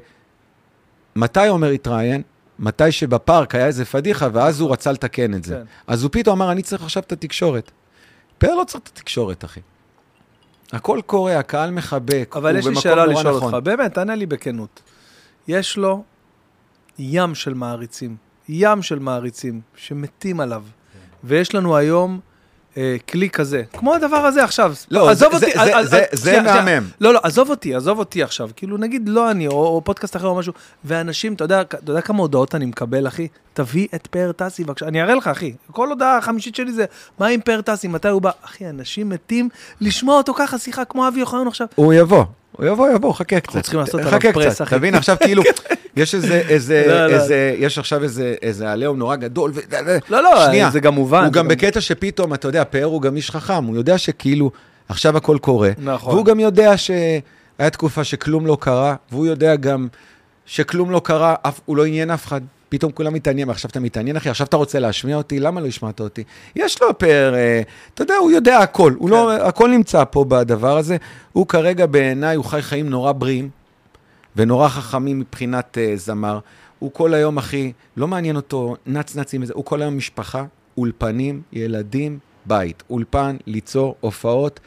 מתי עומר התראיין? מתי שבפארק היה איזה פדיחה, ואז הוא רצה לתקן את זה. כן. אז הוא פתאום אמר, אני צריך עכשיו את התקשורת. פאר לא צריך את התקשורת, אחי. הכל קורה, הקהל מחבק, אבל יש לי שאלה לשאול נכון. אותך, באמת, תענה לי בכנות. יש לו ים של מעריצים, ים של מעריצים שמתים עליו, ויש לנו היום אה, כלי כזה, כמו הדבר הזה עכשיו. לא, עזוב זה- אותי, זה- אה, זה- אה, זה. מהמם. לא, לא, עזוב אותי, עזוב אותי עכשיו. כאילו, נגיד לא אני, או, או פודקאסט אחר או משהו, ואנשים, אתה יודע, אתה יודע כמה הודעות אני מקבל, אחי? תביא את פאר טסי, בבקשה. אני אראה לך, אחי. כל הודעה החמישית שלי זה, מה עם פאר טסי, מתי הוא בא? אחי, אנשים מתים לשמוע אותו ככה, שיחה כמו אבי אוחיון עכשיו. הוא יבוא, הוא יבוא, יבוא, חכה קצת. צריכים לעשות עליו פרס, אחי. תבין, עכשיו כאילו, [LAUGHS] יש איזה, איזה, לא, לא. איזה, יש עכשיו איזה, איזה עליהום נורא גדל, ו... לא, לא. זה גם מובן. הוא גם בקטע שפתאום, אתה יודע, פאר הוא גם איש חכם, הוא יודע שכאילו, עכשיו הכל קורה. נכון. והוא גם יודע שהיה תקופה שכלום לא קרה, והוא יודע גם שכלום לא קרה, הוא לא עניין אף אחד. פתאום כולם מתעניינים, עכשיו אתה מתעניין, אחי, עכשיו אתה רוצה להשמיע אותי, למה לא השמעת אותי? יש לו פאר, אה, אתה יודע, הוא יודע הכל, הוא לא, הכל נמצא פה בדבר הזה. הוא כרגע בעיניי, הוא חי חיים נורא בריאים, ונורא חכמים מבחינת uh, זמר. הוא כל היום, אחי, לא מעניין אותו נץ נצים וזה, הוא כל היום משפחה, אולפנים, ילדים, בית. אולפן, ליצור, הופעות,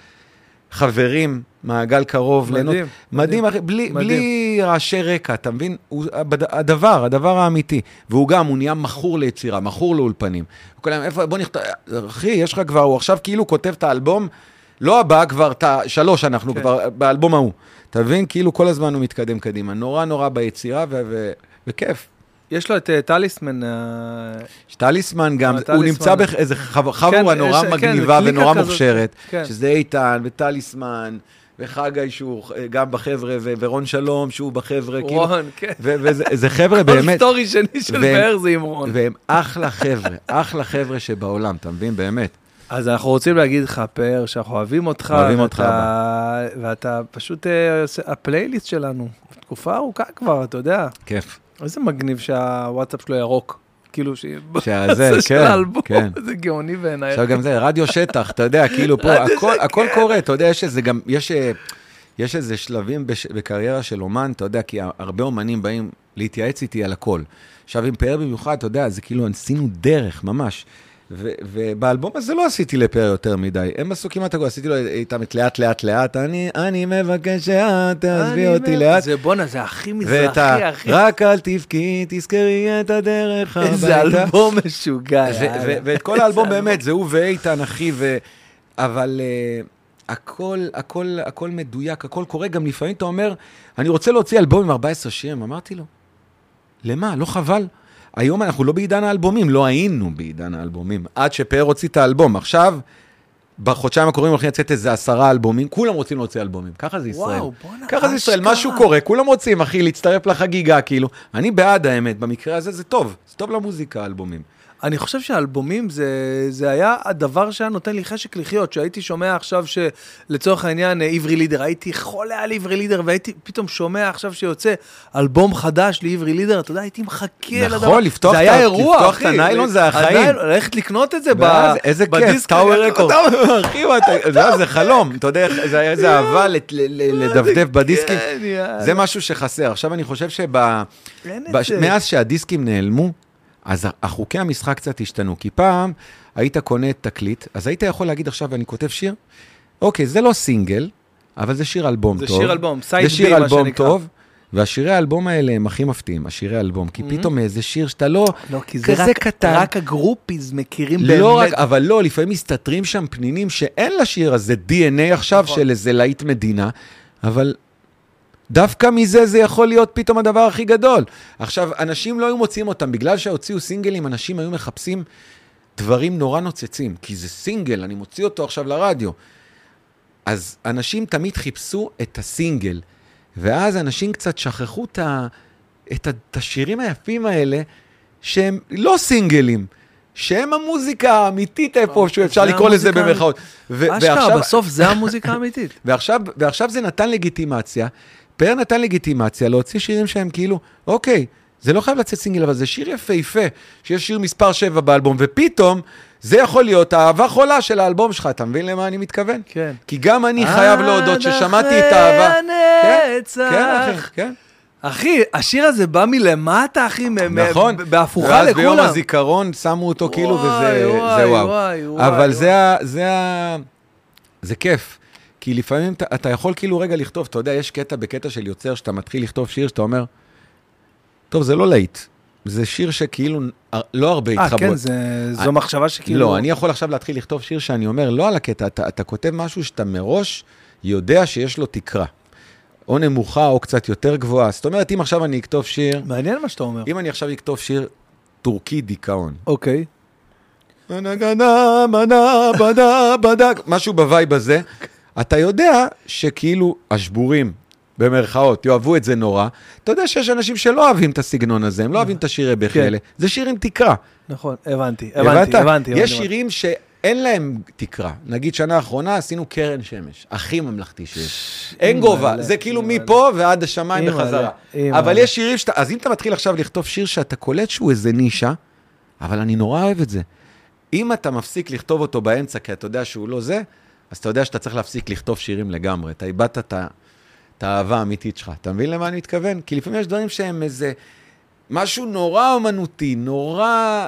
חברים, מעגל קרוב, מדהים, ליהנות. מדהים. מדהים, אחי, בלי, מדהים. בלי רעשי רקע, אתה מבין? הוא הדבר, הדבר האמיתי. והוא גם, הוא נהיה מכור ליצירה, מכור לאולפנים. הוא כל היום, איפה, בוא נכתוב, אחי, יש לך כבר, הוא עכשיו כאילו כותב את האלבום, לא הבא, כבר את השלוש, אנחנו כן. כבר באלבום ההוא. אתה מבין? כאילו כל הזמן הוא מתקדם קדימה. נורא נורא ביצירה, ו- ו- וכיף. יש לו את אה, טליסמן, אה, טליסמן גם, אה, הוא. נמצא באיזה חב- חבורה כן, נורא כן, מגניבה ונורא. מוכשרת, כן. שזה איתן וטליסמן וחגי שהוא גם בחבר'ה, ורון שלום שהוא בחבר'ה, כאילו, רון, כן. וזה זה חבר'ה כל באמת, סטורי שני של פאר זה עם רון. והם אחלה חבר'ה, אחלה חבר'ה שבעולם, אתה מבין? באמת. אז אנחנו רוצים להגיד לך, פאר, שאנחנו אוהבים אותך. אוהבים אותך, ואתה- ואתה פשוט, עושה- הפלייליסט שלנו, תקופה ארוכה כבר, אתה יודע. כיף. איזה מגניב שהוואטסאפ שלו ירוק. כאילו, ש... שזה, [LAUGHS] כן, האלבום, כן. [LAUGHS] זה גאוני בעיניי. עכשיו גם זה, רדיו שטח, אתה יודע, כאילו פה, הכל, הכל. קורה, אתה יודע, יש איזה גם, יש, אה, יש איזה שלבים בש, בקריירה של אומן, אתה יודע, כי הרבה אומנים באים להתייעץ איתי על הכל. עכשיו, עם פאר במיוחד, אתה יודע, זה כאילו, עשינו דרך, ממש. ו- ובאלבום הזה לא עשיתי לפאר יותר מדי. הם עשו כמעט הכול, עשיתי לו איתם את לאט לאט לאט, אני, אני מבקש שאת תעזבי אותי. לאט. זה בואנה, זה הכי ואת. מזרחי, הכי... רק אל תבכי, תזכרי את הדרך [LAUGHS] איזה הביתה. אלבום משוגע. ואת כל האלבום [LAUGHS] באמת, זה הוא ואיתן, אחי, ו... אבל uh, הכל, הכל, הכל מדויק, הכל קורה. גם לפעמים אתה אומר, אני רוצה להוציא אלבום עם 14 שירים. אמרתי לו, למה? לא חבל? היום אנחנו לא בעידן האלבומים, לא היינו בעידן האלבומים, עד שפאר הוציא את האלבום. עכשיו, בחודשיים הקרובים הולכים לצאת איזה עשרה אלבומים, כולם רוצים להוציא אלבומים, ככה זה ישראל. וואו, בואנה, ככה זה ישראל. משהו קורה, כולם רוצים, אחי, להצטרף לחגיגה, כאילו. אני בעד האמת, במקרה הזה זה טוב, זה טוב למוזיקה, האלבומים. אני חושב שאלבומים זה, זה היה הדבר שהיה נותן לי חשק לחיות, שהייתי שומע עכשיו שלצורך העניין אה, עברי לידר, הייתי חולה על עברי לידר, והייתי פתאום שומע עכשיו שיוצא אלבום חדש לעברי לידר, אתה יודע, הייתי מחכה לדבר. נכון, לפתוח זה היה אירוע, לפתוח אחי. את הניילון זה החיים. ללכת לקנות את זה ב- איזה כיף, בדיסק. טאוור רקורד. [LAUGHS] אחי, [LAUGHS] זה חלום, אתה יודע, זה היה איזה אהבה לדפדף בדיסקים. זה משהו שחסר. עכשיו, אני חושב. שמאז שהדיסקים נעלמו, אז החוקי המשחק קצת השתנו. כי פעם היית קונה תקליט, אז היית יכול להגיד עכשיו, אני כותב שיר, אוקיי, זה לא סינגל, אבל זה שיר אלבום זה טוב. שיר אלבום, side זה B, שיר מה אלבום שנקרא. טוב. והשירי האלבום האלה הם הכי מפתיעים, השירי האלבום, כי פתאום איזה שיר שאתה לא, לא, כי זה כזה רק, קטן. רק הגרופיז מכירים באמת. לא רק, אבל לא, לפעמים מסתתרים שם פנינים שאין לשיר הזה DNA עכשיו נכון. של איזה להיט מדינה, אבל דווקא מזה זה יכול להיות פתאום הדבר הכי גדול. עכשיו, אנשים לא היו מוצאים אותם, בגלל שהוציאו סינגלים, אנשים היו מחפשים דברים נורא נוצצים, כי זה סינגל, אני מוציא אותו עכשיו לרדיו. אז אנשים תמיד חיפשו את הסינגל, ואז אנשים קצת שכחו את, ה, את, ה, את השירים היפים האלה, שהם לא סינגלים, שהם המוזיקה האמיתית איפשהו, אפשר לקרוא לזה במרכאות. ו- אשכרה, בסוף זה המוזיקה האמיתית. [LAUGHS] ועכשיו, ועכשיו זה נתן לגיטימציה, פאר נתן לגיטימציה להוציא שירים שהם כאילו, אוקיי, זה לא חייב לצאת סינגל, אבל זה שיר יפהפה, שיש שיר מספר 7 באלבום, ופתאום זה יכול להיות האהבה חולה של האלבום שלך, אתה מבין למה אני מתכוון? כן. כי גם אני חייב להודות ששמעתי את האהבה. עד כן, אחרי כן, הנצח. אחי, כן. אחי, השיר הזה בא מלמטה, אחי, נכון. בהפוכה ואז ביום לכולם. הזיכרון שמו אותו כאילו, וואי, וזה וואי, זה וואו. וואי, וואי, אבל. זה ה... זה ה... זה כיף. כי לפעמים אתה, אתה יכול כאילו רגע לכתוב, אתה יודע, יש קטע בקטע של יוצר, שאתה מתחיל לכתוב שיר, שאתה אומר, טוב, זה לא להיט. זה שיר שכאילו לא הרבה אה, התחברו. כן, זה- זו מחשבה שכאילו... לא, אני יכול עכשיו להתחיל לכתוב שיר שאני אומר, לא על הקטע, אתה, אתה כותב משהו שאתה מראש יודע שיש לו תקרה. או נמוכה או קצת יותר גבוהה. זאת אומרת, אם עכשיו אני אכתוב שיר, מעניין מה שאתה אומר. אם אני עכשיו אכתוב שיר טורקי דיכאון. אוקיי. בדה, משהו בווייב הזה, אתה יודע שכאילו השבורים, במרכאות, יאהבו את זה נורא. אתה יודע שיש אנשים שלא אוהבים את הסגנון הזה, הם לא אוהבים את השירי בכי כן. האלה. זה שיר עם תקרה. נכון, הבנתי, הבנת? הבנתי, הבנתי. יש הבנתי. שירים שאין להם תקרה. נגיד, שנה האחרונה עשינו קרן שמש, הכי ממלכתי שיש. אין גובה, זה כאילו. מפה ועד השמיים בחזרה. אבל יש שירים שאתה... אז אם אתה מתחיל עכשיו לכתוב שיר שאתה קולט שהוא איזה נישה, אבל אני נורא אוהב את זה. אם אתה מפסיק לכתוב אותו באמצע, כי אתה יודע שהוא לא זה, אז אתה יודע שאתה צריך להפסיק לכתוב שירים לגמרי. אתה איבדת את האהבה האמיתית שלך. אתה מבין למה אני מתכוון? כי לפעמים יש דברים שהם איזה... משהו נורא אומנותי, נורא...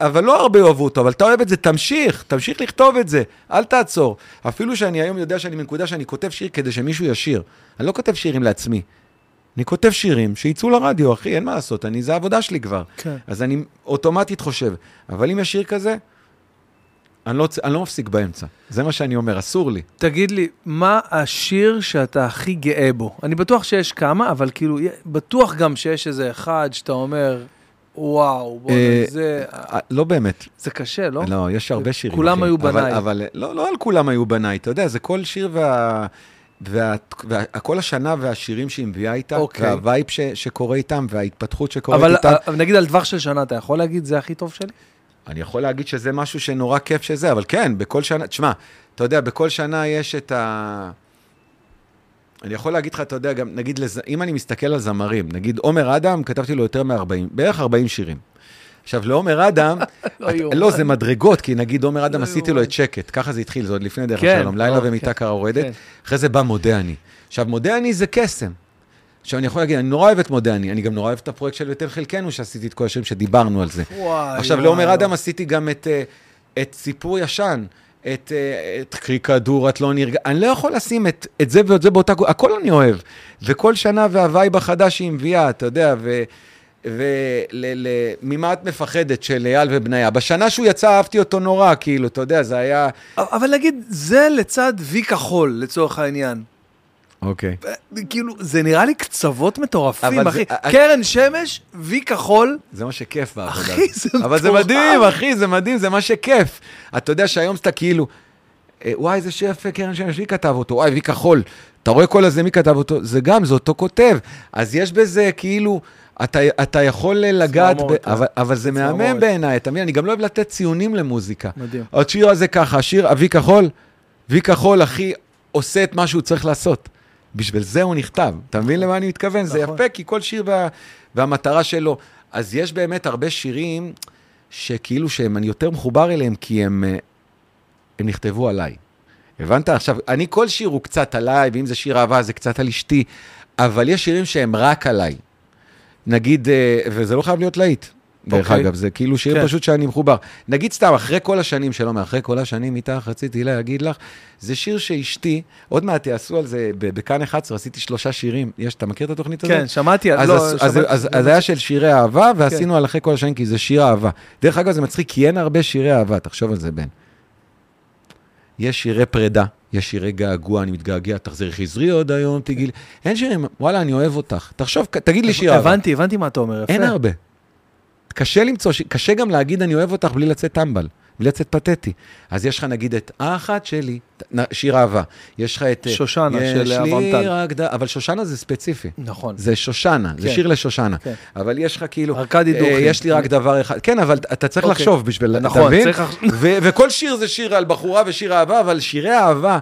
אבל לא הרבה יאהבו אותו, אבל אתה אוהב את זה, תמשיך, תמשיך לכתוב את זה, אל תעצור. אפילו שאני היום יודע שאני בנקודה שאני כותב שיר כדי שמישהו ישיר. אני לא כותב שירים לעצמי. אני כותב שירים שיצאו לרדיו, אחי, אין מה לעשות, אני, זה העבודה שלי כבר. כן. אז אני אוטומטית חושב, אבל אם יש שיר כזה, אני לא, אני לא מפסיק באמצע. זה מה שאני אומר, אסור לי. תגיד לי, מה השיר שאתה הכי גאה בו? אני בטוח שיש כמה, אבל כאילו, בטוח גם שיש איזה אחד שאתה אומר, וואו, בוא'נה, אה, זה... אה, לא באמת. זה קשה, לא? לא, יש הרבה שירים. כולם אחי. היו אבל- בניי. אבל לא, לא על כולם היו בניי, אתה יודע, זה כל שיר וה... וה... וה... כל השנה והשירים שהיא מביאה איתה, אוקיי. והווייב ש... שקורה איתם, וההתפתחות שקורית אבל איתם. אה, נגיד על טווח של שנה, אתה יכול להגיד, זה הכי טוב שלי? אני יכול להגיד שזה משהו שנורא כיף שזה, אבל כן, בכל שנה, תשמע, אתה יודע, בכל שנה יש את ה... אני יכול להגיד לך, אתה יודע, גם, נגיד, לז... אם אני מסתכל על זמרים, נגיד עומר אדם, כתבתי לו יותר מ-40, בערך 40 שירים. עכשיו, לעומר אדם, [LAUGHS] לא את-. לא, זה מדרגות, כי נגיד עומר אדם, לא עשיתי לו. את שקט, ככה זה התחיל, זה עוד לפני דרך כן, השלום, לילה אוקיי. ומיטה קרה רועדת, כן. אחרי זה בא מודה אני. עכשיו, מודה אני זה קסם. עכשיו, אני יכול להגיד, אני נורא אוהב את מודה אני, אני גם נורא אוהב את הפרויקט של ותן חלקנו, שעשיתי את כל השירים שדיברנו על זה. וואי, עכשיו, לעומר וואי. אדם עשיתי גם את, אה, את סיפור ישן, את, אה, את קרי כדור, את לא נרגע. אני לא יכול לשים את, את זה ואת זה באותה... הכל אני אוהב. וכל שנה והווייב החדש שהיא מביאה, אתה יודע, ו... וממה את מפחדת של אייל ובניה. בשנה שהוא יצא אהבתי אותו נורא, כאילו, אתה יודע, זה היה... אבל נגיד, זה לצד וי כחול, לצורך העניין. אוקיי. כאילו, זה נראה לי קצוות מטורפים, אחי. זה- אה, קרן שמש, וי כחול, זה מה שכיף בעבודה. אחי, זה אבל זה מטורף. מדהים, אחי, זה מדהים, זה מה שכיף. אתה יודע שהיום אתה כאילו... אה, וואי, איזה שיר יפה, קרן שמש, מי כתב אותו? וואי, וי כחול. אתה רואה כל הזה, מי כתב אותו? זה גם, זה אותו כותב. אז יש בזה כאילו, אתה, אתה יכול לגעת, ב, אבל, אבל זה. מהמם בעיניי, אתה מבין? אני גם לא אוהב לתת ציונים למוזיקה. מדהים. השיר הזה ככה, השיר אבי כחול, וי כחול, אחי, עושה את מה שהוא צריך לעשות. בשביל זה הוא נכתב. אתה מבין למה אני מתכוון? זה נכון. יפה, כי כל שיר וה, והמטרה שלו. אז יש באמת הרבה שירים שכאילו שהם, אני יותר מחובר אליהם, כי הם, אה, הם נכתבו עליי. הבנת? עכשיו, אני, כל שיר הוא קצת עליי, ואם זה שיר אהבה, זה קצת על אשתי, אבל יש שירים שהם רק עליי. נגיד, אה, וזה לא חייב להיות להיט. דרך אוקיי. אגב, זה כאילו שיר כן. פשוט שאני מחובר. נגיד סתם, אחרי כל השנים שלא, מאחרי כל השנים איתך, רציתי להגיד לך, זה שיר שאשתי, עוד מעט יעשו על זה, בכאן 11 עשיתי שלושה שירים. יש, אתה מכיר את התוכנית הזאת? כן, שמעתי, אז, לא, אז, אז, שמעתי- אז, אז היה של שירי אהבה, כן. ועשינו על אחרי כל השנים, כי זה שיר אהבה. דרך אגב, זה מצחיק, כי אין הרבה שירי אהבה, תחשוב על זה, בן. יש שירי פרידה, יש שירי געגוע, אני מתגעגע, תחזרי חזרי עוד היום, תגידי, אין שירים, וואלה, אני אוהב אותך. תחשוב, תגיד לי שיר אהבה. הבנתי, הבנתי מה אתה אומר, יפה. אין הרבה. קשה למצוא, קשה גם להגיד אני אוהב אותך בלי לצאת טמבל, בלי לצאת פתטי. אז יש לך נגיד את האחת שלי, שיר אהבה. יש לך את... אה, שושנה של אברהם. אבל שושנה זה ספציפי. נכון. זה שושנה, זה כן. שיר לשושנה. כן. אבל יש לך כאילו... ארכדי אה, דוכין. יש לי רק דבר אחד. כן, אבל אתה צריך אוקיי. לחשוב בשביל... נכון, אתה מבין? צריך ו- וכל שיר זה שיר על בחורה ושיר אהבה, אבל שירי אהבה...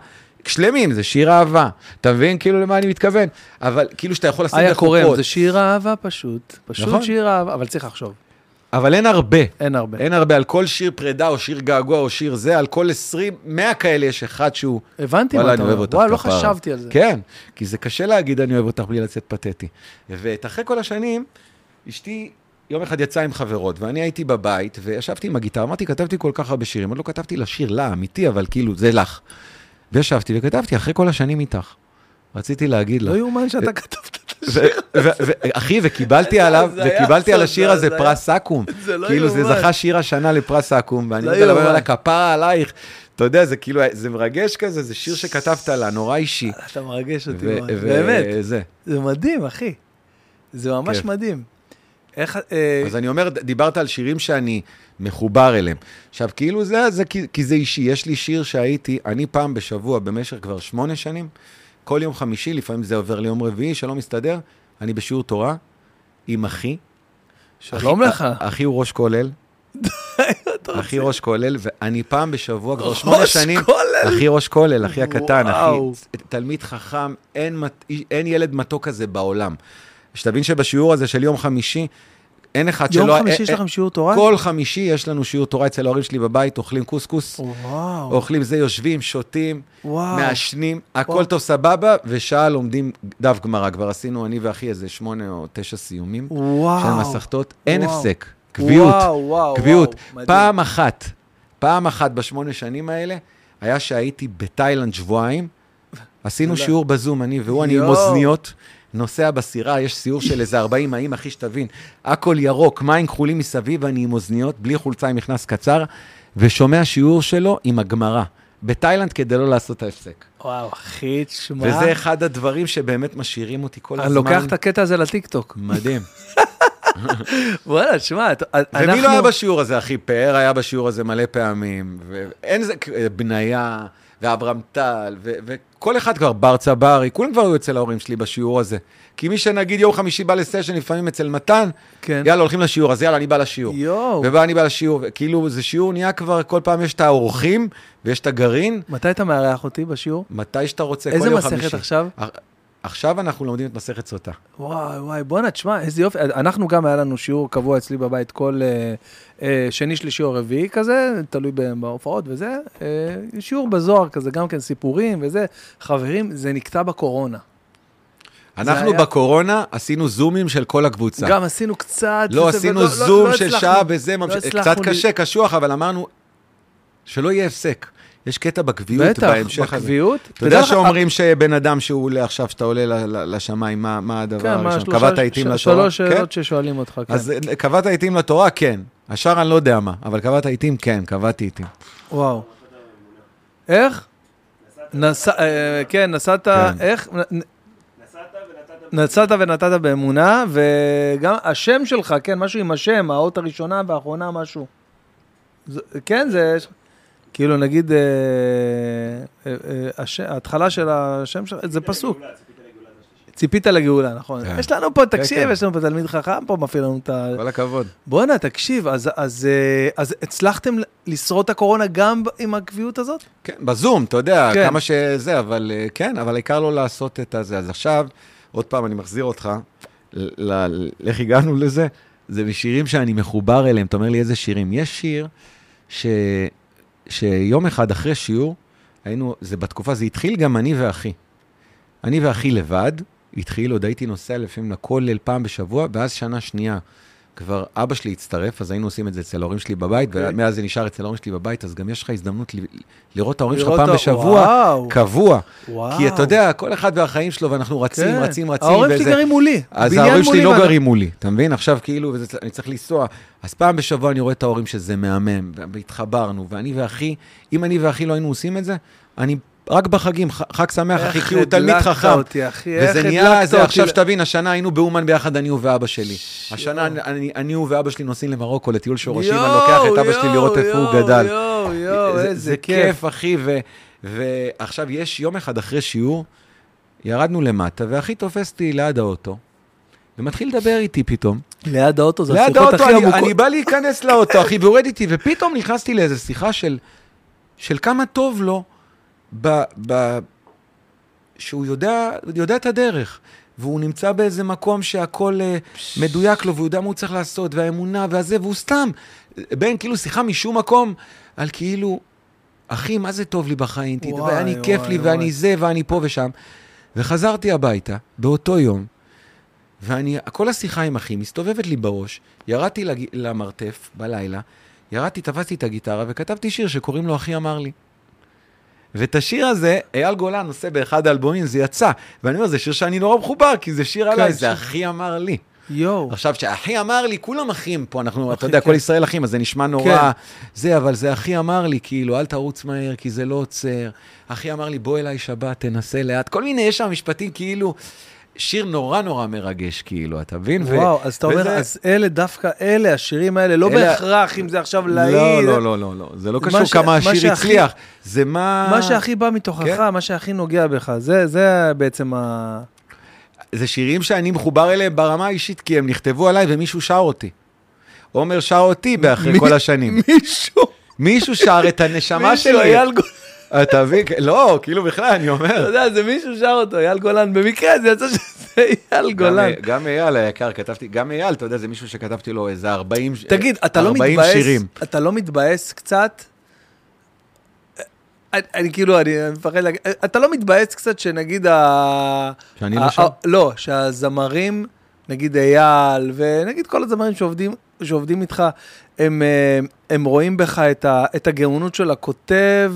שלמים, זה שיר אהבה. אתה מבין כאילו למה אני מתכוון? אבל כאילו שאתה יכול לשים איה קורם, בחופות. זה שיר אהבה פשוט. פשוט נכון. שיר אהבה, אבל צריך לחשוב. אבל אין הרבה. אין הרבה. אין הרבה, על כל שיר פרידה או שיר געגוע או שיר זה, על כל 20, 100 כאלה יש אחד שהוא... הבנתי מה אתה אומר. וואי, לא. חשבתי על זה. כן, כי זה קשה להגיד אני אוהב אותך בלי לצאת פתטי. ואת אחרי כל השנים, אשתי יום אחד יצאה עם חברות, ואני הייתי בבית, וישבתי עם הגיטרה, אמרתי, כתבתי כל כך הרבה שירים, עוד לא כתבתי לה שיר, לה, אמיתי, אבל כאילו, זה לך. וישבתי וכתבתי, אחרי כל השנים איתך. רציתי להגיד לך. לא יאומן שאתה כתבת את ו- אחי, וקיבלתי [LAUGHS] עליו, וקיבלתי על השיר זה- הזה זה פרס אקו"ם. [LAUGHS] זה לא כאילו, זה יאומן. זכה שיר השנה לפרס אקו"ם, ואני יודע לדבר על יאומן. הכפרה עלייך. אתה יודע, זה כאילו, זה מרגש כזה, זה שיר שכתבת לה, נורא אישי. [LAUGHS] אתה מרגש אותי, באמת. זה. זה מדהים, אחי. זה ממש. מדהים. איך... אה, אז אני אומר, דיברת על שירים שאני מחובר אליהם. עכשיו, כאילו זה, זה כי, כי זה אישי. יש לי שיר שהייתי, אני פעם בשבוע, במשך כבר שמונה שנים, כל יום חמישי, לפעמים זה עובר ליום רביעי, שלא מסתדר, אני בשיעור תורה עם אחי. שלום אחי- לך. אחי הוא ראש כולל. אחי ראש כולל, ואני פעם בשבוע, כבר שמונה שנים? אחי ראש כולל, אחי הקטן. אחי, תלמיד חכם, אין, אין ילד מתוק כזה בעולם. שתבין שבשיעור הזה של יום חמישי, אין אחד יום שלא... חמישי יש אין- לכם שיעור תורה? כל חמישי יש לנו שיעור תורה אצל ההורים שלי בבית, אוכלים קוסקוס, וואו, אוכלים זה, יושבים, שותים, וואו. מעשנים, הכל וואו. טוב סבבה, ושעה לומדים דף גמרא. כבר עשינו, אני ואחי, איזה שמונה או תשע סיומים. וואו. של מסכתות, אין וואו. הפסק. קביעות, וואו, וואו, קביעות. וואו, מדהים. פעם אחת, פעם אחת בשמונה שנים האלה, היה שהייתי בתאילנד שבועיים, עשינו. שיעור בזום, אני והוא, אני עם. אוזניות, נוסע בסירה, יש סיור של איזה 40 האם, אחי, שתבין, הכל ירוק, מים כחולים מסביב, אני עם אוזניות, בלי חולצה עם מכנס קצר, ושומע שיעור שלו עם הגמרא. בתאילנד כדי לא לעשות את ההפסק. וואו, אחי, תשמע. וזה אחד הדברים שבאמת משאירים אותי כל אני הזמן. לוקח את הקטע הזה לטיקטוק. מדהים. [LAUGHS] וואלה, תשמע, אתה- ומי אנחנו... לא היה בשיעור הזה, אחי? פאר היה בשיעור הזה מלא פעמים, ואין זה, בניה, ואברהם טל, וכל אחד כבר, בר צברי, כולם כבר היו אצל ההורים שלי בשיעור הזה. כי מי שנגיד יום חמישי בא לסשן, לפעמים אצל מתן, כן. יאללה, הולכים לשיעור, אז יאללה, אני בא לשיעור. יואו. ובא, אני בא לשיעור, כאילו, זה שיעור נהיה כבר, כל פעם יש את האורחים, ויש את הגרעין, מתי אתה מארח אותי בשיעור? מתי שאתה רוצה, כל איזה יום מסכת חמישי. עכשיו? עכשיו אנחנו לומדים את מסכת סוטה. וואי וואי, בואנה, תשמע, איזה יופי. אנחנו גם, היה לנו שיעור קבוע אצלי בבית כל אה, אה, שני, שלישי או רביעי כזה, תלוי בהופעות וזה. אה, שיעור בזוהר כזה, גם כן סיפורים וזה. חברים, זה נקטע בקורונה. אנחנו היה- בקורונה עשינו זומים של כל הקבוצה. גם עשינו קצת... לא, וזה, עשינו ולא- זום לא של הצלחנו- שעה בזה, לא ממש- קצת ל- קשה, קשוח, אבל אמרנו שלא יהיה הפסק. יש קטע בקביעות בטח, בהמשך הזה. בקביעות. אתה יודע שאומרים שבן אדם שהוא עולה עכשיו, שאתה עולה לשמיים, מה מה הדבר כן, הראשון? קבעת עיתים לתורה? שלוש כן? שאלות ששואלים אותך, כן. אז אה, קבעת עיתים לתורה? כן. השאר אני לא יודע מה, אבל קבעת עיתים? כן, קבעתי עיתים. וואו. איך? אה, כן, נסעת, כן. איך? נסעת ונתת באמונה, וגם השם שלך, כן, משהו עם השם, האות הראשונה והאחרונה, משהו. כן, זה... כאילו, נגיד, אה, אה, אה, ההתחלה של השם שלך, זה פסוק. ציפית לגאולה, נכון. כן. יש לנו פה, תקשיב, כן. יש לנו פה תלמיד חכם, פה מפעיל לנו את ה... כל הכבוד. בואנה, תקשיב, אז, אז, אז הצלחתם לשרוד את הקורונה גם עם הקביעות הזאת? כן, בזום, אתה יודע, כן. כמה שזה, אבל כן, אבל העיקר לא לעשות את הזה. אז עכשיו, עוד פעם, אני מחזיר אותך, איך הגענו לזה? זה משירים שאני מחובר אליהם. אתה אומר לי, איזה שירים? יש שיר ש... שיום אחד אחרי שיעור, היינו, זה בתקופה, זה התחיל גם אני ואחי. אני ואחי לבד, התחיל, עוד הייתי נוסע לפעמים לכולל פעם בשבוע, ואז שנה שנייה. כבר אבא שלי הצטרף, אז היינו עושים את זה אצל ההורים שלי בבית, אוקיי. ומאז זה נשאר אצל ההורים שלי בבית, אז גם יש לך הזדמנות ל- לראות את ההורים שלך פעם בשבוע, וואו, קבוע. וואו. כי אתה יודע, כל אחד והחיים שלו, ואנחנו רצים, כן. רצים, רצים. ההורים שלי וזה- גרים מולי. אז ההורים שלי מולי, לא ואני- גרים מולי, אתה מבין? עכשיו כאילו, וזה, אני צריך לנסוע. אז פעם בשבוע אני רואה את ההורים שזה מהמם, והתחברנו, ואני ואחי, אם אני ואחי לא היינו עושים את זה, אני רק בחגים, חג שמח, אחי, כי הוא תלמיד הדלקת חכם. אותי, אחי, איך וזה הדלקת נהיה, זה אותי עכשיו שתבין, השנה היינו באומן ביחד, אני ואבא שלי. השנה אני- ואבא שלי נוסעים למרוקו לטיול שורשים, אני לוקח את אבא שלי לראות איפה הוא גדל. יואו, יואו, זה- איזה כיף. אחי, ועכשיו יש יום אחד אחרי שיעור, ירדנו למטה, ואחי תופס אותי ליד האוטו, ומתחיל לדבר איתי פתאום. ליד האוטו זה השיחות הכי אני, עמוקות. אני בא להיכנס לאוטו, אחי, והוא איתי, ופתאום נכנסתי לאיזו שיחה של, של כמה טוב לו, ב, ב, שהוא יודע, יודע את הדרך, והוא נמצא באיזה מקום שהכל אה, מדויק לו, והוא יודע מה הוא צריך לעשות, והאמונה והזה, והוא סתם, בין כאילו שיחה משום מקום, על כאילו, אחי, מה זה טוב לי בחיים, וואי, ואני כיף וואי, לי, וואי. ואני זה, ואני פה ושם. וחזרתי הביתה, באותו יום, ואני, כל השיחה עם אחי מסתובבת לי בראש, ירדתי. למרתף בלילה, ירדתי, תפסתי את הגיטרה וכתבתי שיר שקוראים לו אחי אמר לי. ואת השיר הזה, אייל גולן עושה באחד האלבומים, זה יצא. ואני אומר, זה שיר שאני נורא מחובר, כי זה שיר עליי, שיר. זה אחי אמר לי. יואו. עכשיו, שאחי אמר לי, כולם אחים פה, אנחנו, אתה יודע, כן. כל ישראל אחים, אז זה נשמע נורא, כן. זה, אבל זה אחי אמר לי, כאילו, אל תרוץ מהר, כי זה לא עוצר. אחי אמר לי, בוא אליי שבת, תנסה לאט. כל מיני, יש שם משפטים, כאילו, שיר נורא נורא מרגש, כאילו, אתה מבין? ו- וואו, אז אתה אומר, וזה- אז אלה דווקא, אלה, השירים האלה, לא אלה- בהכרח אם זה עכשיו לא, להיט. לא, לא, לא, לא, זה לא קשור ש- כמה מה השיר שהכי- הצליח, זה מה... מה שהכי בא מתוכך, כן. מה שהכי נוגע בך, זה, זה בעצם ה... זה שירים שאני מחובר אליהם ברמה האישית, כי הם נכתבו עליי ומישהו שר אותי. עומר שר אותי באחרי מי- כל השנים. מישהו, מישהו שר את הנשמה מישהו, שלי. אייל גולן, אתה מבין? לא, כאילו בכלל, אני אתה אומר. יודע, זה מישהו שר אותו, אייל גולן, במקרה זה יצא שזה אייל גולן. גם- גם אייל היקר, כתבתי, גם אייל, אתה יודע, זה מישהו שכתבתי לו איזה 40 ש- תגיד, אתה לא 40 מתבאס, שירים. אתה לא מתבאס קצת? אני, אני כאילו, אני מפחד להגיד, אתה לא מתבאס קצת שנגיד ה... שאני לא שם? לא, שהזמרים, נגיד אייל, ונגיד כל הזמרים שעובדים, שעובדים איתך, הם, אה, הם רואים בך את, ה, את הגאונות של הכותב,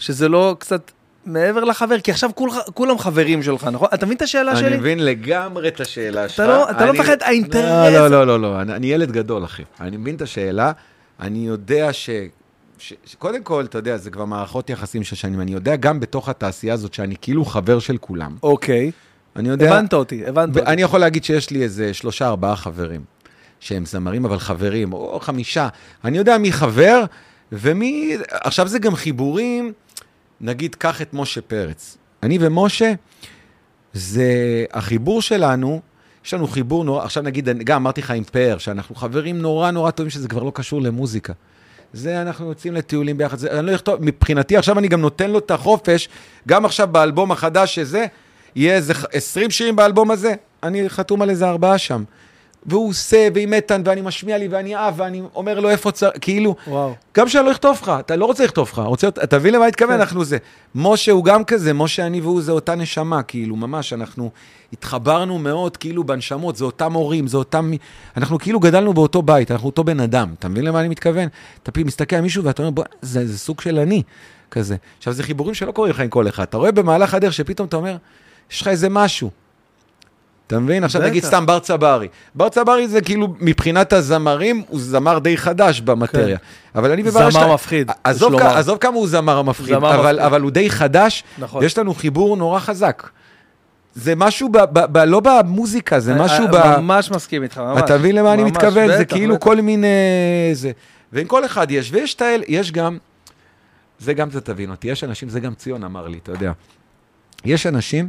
שזה לא קצת מעבר לחבר, כי עכשיו כול, כולם חברים שלך, נכון? אתה מבין את השאלה שלי? אני מבין לגמרי את השאלה שלך. לא- אתה לא אני- מפחד, האינטרס- לא, לא, לא, לא, לא, אני אני ילד גדול, אחי. אני מבין את השאלה, אני יודע ש... ש- שקודם כל, אתה יודע, זה כבר מערכות יחסים של שנים. אני יודע גם בתוך התעשייה הזאת שאני כאילו חבר של כולם. אוקיי, אני יודע... הבנת אותי, הבנת אותי. אני יכול להגיד שיש לי איזה שלושה, ארבעה חברים, שהם זמרים, אבל חברים, או חמישה. אני יודע מי חבר, ומי... עכשיו זה גם חיבורים, נגיד, קח את משה פרץ. אני ומשה, זה החיבור שלנו, יש לנו חיבור נורא, עכשיו נגיד, גם אמרתי לך עם פאר, שאנחנו חברים נורא נורא טובים, שזה כבר לא קשור למוזיקה. זה, אנחנו יוצאים לטיולים ביחד, זה, אני לא אכתוב, מבחינתי, עכשיו אני גם נותן לו את החופש, גם עכשיו באלבום החדש שזה, יהיה איזה ח- 20 שירים באלבום הזה, אני חתום על איזה ארבעה שם. והוא עושה, ועם איתן, ואני משמיע לי, ואני אהב, ואני אומר לו איפה צריך, כאילו, וואו. גם שאני לא אכתוב לך, אתה לא רוצה לכתוב לך, רוצה, אתה מבין למה אני מתכוון? כן. אנחנו זה. משה הוא גם כזה, משה אני והוא זה אותה נשמה, כאילו, ממש, אנחנו התחברנו מאוד, כאילו, בנשמות, זה אותם הורים, זה אותם... אנחנו כאילו גדלנו באותו בית, אנחנו אותו בן אדם, אתה מבין למה אני מתכוון? אתה פתאום מסתכל על מישהו ואתה אומר, בוא, זה, זה סוג של אני, כזה. עכשיו, זה חיבורים שלא קורים לך עם כל אחד. אתה רואה במהלך הדרך שפתאום אתה אומר, יש לך איזה משהו. אתה מבין? עכשיו נגיד. סתם בר צברי. בר צברי זה כאילו, מבחינת הזמרים, הוא זמר די חדש במטריה. אבל אני. כן. זמר מפחיד, עזוב. כ- עזוב כמה הוא זמר מפחיד, זמר אבל, מפחיד. אבל הוא די חדש, נכון. יש לנו חיבור נורא חזק. זה משהו, ב, ב, ב, לא במוזיקה, זה משהו ב... ממש מסכים איתך, ממש. אתה מבין למה אני מתכוון? זה בטח, כאילו בטח. כל מיני... זה. ועם כל אחד יש, ויש את האלה, יש גם... זה גם זה תבין אותי, יש אנשים, זה גם ציון אמר לי, אתה יודע. יש אנשים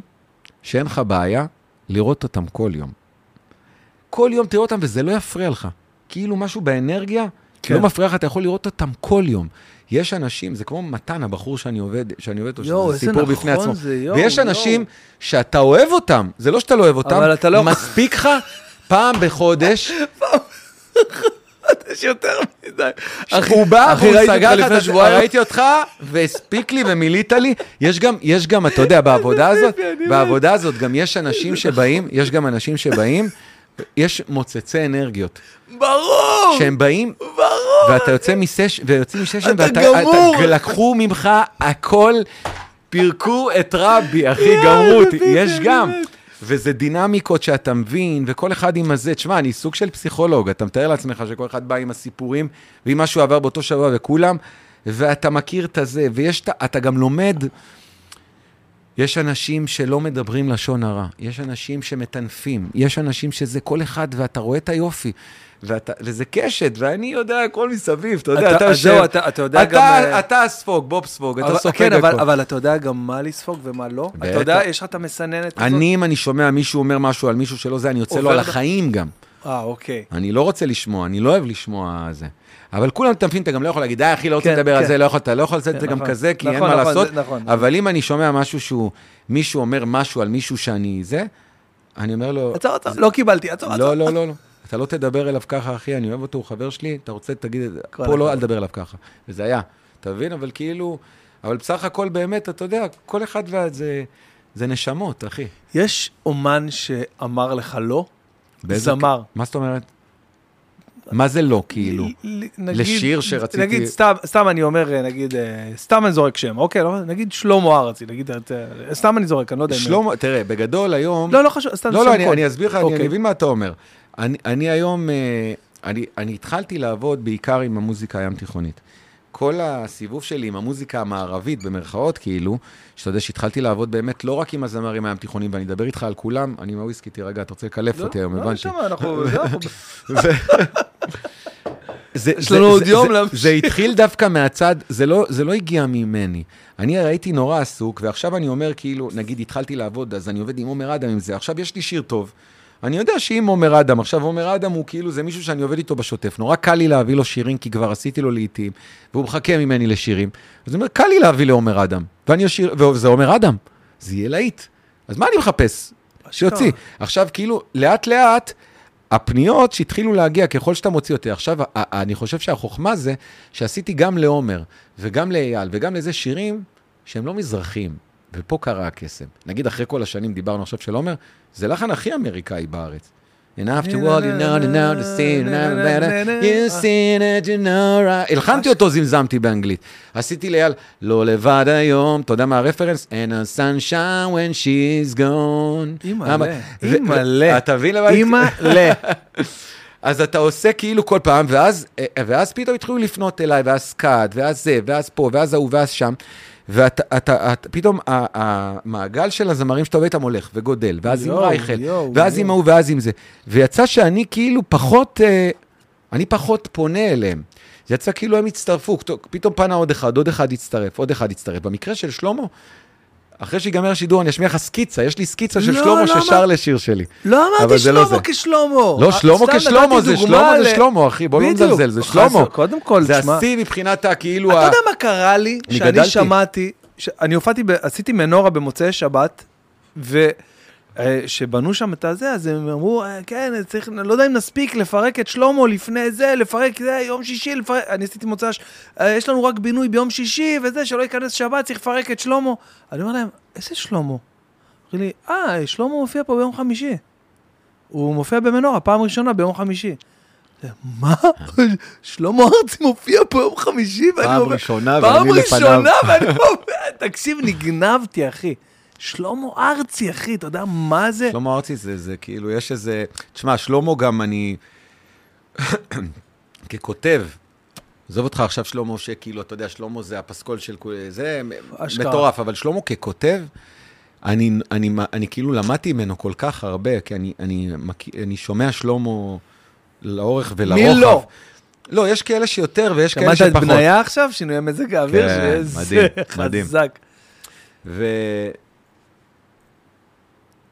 שאין לך בעיה לראות אותם כל יום. כל יום תראה אותם וזה לא יפריע לך. כאילו משהו באנרגיה, כן. לא מפריע לך, אתה יכול לראות אותם כל יום. יש אנשים, זה כמו מתן, הבחור שאני עובד, שאני עובד איתו, יואו, שזה סיפור נכון בפני עצמו. זה, יואו, ויש יואו. אנשים שאתה אוהב אותם, זה לא שאתה לא אוהב אותם, אבל אתה לא- מספיק לך פעם בחודש, [LAUGHS] יש יותר מדי. הוא בא, אחי, אותך סגר לך, לפני שבועיים. ראיתי אותך, והספיק לי ומילאת לי. יש גם, יש גם, אתה יודע, בעבודה הזאת, בעבודה הזאת גם יש אנשים שבאים, יש גם אנשים שבאים, יש מוצצי אנרגיות, ברור! שהם באים, ברור! ואתה יוצא מסש... ויוצאים מסשן, אתה ואתה... גמור. אתה- לקחו ממך הכל, פירקו את רבי, אחי, גמרו אותי. יש גם. וזה דינמיקות שאתה מבין, וכל אחד עם הזה. תשמע, אני סוג של פסיכולוג, אתה מתאר לעצמך שכל אחד בא עם הסיפורים, ועם מה שהוא עבר באותו שבוע, וכולם, ואתה מכיר את הזה, ויש, את ה- אתה גם לומד... יש אנשים שלא מדברים לשון הרע, יש אנשים שמטנפים, יש אנשים שזה כל אחד, ואתה רואה את היופי, ואתה, וזה קשת, ואני יודע הכל מסביב, אתה יודע, אתה- אתה יושב, זהו, אתה- אתה יודע אתה- גם, אה, אתה הספוג, בוב ספוג, אתה אבל- סופג כן, אבל, הכל. אבל אתה יודע גם מה לספוג ומה לא? אתה יודע, יש לך את המסננת הזאת? אני, אם אני שומע מישהו אומר משהו על מישהו שלא זה, אני יוצא לו על החיים גם. אה, אוקיי. אני לא רוצה לשמוע, אני לא אוהב לשמוע זה. אבל כולם מטנפים, אתה גם לא יכול להגיד, די אחי, לא רוצה כן, לדבר על כן. זה, לא יכול, אתה לא יכול לעשות את כן, זה גם נכון. כזה, כי אין נכון, מה נכון, לעשות. נכון. אבל אם אני שומע משהו שהוא, מישהו אומר משהו על מישהו שאני זה, אני אומר לו, עצור, עצור, לא קיבלתי, עצור, עצור. לא, לא, לא, לא. אתה לא תדבר אליו ככה, אחי, אני אוהב אותו, הוא חבר שלי, אתה רוצה, תגיד את זה. פה לא. אל תדבר אליו ככה. וזה היה, אתה מבין? אבל כאילו, אבל בסך הכל באמת, אתה יודע, כל אחד וזה, זה נשמות, אחי. יש אומן שאמר לך לא? באיזה- זמר. מה זאת אומרת? מה זה לא, כאילו? נגיד- לשיר שרציתי- נגיד, סתם, סתם אני אומר, אה, נגיד, אה, סתם אני זורק שם, אוקיי, לא, נגיד שלמה ארצי, נגיד, אה, סתם אני זורק, אני לא יודע אם... שלמה, תראה, בגדול היום... לא, לא חשוב, סתם לא, לא, אני. אני אסביר לך, אני, אוקיי. אני מבין מה אתה אומר. אני, אני היום, אה, אני, אני התחלתי לעבוד בעיקר עם המוזיקה הים תיכונית. כל הסיבוב שלי עם המוזיקה המערבית, במרכאות כאילו, שאתה יודע שהתחלתי לעבוד באמת לא רק עם הזמרים הים תיכונים, ואני אדבר איתך על כולם, אני עם הוויסקי, תירגע, אתה רוצה לקלף לא, אותי היום, לא, הבנתי. אנחנו... זה, אנחנו- זה, [LAUGHS] יש לנו עוד יום להמשיך. זה התחיל דווקא מהצד, זה לא, זה לא הגיע ממני. אני הייתי נורא עסוק, ועכשיו אני אומר, כאילו, נגיד התחלתי לעבוד, אז אני עובד עם עומר אדם עם זה, עכשיו יש לי שיר טוב. אני יודע שאם עומר אדם, עכשיו עומר אדם הוא כאילו, זה מישהו שאני עובד איתו בשוטף, נורא קל לי להביא לו שירים, כי כבר עשיתי לו לעיתים, והוא מחכה ממני לשירים. אז אני אומר, קל לי להביא לעומר אדם, ואני אשיר, וזה עומר אדם, זה יהיה להיט. אז מה אני מחפש? שיוציא. עכשיו, כאילו, לאט לאט, הפניות שהתחילו להגיע ככל שאתה מוציא יותר. עכשיו, אני חושב שהחוכמה זה שעשיתי גם לעומר וגם לאייל וגם לזה שירים שהם לא מזרחים, ופה קרה הקסם. נגיד, אחרי כל השנים דיברנו עכשיו של עומר, זה לחן הכי אמריקאי בארץ. And after all you know, you know, to see, you know, better, you see that you know, right. הלחנתי אותו, זמזמתי באנגלית. עשיתי לאייל, לא לבד היום, אתה יודע מה הרפרנס? And a sunshine when she's gone. אימא'לה, אימא'לה. אתה מבין למה... אימא'לה. [LAUGHS] אז אתה עושה כאילו כל פעם, ואז, אה, ואז פתאום התחילו לפנות אליי, ואז סקאט, ואז זה, ואז פה, ואז ההוא, ואז שם. ואתה, אתה, אתה, פתאום ה- המעגל של הזמרים שאתה עובד איתם הולך וגודל, ואז עם יואו, רייכל, יואו, ואז יואו. עם ההוא, ואז עם זה. ויצא שאני כאילו פחות, אה, אני פחות פונה אליהם. זה יצא כאילו הם הצטרפו, פתאום פנה עוד אחד, עוד אחד הצטרף, עוד אחד הצטרף. במקרה של שלמה, אחרי שיגמר השידור, אני אשמיע לך סקיצה, יש לי סקיצה של לא, שלמה למה? ששר לשיר שלי. לא אמרתי לא שלמה. כשלמה. לא, אה, שלמה כשלמה, זה שלמה ל- זה שלמה, אחי, בוא לא. נזלזל, זה שלמה. קודם כל, זה השיא מבחינת הכאילו... אתה יודע מה קרה לי? אני שאני. שמעתי, אני הופעתי, עשיתי מנורה במוצאי שבת, וכשבנו שם את הזה, אז הם אמרו, "אה, כן, צריך, לא יודע אם נספיק לפרק את שלמה לפני זה, לפרק זה, יום שישי, לפרק, אני עשיתי מוצא, "אה, יש לנו רק בינוי ביום שישי וזה, שלא ייכנס שבת, צריך לפרק את שלמה. אני אומר להם, איזה שלמה? אומרים לי, אה, שלמה מופיע פה ביום חמישי. הוא מופיע במנורה, פעם ראשונה ביום חמישי. מה? [LAUGHS] שלמה ארצי מופיע פה יום חמישי? ואני פעם אומר, ראשונה, פעם ואני לפניו. ראשונה, ואני [LAUGHS] אומר, תקשיב, נגנבתי, אחי. שלמה ארצי, אחי, אתה יודע מה זה? שלמה ארצי זה, זה כאילו, יש איזה... תשמע, שלמה גם אני... [CLEARS THROAT] ככותב, עזוב אותך עכשיו שלמה, שכאילו, אתה יודע, שלמה זה הפסקול של... כול- זה אשכרה. מטורף, אבל שלמה ככותב, אני, אני, אני כאילו למדתי ממנו כל כך הרבה, כי אני, אני, אני שומע שלמה לאורך ולרוחב. מי לא? לא, יש כאלה שיותר ויש כאלה שמעת את שפחות. בניה עכשיו? שינויי מזג האוויר? כן, מדהים, [LAUGHS] מדהים. חזק. ו...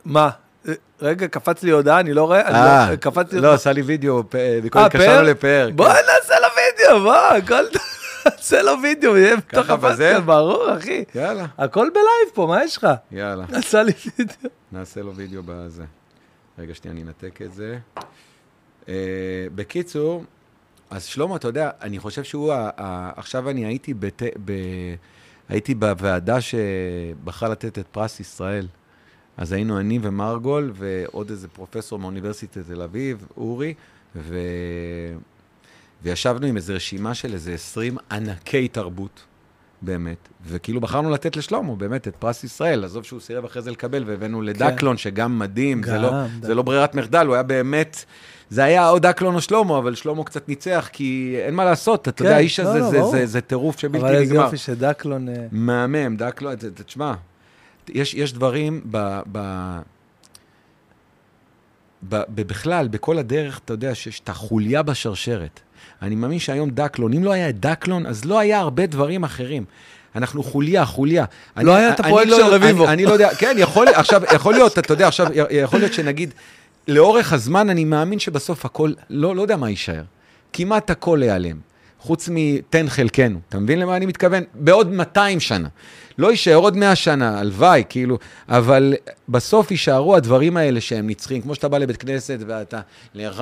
מה? אה, רגע, קפץ לי הודעה, אני לא רואה, אני אה, לא- קפץ לי לא, עשה לי וידאו, אה, התקשרנו פאר? לפאר. בוא כן. נעשה לו וידאו, בוא, הכל... [LAUGHS] נעשה לו וידאו, יהיה בתוך? הפודקאסט, ברור, אחי. יאללה, הכל בלייב פה, מה יש לך? יאללה. [LAUGHS] עשה לי וידאו. נעשה לו וידאו בזה. רגע, שנייה, אני אנתק את זה. בקיצור, אז שלמה, אתה יודע, אני חושב שהוא, עכשיו אני הייתי בוועדה שבחרה לתת את פרס ישראל. אז היינו אני ומרגול ועוד איזה פרופסור מאוניברסיטת תל אביב, אורי, ו... וישבנו עם איזו רשימה של איזה 20 ענקי תרבות, באמת, וכאילו בחרנו לתת לשלמה באמת את פרס ישראל, עזוב שהוא סירב אחרי זה לקבל, והבאנו לדקלון, שגם מדהים, זה, גם, לא, דק- זה לא ברירת מחדל, הוא היה באמת, זה היה או דקלון או שלמה, אבל שלמה קצת ניצח, כי אין מה לעשות, אתה כן, יודע, האיש לא, הזה לא, זה, ברור. זה, זה טירוף שבלתי אבל איזה נגמר. יופי שדקלון... אה, מהמם, דקלון, תשמע, יש, יש דברים ב, ב, ב, בכלל, בכל הדרך, אתה יודע, שיש את החוליה בשרשרת. אני מאמין שהיום דקלון, אם לא היה את דקלון, אז לא היה הרבה דברים אחרים. אנחנו חוליה, חוליה. לא היה את אני הפרויקט לא- של רביבו. אני, אני לא יודע, [LAUGHS] כן, יכול, עכשיו, יכול להיות, אתה יודע, עכשיו, יכול להיות שנגיד, לאורך הזמן אני מאמין שבסוף הכל, לא, לא יודע מה יישאר. כמעט הכל ייעלם. חוץ מתן חלקנו, אתה מבין למה אני מתכוון? בעוד 200 שנה. לא יישאר עוד 100 שנה, הלוואי, כאילו, אבל בסוף יישארו הדברים האלה שהם נצחיים, כמו שאתה בא לבית כנסת ואתה, לך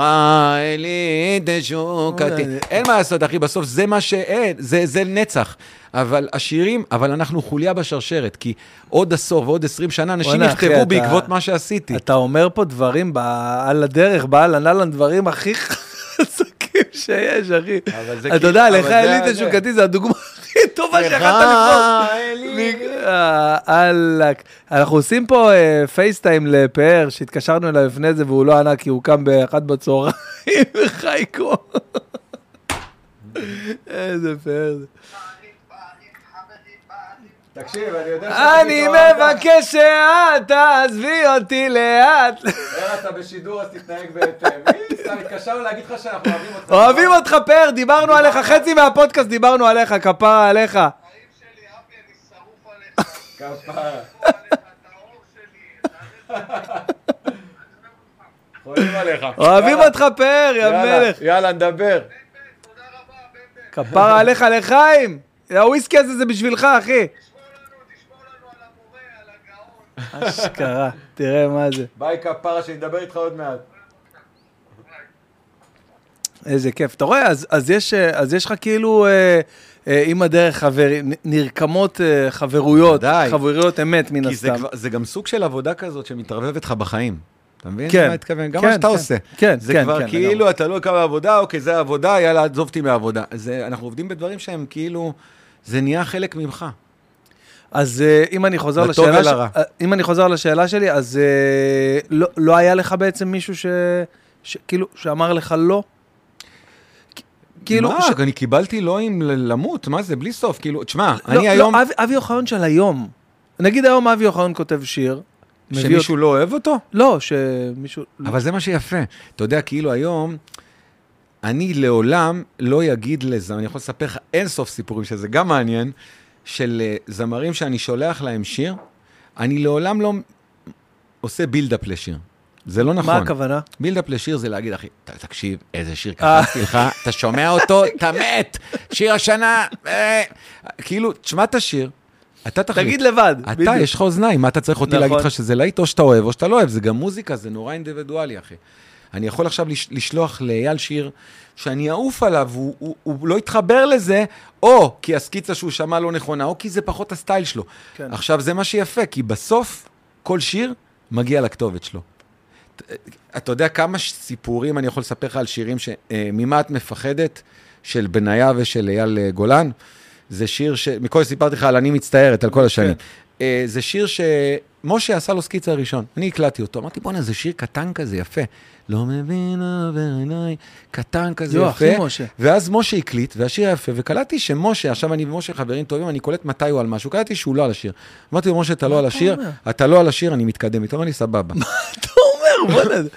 אלי תשוקתי. אוי, אין מה לעשות, אחי, בסוף זה מה ש... אין, זה, זה נצח. אבל השירים, אבל אנחנו חוליה בשרשרת, כי עוד עשור ועוד 20 שנה אנשים יכתבו בעקבות מה שעשיתי. אתה אומר פה דברים על הדרך, באהלן אהלן, דברים הכי [LAUGHS] חזקים שיש, אחי. אתה כאילו- יודע, לך אלי תשוקתי, זה הדוגמה הכי טובה שיכולת לבחור. אלי. אה. אנחנו עושים פה אה, פייסטיים לפאר, שהתקשרנו אליו לפני זה והוא לא ענה כי הוא קם באחת בצהריים [LAUGHS] וחייקו. [LAUGHS] איזה פאר זה. תקשיב, אני יודע אני מבקש שאת תעזבי אותי לאט. אתה בשידור, אז תתנהג בהתאם. התקשרנו להגיד לך שאנחנו אוהבים אותך. אוהבים אותך פאר, דיברנו עליך, חצי מהפודקאסט דיברנו עליך, כפרה עליך. החיים שלי, אבי, אני שרוף עליך. כפרה. אוהבים אותך פאר, יא מלך. יאללה, נדבר. כפרה עליך לחיים. הוויסקי הזה זה בשבילך, אחי. תשמור לנו, תשמור לנו על המורה, על הגאון. אשכרה, תראה מה זה. ביי כפרה, שנדבר איתך עוד מעט. איזה כיף. אתה רואה, אז, אז, יש, אה, אז יש לך כאילו אה, אה, עם הדרך חברים, נ- נרקמות אה, חברויות, ודאי. חברויות אמת מן כי זה, הסתם. זה גם סוג של עבודה כזאת שמתערבבת לך בחיים. אתה מבין? כן. מה התכוון? גם כן, מה שאתה כן. עושה. כן, זה כן, כבר כן, כאילו, לגמרי. אתה לא קם לעבודה, אוקיי, זה עבודה, יאללה, עזוב אותי מהעבודה. זה, אנחנו עובדים בדברים שהם כאילו, זה נהיה חלק ממך. אז אה, אם אני חוזר לטוב לשאלה. ולרע. אה, אם אני חוזר לשאלה שלי, אז אה, לא, לא היה לך בעצם מישהו ש... ש... כאילו, שאמר לך לא? כאילו, מה, ש... אני קיבלתי לא עם למות, מה זה, בלי סוף, כאילו, תשמע, לא, אני לא, היום, אבי, אבי אוחיון של היום. נגיד היום אבי אוחיון כותב שיר. שמישהו לא אוהב אותו? אותו- לא, שמישהו... אבל זה מה שיפה. אתה יודע, כאילו היום, אני לעולם לא אגיד לזה, אני יכול לספר לך אין סוף סיפורים שזה גם מעניין, של אה, זמרים שאני שולח להם שיר, אני לעולם לא עושה בילדאפ לשיר. זה לא נכון. מה הכוונה? בילדאפ לשיר זה להגיד, אחי, תקשיב, איזה שיר אה. כתבתי לך, אתה שומע אותו, אתה מת, שיר השנה, אה, כאילו, תשמע את השיר, אתה תחליט. תגיד לבד. אתה, בדיוק. יש לך אוזניים, מה אתה צריך אותי נכון. להגיד לך שזה להיט, או שאתה אוהב, או שאתה לא אוהב, זה גם מוזיקה, זה נורא אינדיבידואלי, אחי. אני יכול עכשיו לש, לשלוח לאייל שיר שאני אעוף עליו, הוא, הוא, הוא לא יתחבר לזה, או כי הסקיצה שהוא שמע לא נכונה, או כי זה פחות הסטייל שלו. כן. עכשיו, זה מה שיפה, כי בסוף, כל שיר מגיע לכתובת שלו. אתה יודע כמה ש- סיפורים אני יכול לספר לך על שירים ש... אה, ממה את מפחדת, של בניה ושל אייל אה, גולן? זה שיר ש... מקודם סיפרתי לך על אני מצטערת, על כל השנים. כן. זה שיר שמשה עשה לו סקיצה הראשון. אני הקלטתי אותו, אמרתי, בואנה, זה שיר קטן כזה, יפה. לא מבין עובר עיניי, קטן כזה יו, יפה. אחי משה. ואז משה הקליט, והשיר היה יפה, וקלטתי שמשה, עכשיו אני ומשה חברים טובים, אני קולט מתי הוא על משהו, קלטתי שהוא לא על השיר. אמרתי לו, משה, אתה לא על השיר? אתה לא על השיר, אני מתקדם איתו, אמר לי, סבבה. אתה אומר, בוא'נה.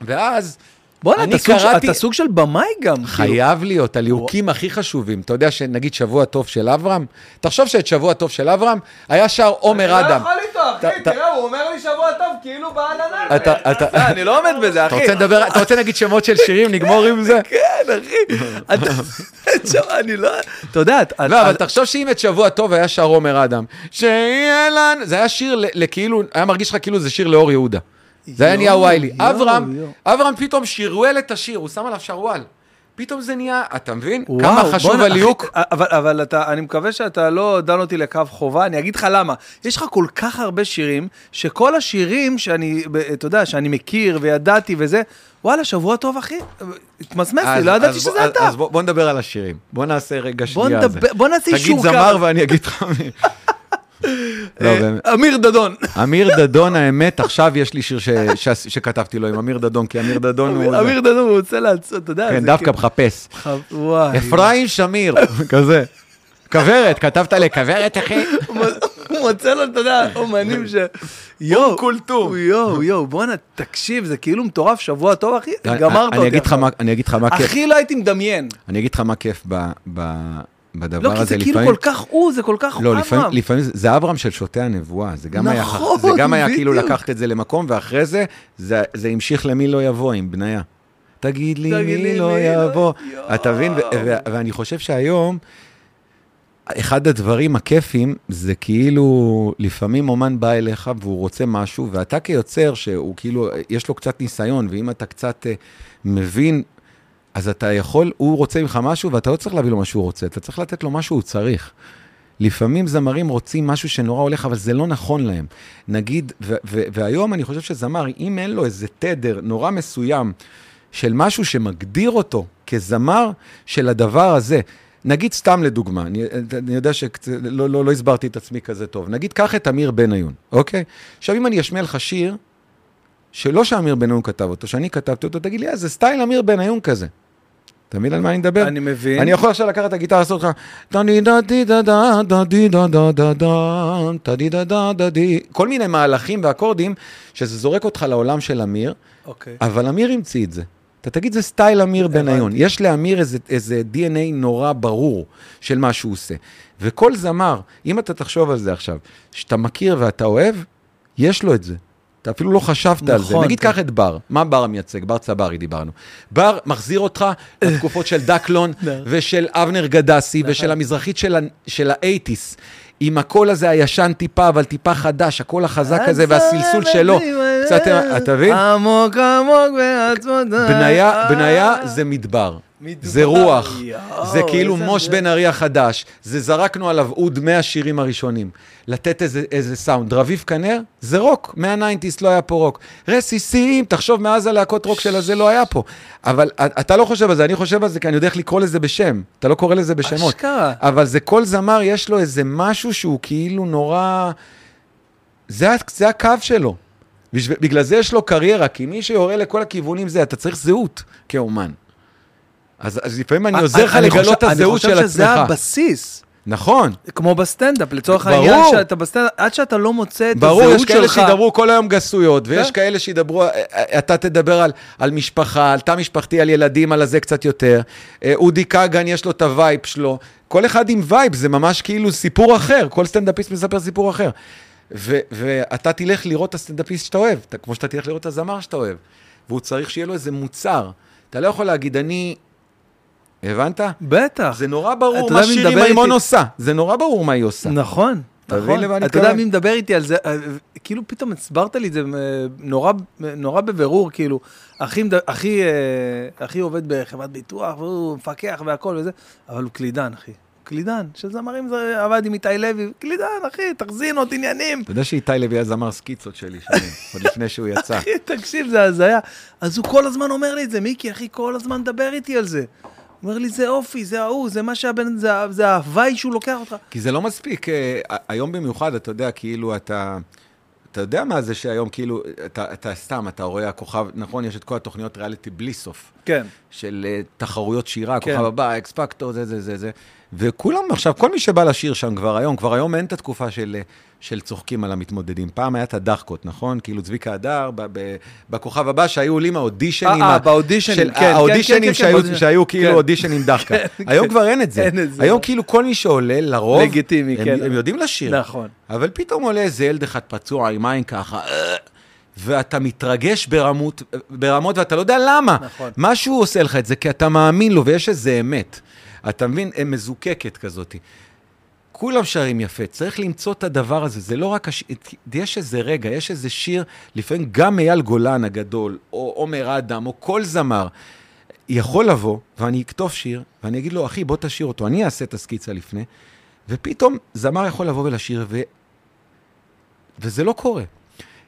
ואז בואנה, אני אתה קראתי- אתה סוג של במאי גם. כאילו. חייב להיות, הליהוקים הכי חשובים. אתה יודע שנגיד שבוע טוב של אברהם, תחשוב שאת שבוע טוב של אברהם היה שר עומר אדם. איתו, אתה- אתה- הוא אומר לי שבוע טוב, כאילו בעננה. אתה- אתה- אני לא עומד בזה, אתה אחי. רוצה לדבר, אתה רוצה להגיד שמות של שירים, נגמור עם זה? [LAUGHS] כן, אחי. [LAUGHS] אני לא... אתה יודע, אתה- לא, אבל תחשוב שאם את שבוע טוב היה שר עומר אדם, שיהיה לנו, זה היה שיר ל- לכאילו, היה מרגיש לך כאילו זה שיר לאור יהודה. זה היה נהיה ויילי. אברהם. אברהם פתאום שירוול את השיר, הוא שם עליו שרוואל. פתאום זה נהיה, אתה מבין? וואו, כמה חשוב הליהוק? אחי, אבל, אבל אתה, אני מקווה שאתה לא דן אותי לקו חובה, אני אגיד לך למה. יש לך כל כך הרבה שירים, שכל השירים שאני, אתה יודע, שאני מכיר וידעתי וזה, וואלה, שבוע טוב, אחי. התמסמס לי, לא ידעתי שזה אתה. אז בוא בוא נדבר על השירים. בוא נעשה רגע בוא שנייה על זה. נדבר, בוא נעשה תגיד אישור זמר קו. ואני אגיד לך מי. [LAUGHS] לא, באמת. אמיר דדון. אמיר דדון, האמת, עכשיו יש לי שיר שכתבתי לו עם אמיר דדון, כי אמיר דדון הוא... אמיר דדון, הוא רוצה לעצור, אתה יודע. כן, דווקא כאילו- מחפש. וואי. אפרים שמיר, כזה. כוורת, כתבת לכוורת, אחי? הוא מוצא לו, אתה יודע, אומנים ש... יואו, אום כולתום. יואו, יואו, בואנה, תקשיב, זה כאילו מטורף, שבוע טוב, אחי, גמרת אותי אני אגיד לך מה כיף. הכי לא הייתי מדמיין. אני אגיד לך מה כיף בדבר לא, הזה. כי זה כאילו לפעמים- כל כך הוא, זה כל כך לא, לפעמים, אברהם. לפעמים זה- זה אברהם של שוטי הנבואה, זה גם היה, נכון, זה גם היה כאילו. לקחת את זה למקום, ואחרי זה, זה, זה המשיך למי לא יבוא עם בניה. תגיד לי תגיד לי מי לא מי לא- יבוא. יואו. אתה מבין? ואני חושב שהיום, אחד הדברים הכיפים זה כאילו, לפעמים אומן בא אליך והוא רוצה משהו, ואתה כיוצר שהוא כאילו, יש לו קצת ניסיון, ואם אתה קצת אה, מבין, אז אתה יכול, הוא רוצה ממך משהו, ואתה לא צריך להביא לו מה שהוא רוצה, אתה צריך לתת לו מה שהוא צריך. לפעמים זמרים רוצים משהו שנורא הולך, אבל זה לא נכון להם. נגיד, והיום אני חושב שזמר, אם אין לו איזה תדר נורא מסוים של משהו שמגדיר אותו כזמר של הדבר הזה, נגיד סתם לדוגמה, אני, אני יודע שלא לא, לא, לא הסברתי את עצמי כזה טוב, נגיד קח את אמיר בניון, אוקיי? עכשיו אם אני אשמיע לך שיר, שלא שאמיר בניון כתב אותו, שאני כתבתי אותו, תגיד לי, אה, זה סטייל אמיר בניון כזה. אתה מבין על מה אני מדבר? אני מבין. אני יכול עכשיו לקחת את הגיטרה, לעשות לך כל מיני מהלכים ואקורדים שזה זורק אותך לעולם של אמיר, אוקיי. אבל אמיר המציא את זה. אתה תגיד, זה סטייל אמיר בניון. יש לאמיר איזה, איזה DNA נורא ברור של מה שהוא עושה. וכל זמר, אם אתה תחשוב על זה עכשיו, שאתה מכיר ואתה אוהב, יש לו את זה. אתה אפילו לא חשבת על זה. נכון, נגיד, כן. קח את בר. מה בר מייצג? בר צברי דיברנו. בר מחזיר אותך לתקופות של דקלון [LAUGHS] ושל אבנר גדסי ושל המזרחית של של האייטיס. עם הקול הזה הישן טיפה, אבל טיפה חדש, הקול החזק הזה והסלסול שלו. קצת, אתה מבין? עמוק עמוק בעצמות. בניה, בניה זה מדבר. מדבר, זה רוח, יואו, זה כאילו מוש. בן ארי החדש, זה זרקנו עליו אוד מהשירים הראשונים. לתת איזה, איזה סאונד. רביב כנר, זה רוק, מה nineties לא היה פה רוק. רסיסים, תחשוב, מאז הלהקות רוק של הזה לא היה פה. אבל אתה לא חושב על זה, אני חושב על זה כי אני יודע איך לקרוא לזה בשם. אתה לא קורא לזה בשמות. אשכרה. אבל זה כל זמר, יש לו איזה משהו שהוא כאילו נורא... זה, זה הקו שלו. בשביל- בגלל זה יש לו קריירה, כי מי שיורה לכל הכיוונים זה, אתה צריך זהות כאומן. אז, אז לפעמים אני עוזר לך אני לגלות את הזהות של אני חושב שזה עצמך. הבסיס. נכון. כמו בסטנדאפ, לצורך ברור. העניין שאתה בסטנדאפ, עד שאתה לא מוצא את ברור, הזהות יש שלך. כאלה שידברו כל היום גסויות, ויש כן. כאלה שידברו, אה, אה, אתה תדבר על, על משפחה, על תא משפחתי, על ילדים, על הזה קצת יותר. אה, אודי כגן, יש לו את ה vibe שלו. כל אחד עם vibe, זה ממש כאילו סיפור אחר, כל סטנדאפיסט מספר סיפור אחר. ו- ואתה תלך לראות את הסטנדאפיסט שאתה אוהב, אתה, כמו שאתה תלך לראות את הזמר שאתה אוהב. והוא צריך שיהיה לו איזה מוצר. אתה לא יכול להגיד, אני... הבנת? בטח. זה נורא ברור אתה מה שירי מימון איתי? עושה. זה נורא ברור מה היא עושה. נכון. אתה נכון. מבין למה אני אתה יודע מתכוון? מי מדבר איתי על זה, אה, כאילו פתאום הסברת לי את זה אה, נורא, נורא בבירור, כאילו, אחי, אחי, אה, אחי עובד בחברת ביטוח, והוא מפקח והכל וזה, אבל הוא קלידן, אחי. קלידן, של זמרים, זה עבד עם איתי לוי, קלידן, אחי, תחזינות, עניינים. אתה יודע שאיתי לוי היה זמר סקיצות שלי שנים, עוד לפני שהוא [LAUGHS] יצא. אחי, תקשיב, זה הזיה. אז הוא כל הזמן אומר לי את זה, מיקי, אחי, כל הזמן מדבר איתי על זה. הוא אומר לי, זה אופי, זה ההוא, זה מה שהבן, זה, זה ההוואי שהוא לוקח אותך. כי זה לא מספיק, אה, היום במיוחד, אתה יודע, כאילו אתה... אתה יודע מה זה שהיום כאילו, אתה, אתה סתם, אתה רואה הכוכב, נכון, יש את כל התוכניות ריאליטי בלי סוף, כן. של uh, תחרויות שירה, כן. הכוכב הבא, אקס פקטור, זה, זה, זה, זה. וכולם, עכשיו, כל מי שבא לשיר שם כבר היום, כבר היום אין את התקופה של, של צוחקים על המתמודדים. פעם היה את הדחקות, נכון? כאילו צביקה הדר, בכוכב הבא, שהיו עולים האודישנים. אה, אה, באודישנים, של- כן, כן, האודישנים כן, כן, שהיו, באודישנים. שהיו כאילו כן. אודישנים דחקה. [LAUGHS] כן, היום כן. כבר אין את זה. אין את זה. היום כאילו כל מי שעולה, לרוב, לגיטימי, הם, כן. הם יודעים לשיר. נכון. אבל פתאום עולה איזה ילד אחד פצוע עם עין ככה, אה, ואתה מתרגש ברמות, ברמות ואתה לא יודע למה. נכון. משהו עושה לך את זה, כי אתה מאמין לו ויש איזה אמת. אתה מבין? מזוקקת כזאת. כולם שרים יפה, צריך למצוא את הדבר הזה, זה לא רק הש... יש איזה רגע, יש איזה שיר, לפעמים גם אייל גולן הגדול, או עומר אדם, או כל זמר, יכול לבוא, ואני אכתוב שיר, ואני אגיד לו, אחי, בוא תשאיר אותו, אני אעשה את הסקיצה לפני, ופתאום זמר יכול לבוא ולשיר, ו... וזה לא קורה.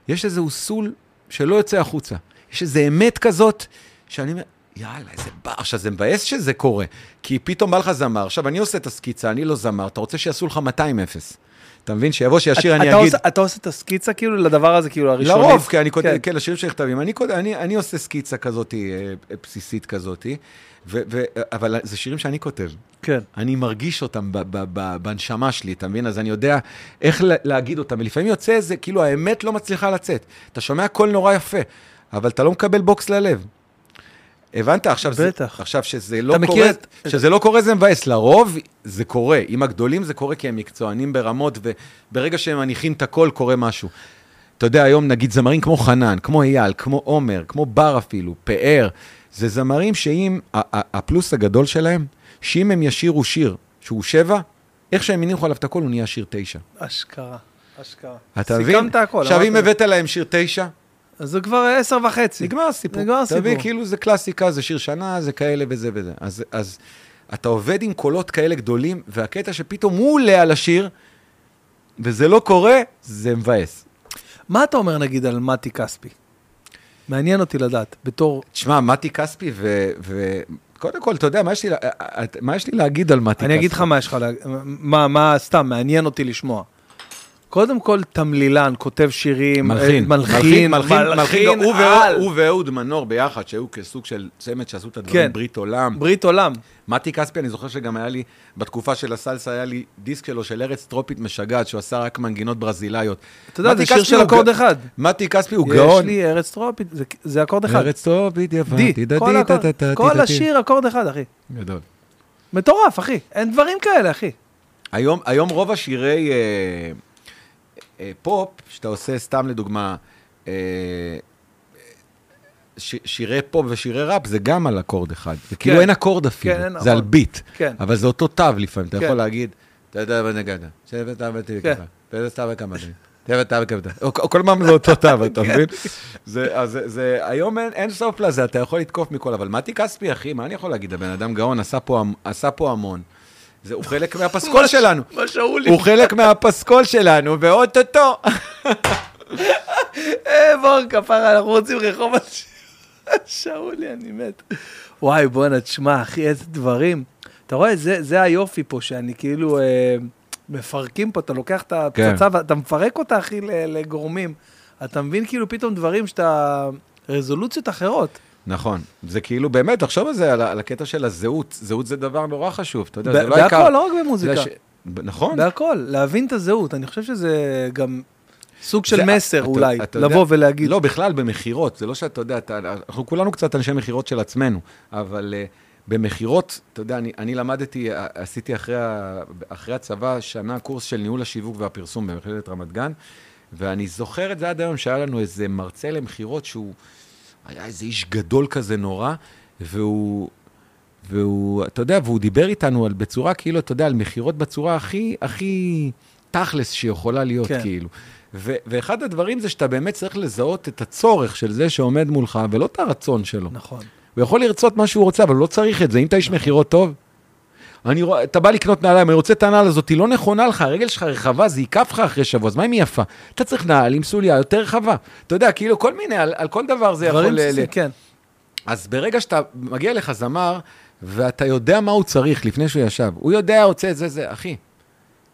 יש איזה סול שלא יוצא החוצה. יש איזה אמת כזאת, שאני אומר, יאללה, איזה בר. עכשיו, זה מבאס שזה קורה, כי פתאום בא לך זמר. עכשיו, אני עושה את הסקיצה, אני לא זמר, אתה רוצה שיעשו לך 200-0. אתה מבין? שיבוא, שישיר, אני אגיד... אתה עושה את הסקיצה כאילו לדבר הזה, כאילו הראשונית? לרוב, כי אני כותב, כן. כן, לשירים שנכתבים. אני, כותב- אני, אני עושה סקיצה כזאת, אה, בסיסית כזאת, אבל זה שירים שאני כותב. כן. אני מרגיש אותם ב, ב, ב, בנשמה שלי, אתה מבין? אז אני יודע איך לה- להגיד אותם, ולפעמים יוצא איזה, כאילו האמת לא מצליחה לצאת. אתה שומע קול נורא יפה, אבל אתה לא מקבל בוקס ללב. הבנת? עכשיו, זה, בטח. עכשיו שזה לא קורה, את- שזה לא קורה זה מבאס. לרוב זה קורה. עם הגדולים זה קורה כי הם מקצוענים ברמות, וברגע שהם מניחים את הכל קורה משהו. אתה יודע, היום נגיד זמרים כמו חנן, כמו אייל, כמו עומר, כמו בר אפילו, פאר, זה זמרים שאם, הפלוס הגדול שלהם, שאם הם ישירו שיר שהוא שבע, איך שהם הניחו עליו את הכל, הוא נהיה שיר תשע. אשכרה, אשכרה. אתה מבין? סיכמת הכל. עכשיו, אם הבאת להם שיר תשע, אז זה כבר עשר וחצי. נגמר הסיפור. נגמר אתה מבין? הסיפור. כאילו זה קלאסיקה, זה שיר שנה, זה כאלה וזה וזה. אז, אז אתה עובד עם קולות כאלה גדולים, והקטע שפתאום הוא עולה על השיר, וזה לא קורה, זה מבאס. מה אתה אומר נגיד על מתי כספי? מעניין אותי לדעת, בתור... תשמע, מתי כספי ו... ו... קודם כל, אתה יודע, מה יש לי, לה- מה יש לי להגיד על מתי כספי? אני אגיד לך מה יש לך, להג- מה, מה, סתם, מעניין אותי לשמוע. קודם כל, תמלילן, כותב שירים, מלחין, אה, מלחין, מלחין, מלחין, הוא על. ואהוד- הוא ואהוד מנור ביחד, שהיו כסוג של צמד שעשו את הדברים, כן. ברית עולם. ברית עולם. מתי כספי, אני זוכר שגם היה לי, בתקופה של הסלסה, היה לי דיסק שלו של ארץ טרופית משגעת, שהוא עשה רק מנגינות ברזילאיות. אתה יודע, זה שיר של אקורד אחד. מתי כספי הוא יש גאון. לי ארץ טרופית, זה- אקורד אחד. ארץ טרופית יפה, די, טידה כל. השיר אקורד אחד, אחי. גדול. מטורף, אחי. אין דברים כאלה, אחי. היום, היום רוב השירי אה, אה, פופ, שאתה עושה סתם לדוגמה, אה, ש, שירי פופ ושירי ראפ, זה גם על אקורד אחד. זה כאילו כן. אין אקורד אפילו, כן, אין זה על. beat. כן. אבל זה אותו תו לפעמים, אתה כן. יכול להגיד, אתה יודע מה נגדת, שבט תו כן. ככה, ואיזה תו וכמה. או- כל פעם זה אותו תו, אתה [LAUGHS] מבין? זה, היום אין, סוף לזה, אתה יכול לתקוף מכל, אבל מתי כספי, אחי, מה אני יכול להגיד? הבן אדם גאון, עשה פה המון. זה, הוא חלק מהפסקול שלנו. מה שאולי. הוא חלק מהפסקול שלנו, ואו-טו-טו. אה, בור כפרה, אנחנו רוצים רחוב על שאולי, אני מת. וואי, בואנה, תשמע, אחי, איזה דברים. אתה רואה, זה, זה היופי פה, שאני כאילו, אה, מפרקים פה, אתה לוקח את הפצצה ואתה מפרק אותה, אחי, לגורמים. אתה מבין כאילו פתאום דברים שאתה... רזולוציות אחרות. נכון, זה כאילו, באמת, תחשוב על זה, על, על הקטע של הזהות. זהות זה דבר נורא חשוב, אתה יודע, זה לא העיקר. בהכל, לא רק במוזיקה. ש- נכון. בהכל, להבין את הזהות. אני חושב שזה גם סוג של זה- מסר אתה- אולי, אתה יודע- לבוא ולהגיד. לא, בכלל, במכירות, זה לא שאתה יודע, אתה, אנחנו כולנו קצת אנשי מכירות של עצמנו, אבל uh, במכירות, אתה יודע, אני, אני למדתי, uh, עשיתי אחרי, אחרי הצבא שנה קורס של ניהול השיווק והפרסום במכללת רמת גן, ואני זוכר את זה עד היום, שהיה לנו איזה מרצה למכירות שהוא היה איזה איש גדול כזה נורא, והוא... והוא, אתה יודע, והוא דיבר איתנו על, בצורה, כאילו, אתה יודע, על מכירות בצורה הכי, הכי תכלס שיכולה להיות, כן. כאילו. ו- ואחד הדברים זה שאתה באמת צריך לזהות את הצורך של זה שעומד מולך, ולא את הרצון שלו. נכון. הוא יכול לרצות מה שהוא רוצה, אבל הוא לא צריך את זה. אם אתה איש מכירות טוב, אני רואה, אתה בא לקנות נעליים, אני רוצה את הנעל הזאת, היא לא נכונה לך, הרגל שלך רחבה, זה ייקף לך אחרי שבוע, אז מה אם היא יפה? אתה צריך נעל עם סוליה יותר רחבה. אתה יודע, כאילו, כל מיני, על, על כל דבר זה יכול... דברים כן. אז ברגע שאתה מגיע לך זמר, ואתה יודע מה הוא צריך לפני שהוא ישב, הוא יודע, רוצה את זה, זה, אחי,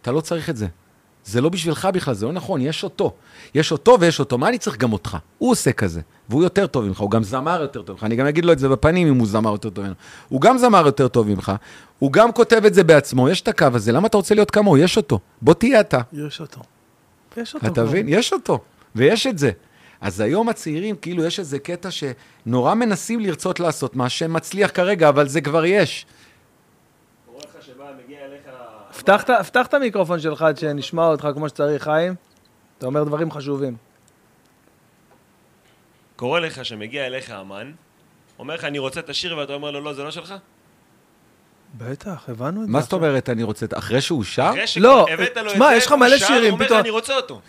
אתה לא צריך את זה. זה לא בשבילך בכלל, זה לא נכון, יש אותו. יש אותו ויש אותו, מה אני צריך גם אותך? הוא עושה כזה, והוא יותר טוב ממך, הוא גם זמר יותר טוב ממך, אני גם אגיד לו את זה בפנים אם הוא זמר יותר טוב ממנו. הוא גם זמר יותר טוב ממך, הוא גם כותב את זה בעצמו, יש את הקו הזה, למה אתה רוצה להיות כמוהו? יש אותו. בוא תהיה אתה. יש אותו. יש אותו. אתה. מבין? יש אותו, ויש את זה. אז היום הצעירים, כאילו, יש איזה קטע שנורא מנסים לרצות לעשות מה שמצליח כרגע, אבל זה כבר יש. קורה לך שבא, מגיע אליך... פתח את- את המיקרופון שלך עד שנשמע אותך כמו שצריך, חיים. אתה אומר דברים חשובים. קורה לך שמגיע אליך אמן, אומר לך, אני רוצה את השיר, ואתה אומר לו, לא, זה לא שלך? בטח, הבנו את זה. מה זאת אומרת, אני רוצה... אחרי שהוא שר? אחרי לא, שכבר הבאת לו את זה, יש לך הוא מלא שר, שירים, הוא אומר לך, פתאום- אני רוצה אותו.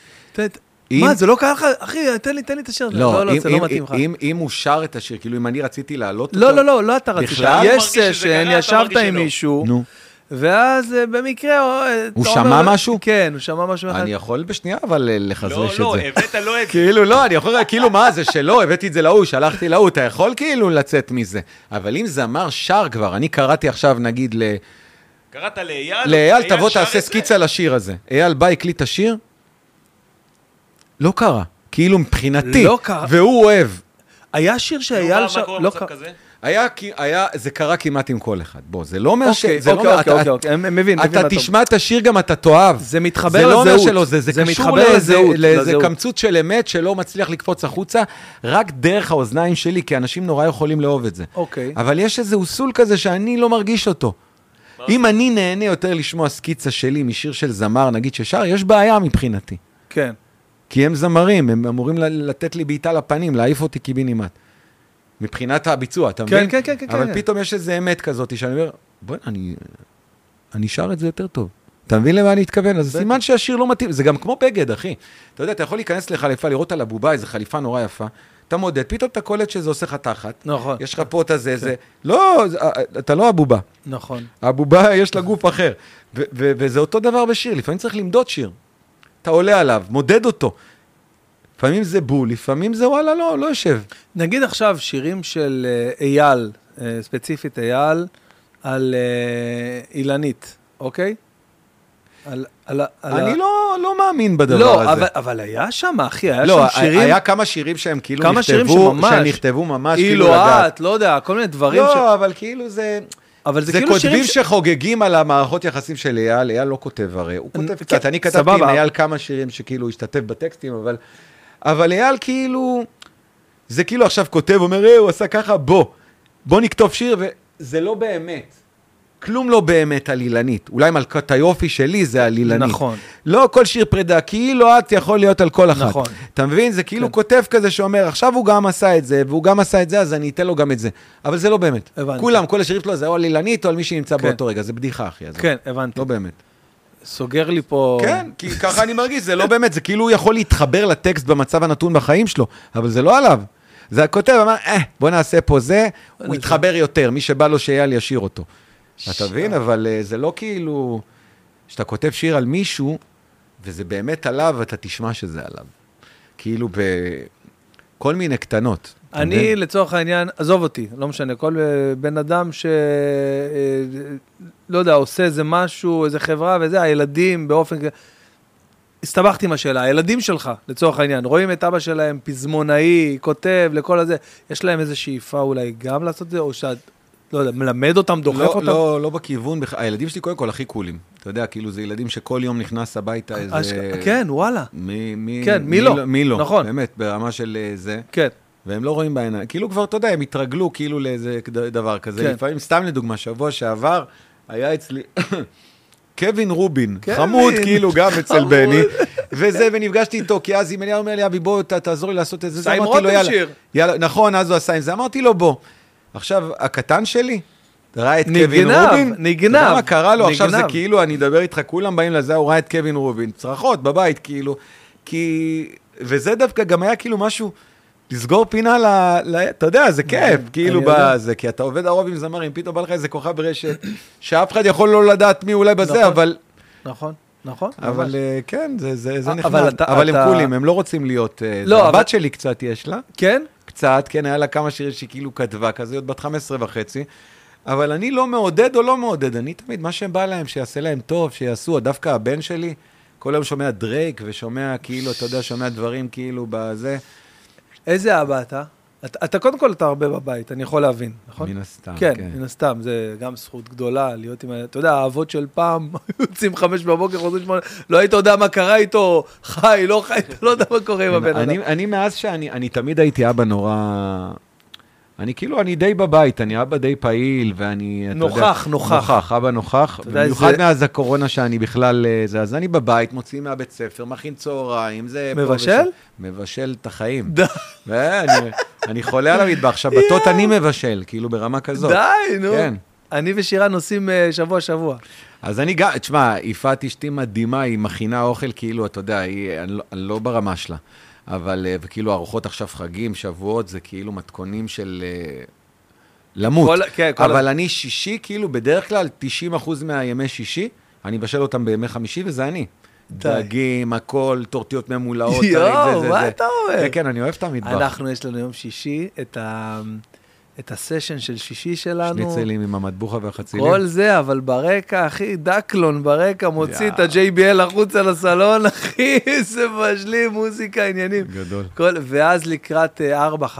אם- מה, זה לא קרה לך? אחי, תן לי, תן לי את השיר הזה. לא, לא, אם, זה לא אם, מתאים לך. אם, אם הוא שר את השיר, כאילו אם אני רציתי להעלות לא, אותו... לא, לא, לא אתה רצית. בכלל? יש סשן, ישבת עם. מישהו, נו, ואז אה, במקרה... אה, הוא שמע אומר- משהו? כן, הוא שמע משהו אחד. אני יכול בשנייה אבל אה, לחזרש לא, את לא, זה. הבאת לו את זה. כאילו, לא, אני יכול, כאילו, מה, זה שלא, הבאתי את זה להוא, שלחתי להוא, אתה יכול כאילו לצאת מזה. אבל אם זמר שר כבר, אני קראתי עכשיו, נגיד, ל- קראת לאייל, לאייל, תבוא תעשה. סקיצה לשיר הזה. אייל בא, הקליט את השיר, לא קרה. כאילו, מבחינתי. לא קרה. והוא אוהב. היה שיר שאייל מה- קורה לא במצב קרה- כזה? היה, היה, זה קרה כמעט עם כל אחד. בוא, זה לא אומר ש... אוקיי, זה לא אוקיי, אומר- אוקיי, אתה- אוקיי, אוקיי, מבין, מבין אתה. תשמע את השיר גם אתה תאהב. זה מתחבר זה לא אומר לזהות. שלא, זה, זה, זה קשור לאיזה, לזהות, לזהות. קמצוץ של אמת שלא מצליח לקפוץ החוצה, רק דרך האוזניים שלי, כי אנשים נורא יכולים לאהוב את זה. אוקיי. אבל יש איזה אוסול כזה שאני לא מרגיש אותו. אם אני נהנה יותר לשמוע סקיצה שלי משיר של זמר, נגיד ששר, יש בעיה מבחינתי. כן. כי הם זמרים, הם אמורים לתת לי בעיטה לפנים, להעיף אותי קיבינימט. מבחינת הביצוע, אתה כן, מבין? כן, כן, כן, אבל כן. פתאום יש איזה אמת כזאת, שאני אומר, בוא'נה, אני, אני שר את זה יותר טוב. אתה מבין למה אני מתכוון? אז בטח. סימן שהשיר לא מתאים, זה גם כמו בגד, אחי. אתה יודע, אתה יכול להיכנס לחליפה, לראות על הבובה איזו חליפה נורא יפה, אתה מודד, פתאום אתה קולט שזה עושה לך תחת, נכון. יש לך פה את הזה, זה, לא, זה- אתה לא הבובה. נכון. הבובה [LAUGHS] יש לה גוף אחר. וזה אותו דבר בשיר, לפעמים צריך למדוד שיר. אתה עולה עליו, מודד אותו. לפעמים זה בול, לפעמים זה וואלה, לא, לא יושב. נגיד עכשיו שירים של אה, אייל, אה, ספציפית אייל, על אה, אילנית, אוקיי? על, על, על אני ה- לא, לא מאמין בדבר לא, הזה. אבל, אבל היה שם, אחי, היה לא, שם שירים, היה כמה שירים שהם כאילו כמה שירים נכתבו, שממש, שנכתבו ממש כאילו אילו לדעת. את, לא יודע, כל מיני דברים ש... לא, אבל כאילו זה... אבל זה, זה כאילו שירים כותבים ש... שחוגגים על המערכות יחסים של אייל, אייל לא כותב הרי, הוא כותב כן, קצת, אני כתבתי עם סבבה. אייל כמה שירים שכאילו השתתף בטקסטים, אבל... אבל אייל כאילו... זה כאילו עכשיו כותב, אומר, אה, הוא עשה ככה, בוא, בוא נכתוב שיר, וזה לא באמת. כלום לא באמת על אילנית. אולי מלכת היופי שלי זה על אילנית. נכון. לא כל שיר פרידה, כאילו את יכול להיות על כל אחת. נכון. אתה מבין? זה כאילו כן. כותב כזה שאומר, עכשיו הוא גם עשה את זה, והוא גם עשה את זה, אז אני אתן לו גם את זה. אבל זה לא באמת. הבנתי. כולם, כל השירים שלו זה או על אילנית או על מי שנמצא כן. באותו רגע. זה בדיחה, אחי. כן, הבנתי. לא באמת. סוגר לי פה... כן, כי ככה אני מרגיש, זה לא באמת, זה כאילו הוא יכול להתחבר לטקסט במצב הנתון בחיים שלו, אבל זה לא עליו. זה הכותב אמר, אה, בוא נעשה פה זה, הוא יתחבר יותר, מי שבא לו שאייל ישיר אותו. אתה מבין? אבל אה, זה לא כאילו, כשאתה כותב שיר על מישהו, וזה באמת עליו, אתה תשמע שזה עליו. כאילו בכל מיני קטנות. אני, מבין? לצורך העניין, עזוב אותי, לא משנה, כל אה, בן אדם ש... אה, לא יודע, עושה איזה משהו, איזה חברה וזה, הילדים באופן... הסתבכתי עם השאלה, הילדים שלך, לצורך העניין, רואים את אבא שלהם פזמונאי, כותב לכל הזה, יש להם איזו שאיפה אולי גם לעשות את זה, או שאת, לא יודע, מלמד אותם, דוחף לא, אותם? לא, לא בכיוון, בכ- הילדים שלי קודם כל הכי קולים. אתה יודע, כאילו זה ילדים שכל יום נכנס הביתה איזה... אשכ- כן, וואלה, מי, מי, כן, מי לא? מי לא, נכון. באמת, ברמה של אה, זה. כן, והם לא רואים בעיניים. כאילו כבר, אתה יודע, הם התרגלו כאילו לאיזה דבר כזה. כן. לפעמים, סתם לדוגמה, שבוע שעבר היה אצלי [COUGHS] קווין רובין, קווין. חמוד כאילו גם אצל. בני, וזה, ונפגשתי איתו, כי אז אם אליהו אומר לי, אבי, בוא, ת- תעזור לי לעשות את זה. זה אמרתי לו, "יאללה." יאללה, נכון, אז הוא עשה עם זה. אמרתי לו, בוא. עכשיו, הקטן שלי, ראה את נגנב, קווין רובין. נגנב, אתה יודע מה קרה לו? עכשיו זה נגנב. כאילו, אני אדבר איתך, כולם באים לזה, הוא ראה את קווין רובין. צרחות בבית, כאילו. כי... וזה דווקא גם היה כאילו משהו... לסגור פינה ל... ל... אתה יודע, זה כיף, כאילו. בזה, כי אתה עובד הרוב עם זמרים, פתאום בא לך איזה כוכב ברשת, שאף אחד יכול לא לדעת מי אולי בזה, נכון. אבל, נכון, נכון. אבל ממש. אה, כן, זה, זה, זה אבל נחמד. אתה- אבל אתה- הם קולים, הם לא רוצים להיות... אה, לא, זה. אבל- הבת שלי קצת יש לה, כן? קצת, כן, היה לה כמה שירים שהיא כאילו כתבה, כזה, עוד בת 15 וחצי, אבל אני לא מעודד או לא מעודד, אני תמיד, מה שבא להם, שיעשה להם טוב, שיעשו, דווקא הבן שלי, כל היום שומע דרייק ושומע כאילו, אתה יודע, שומע דברים כאילו בזה. איזה אבא אתה? אתה, אתה קודם כל, אתה הרבה בבית, אני יכול להבין, נכון? מן הסתם, כן, כן. מן הסתם, זה גם זכות גדולה להיות עם... אתה יודע, האבות של פעם, [LAUGHS] יוצאים חמש בבוקר, חוזרים שמונה, לא היית יודע מה קרה איתו, חי, לא חי, אתה לא יודע מה קורה עם הבן אדם. אני, אני מאז שאני, אני תמיד הייתי אבא נורא... אני כאילו, אני די בבית, אני אבא די פעיל, ואני, אתה יודע... נוכח, נוכח. נוכח, אבא נוכח. במיוחד זה- מאז הקורונה שאני בכלל... אה, זה, אז אני בבית, מוציא מהבית ספר, מכין צהריים, זה... מבשל? מבשל את החיים. ואני אני חולה על המטבח, שבתות אני מבשל, כאילו ברמה כזאת. די, נו. כן. אני ושירה נוסעים אה, שבוע-שבוע. אז אני גם, תשמע, יפעת אשתי מדהימה, היא מכינה אוכל, כאילו, אתה יודע, היא, אני, לא, אני לא ברמה שלה. אבל, אה, וכאילו, ארוחות עכשיו חגים, שבועות, זה כאילו מתכונים של אה, למות. כל- כן, כל אבל אני שישי, כאילו, בדרך כלל 90% מהימי שישי, אני מבשל אותם בימי חמישי, וזה אני. דגים, הכל, טורטיות ממולאות, יואו, מה. אתה אומר? כן, כן, אני אוהב את המטבח. אנחנו, יש לנו יום שישי, את ה... את הסשן של שישי שלנו. שניצלים עם המטבוחה והחצילים. כל זה, אבל ברקע, אחי, דקלון ברקע, מוציא את יאה. ה-JBL החוצה לסלון, [LAUGHS] אחי, זה משלים, מוזיקה, עניינים. גדול. כל, ואז לקראת אה, 4-5,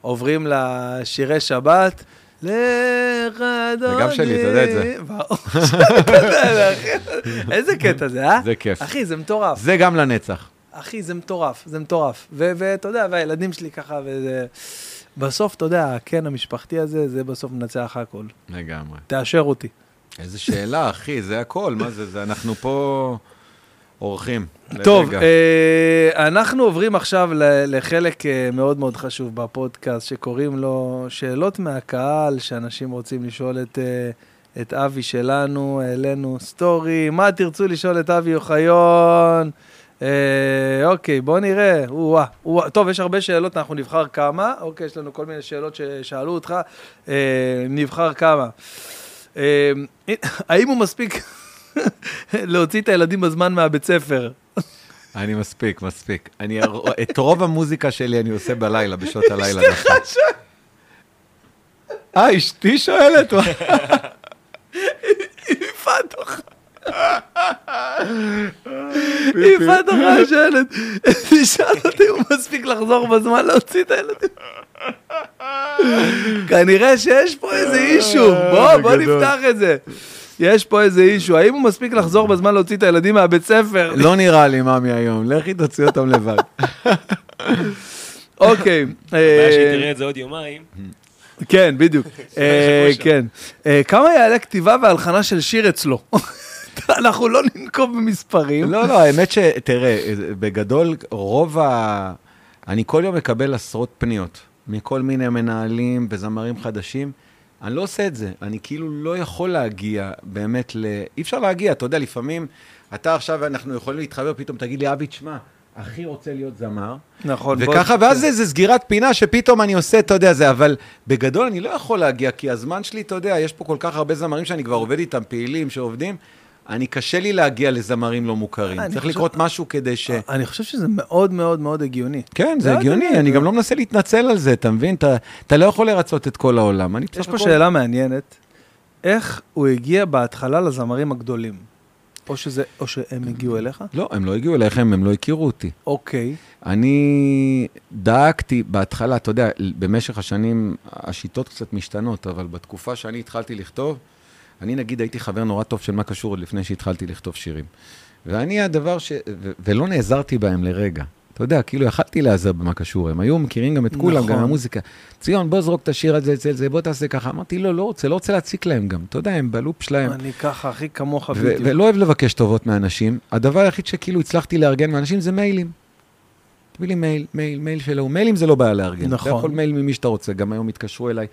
עוברים לשירי שבת. לך אדוני. זה גם שלי, אתה יודע את זה. [LAUGHS] איזה קטע זה, אה? זה כיף. אחי, זה מטורף. זה גם לנצח. אחי, זה מטורף, זה מטורף. ואתה יודע, והילדים שלי ככה, וזה... בסוף, אתה יודע, הקן המשפחתי הזה, זה בסוף מנצח הכל. לגמרי. תאשר אותי. איזה שאלה, [LAUGHS] אחי, זה הכל, מה זה, זה, אנחנו פה אורחים. טוב. אה, אנחנו עוברים עכשיו לחלק אה, מאוד מאוד חשוב בפודקאסט, שקוראים לו שאלות מהקהל, שאנשים רוצים לשאול את, אה, את אבי שלנו, העלינו סטורי, מה תרצו לשאול את אבי אוחיון? אה, אוקיי, בוא נראה. או-אה, או-אה. טוב, יש הרבה שאלות, אנחנו נבחר כמה. אוקיי, יש לנו כל מיני שאלות ששאלו אותך. אה, נבחר כמה. אה, האם הוא מספיק [LAUGHS] להוציא את הילדים בזמן מהבית ספר? אני מספיק, מספיק. אני, את רוב המוזיקה שלי אני עושה בלילה, בשעות הלילה. נכון. אה, אשתי שואלת? [LAUGHS] יפעת אוכל. יפעת אוכל שואלת, תשאל אותי אם הוא מספיק לחזור בזמן להוציא את הילדים. כנראה שיש פה איזה אישו, בוא, בוא גדול. נפתח את זה. יש פה איזה אישו, האם הוא מספיק לחזור בזמן להוציא את הילדים מהבית ספר? לא נראה לי, ממי, היום. לכי תוציא אותם לבד. אוקיי. הבעיה אה, שהיא תראה את זה עוד יומיים. כן, בדיוק. [LAUGHS] אה, כן. אה, כמה יעלה כתיבה והלחנה של שיר אצלו? אנחנו לא ננקוב במספרים. לא, לא, האמת ש... תראה, בגדול, רוב ה... אני כל יום מקבל עשרות פניות מכל מיני מנהלים וזמרים חדשים. אני לא עושה את זה. אני כאילו לא יכול להגיע באמת ל... אי אפשר להגיע, אתה יודע, לפעמים אתה עכשיו, אנחנו יכולים להתחבר, פתאום תגיד לי, אבי, תשמע, אחי רוצה להיות זמר. נכון. בוא- וככה, ואז זה, זה סגירת פינה שפתאום אני עושה, אתה יודע, זה, אבל בגדול אני לא יכול להגיע, כי הזמן שלי, אתה יודע, יש פה כל כך הרבה זמרים שאני כבר עובד איתם, פעילים, שעובדים, אני, קשה לי להגיע לזמרים לא מוכרים. צריך חושב- לקרות משהו כדי ש... אני חושב שזה מאוד מאוד מאוד הגיוני. כן, זה לא, הגיוני, אני גם לא מנסה להתנצל על זה, אתה מבין? אתה, לא יכול לרצות את כל העולם. יש פה שאלה מעניינת, איך הוא הגיע בהתחלה לזמרים הגדולים? או שזה, או שהם הגיעו אליך? לא, הם לא הגיעו אליכם, הם לא הכירו אותי. אוקיי. אני דאגתי בהתחלה, אתה יודע, במשך השנים השיטות קצת משתנות, אבל בתקופה שאני התחלתי לכתוב, אני נגיד הייתי חבר נורא טוב של מה קשור עוד לפני שהתחלתי לכתוב שירים. ואני הדבר ש... ו- ולא נעזרתי בהם לרגע. אתה יודע, כאילו יכלתי להיעזר במה קשור, הם היו מכירים גם את כולם, נכון. גם המוזיקה. ציון, בוא זרוק את השיר הזה אצל זה, בוא תעשה ככה. אמרתי, לא, לא רוצה, לא רוצה להציק להם גם. אתה יודע, הם בלופ שלהם. אני ככה, הכי כמוך בדיוק. ולא אוהב לבקש טובות מאנשים. הדבר היחיד שכאילו הצלחתי לארגן מאנשים זה מיילים. תביא לי מייל, מייל, מייל שלו. מיילים זה לא בעיה לארגן. נכון. אתה יכול מייל ממי שאתה רוצה, גם היום התקשרו אליי.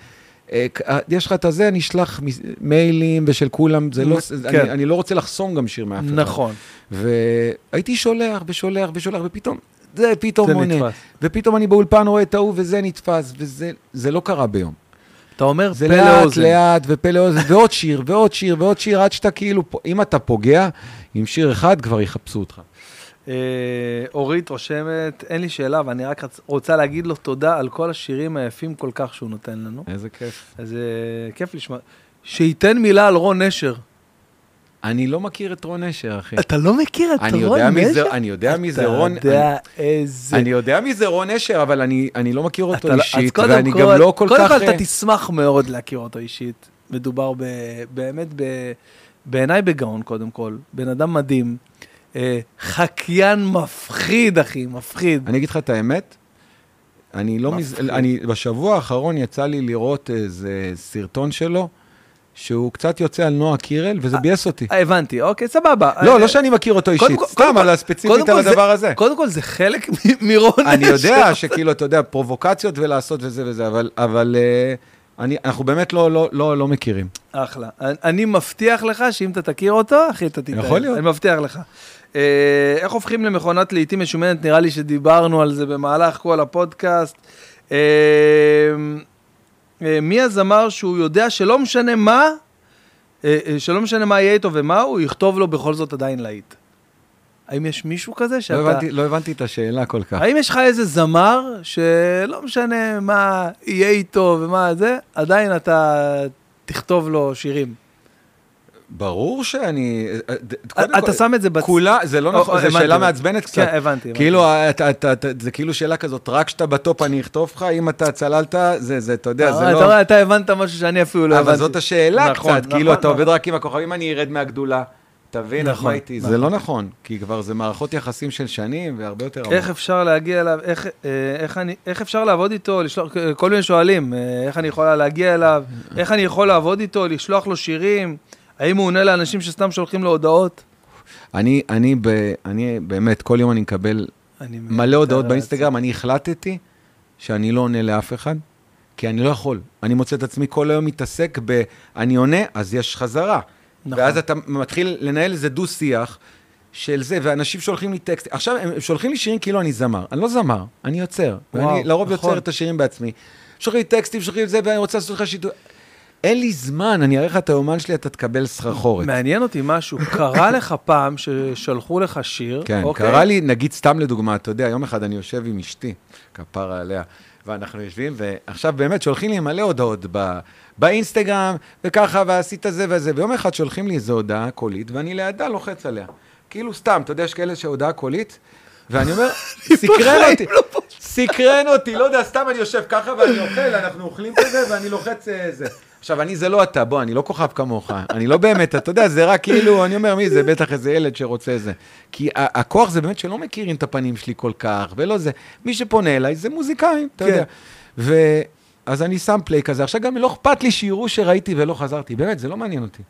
אה, אה, יש לך את הזה, אני אשלח מיילים ושל כולם, זה לא, כן. אני, אני לא רוצה לחסום גם שיר מאף אחד. נכון. והייתי שולח ושולח ושולח, ופתאום, זה פתאום זה עונה. נתפס. ופתאום אני באולפן רואה את ההוא וזה נתפס, וזה זה לא קרה ביום. אתה אומר זה פה לאט, לאוזן. לאט, ופה לאוזן, ועוד שיר, ועוד שיר, ועוד שיר, עד שאתה כאילו, אם אתה פוגע עם שיר אחד, כבר יחפשו אותך. אה, אורית רושמת, אין לי שאלה, אבל אני רק רוצה להגיד לו תודה על כל השירים היפים כל כך שהוא נותן לנו. איזה כיף. אז אה, כיף לשמוע. שייתן מילה על רון נשר. אני לא מכיר את רון נשר, אחי. אתה לא מכיר את רון נשר? אני יודע מי זה רון- אתה יודע איזה... אני יודע מי זה רון נשר, אבל אני, לא מכיר אותו לא- אישית, קודם ואני גם לא כל קודם כך... כל, אתה תשמח מאוד להכיר אותו אישית. מדובר באמת, ב, בעיניי בגאון, קודם כל. בן אדם מדהים. אה, חקיין מפחיד, אחי, מפחיד. אני אגיד לך את האמת, אני לא מז... אני, בשבוע האחרון יצא לי לראות איזה סרטון שלו, שהוא קצת יוצא על נועה קירל, וזה ביאס אותי. אה, הבנתי, אוקיי, סבבה. לא, אה, לא שאני מכיר אותו אישית, סתם על הספציפית על הדבר הזה. קודם כל, זה חלק מרון אני. יודע שכאילו, אתה יודע, פרובוקציות ולעשות וזה וזה, אבל, אה, אנחנו באמת לא, לא, לא, לא מכירים. אחלה. אני- מבטיח לך שאם אתה תכיר אותו, אחי, אתה תתאהב. יכול להיות. אני מבטיח לך. אה, איך הופכים למכונת לעיתים משומנת? נראה לי שדיברנו על זה במהלך כל הפודקאסט. אה, אה, מי הזמר שהוא יודע שלא משנה מה, שלא משנה מה יהיה איתו ומה, הוא יכתוב לו בכל זאת עדיין להיט. האם יש מישהו כזה לא שאתה... הבנתי, לא הבנתי את השאלה כל כך. האם יש לך איזה זמר שלא משנה מה יהיה איתו ומה זה, עדיין אתה תכתוב לו שירים? ברור שאני... אה, אתה שם את זה בצד. כולה, זה לא או, נכון, זו שאלה. מעצבנת קצת. כן, הבנתי. כאילו, אתה- אתה- אתה- זה כאילו שאלה כזאת, רק כשאתה בטופ אני אכתוב לך, אם אתה צללת, זה, זה, אתה יודע, זה אתה לא... רואה, אתה הבנת משהו שאני אפילו לא הבנתי. אבל זאת השאלה נכון, קצת, כאילו, נכון, אתה נכון. עובד רק עם הכוכבים, אני ארד מהגדולה. תבין, נכון, מה איתי? נכון. זה לא נכון, כי כבר זה מערכות יחסים של שנים והרבה יותר... איך. אפשר להגיע אליו, איך, אה, איך, אני, איך אפשר לעבוד איתו, לשלוח, כל מיני שואלים, אה, איך אני יכולה להגיע אליו, [LAUGHS] איך אני יכול לעבוד איתו, לשלוח לו שירים, האם הוא עונה לאנשים שסתם שולחים לו הודעות? אני, אני, ב- אני באמת, כל יום אני מקבל אני מלא הודעות באינסטגרם, אני החלטתי שאני לא עונה לאף אחד, כי אני לא יכול. אני מוצא את עצמי כל היום מתעסק ב... אני עונה, אז יש חזרה. נכון. ואז אתה מתחיל לנהל איזה דו-שיח של זה, ואנשים שולחים לי טקסט. עכשיו, הם שולחים לי שירים כאילו אני זמר. אני לא זמר, אני יוצר. וואו, ואני לרוב נכון. יוצר את השירים בעצמי. שולחים לי טקסטים, שולחים לי זה, ואני רוצה לעשות לך שידור. אין לי זמן, אני אראה לך את האומן שלי, אתה תקבל סחרחורת. מעניין אותי משהו, קרה לך פעם ששלחו לך שיר, כן, אוקיי? קרה לי, נגיד סתם לדוגמה, אתה יודע, יום אחד אני יושב עם אשתי, כפרה עליה, ואנחנו יושבים, ועכשיו באמת שולחים לי מלא הודעות ב, באינסטגרם, וככה, ועשית זה וזה, ויום אחד שולחים לי איזו הודעה קולית, ואני לידה לוחץ עליה. כאילו סתם, אתה יודע, יש כאלה שהודעה קולית, ואני אומר, [LAUGHS] סקרן אותי, לא. סקרן אותי, לא יודע, סתם אני יושב ככה ואני אוכל, אנחנו אוכלים כזה, ואני לוחץ אה, זה. עכשיו, אני זה לא אתה, בוא, אני לא כוכב כמוך, אני לא באמת, אתה יודע, זה רק כאילו, אני אומר, מי זה, בטח איזה ילד שרוצה זה. כי הכוח זה באמת שלא מכירים את הפנים שלי כל כך, ולא זה. מי שפונה אליי זה מוזיקאים, אתה כן. יודע. ו... אז אני שם פליי כזה. עכשיו גם לא אכפת לי שיראו שראיתי ולא חזרתי, באמת, זה לא מעניין אותי.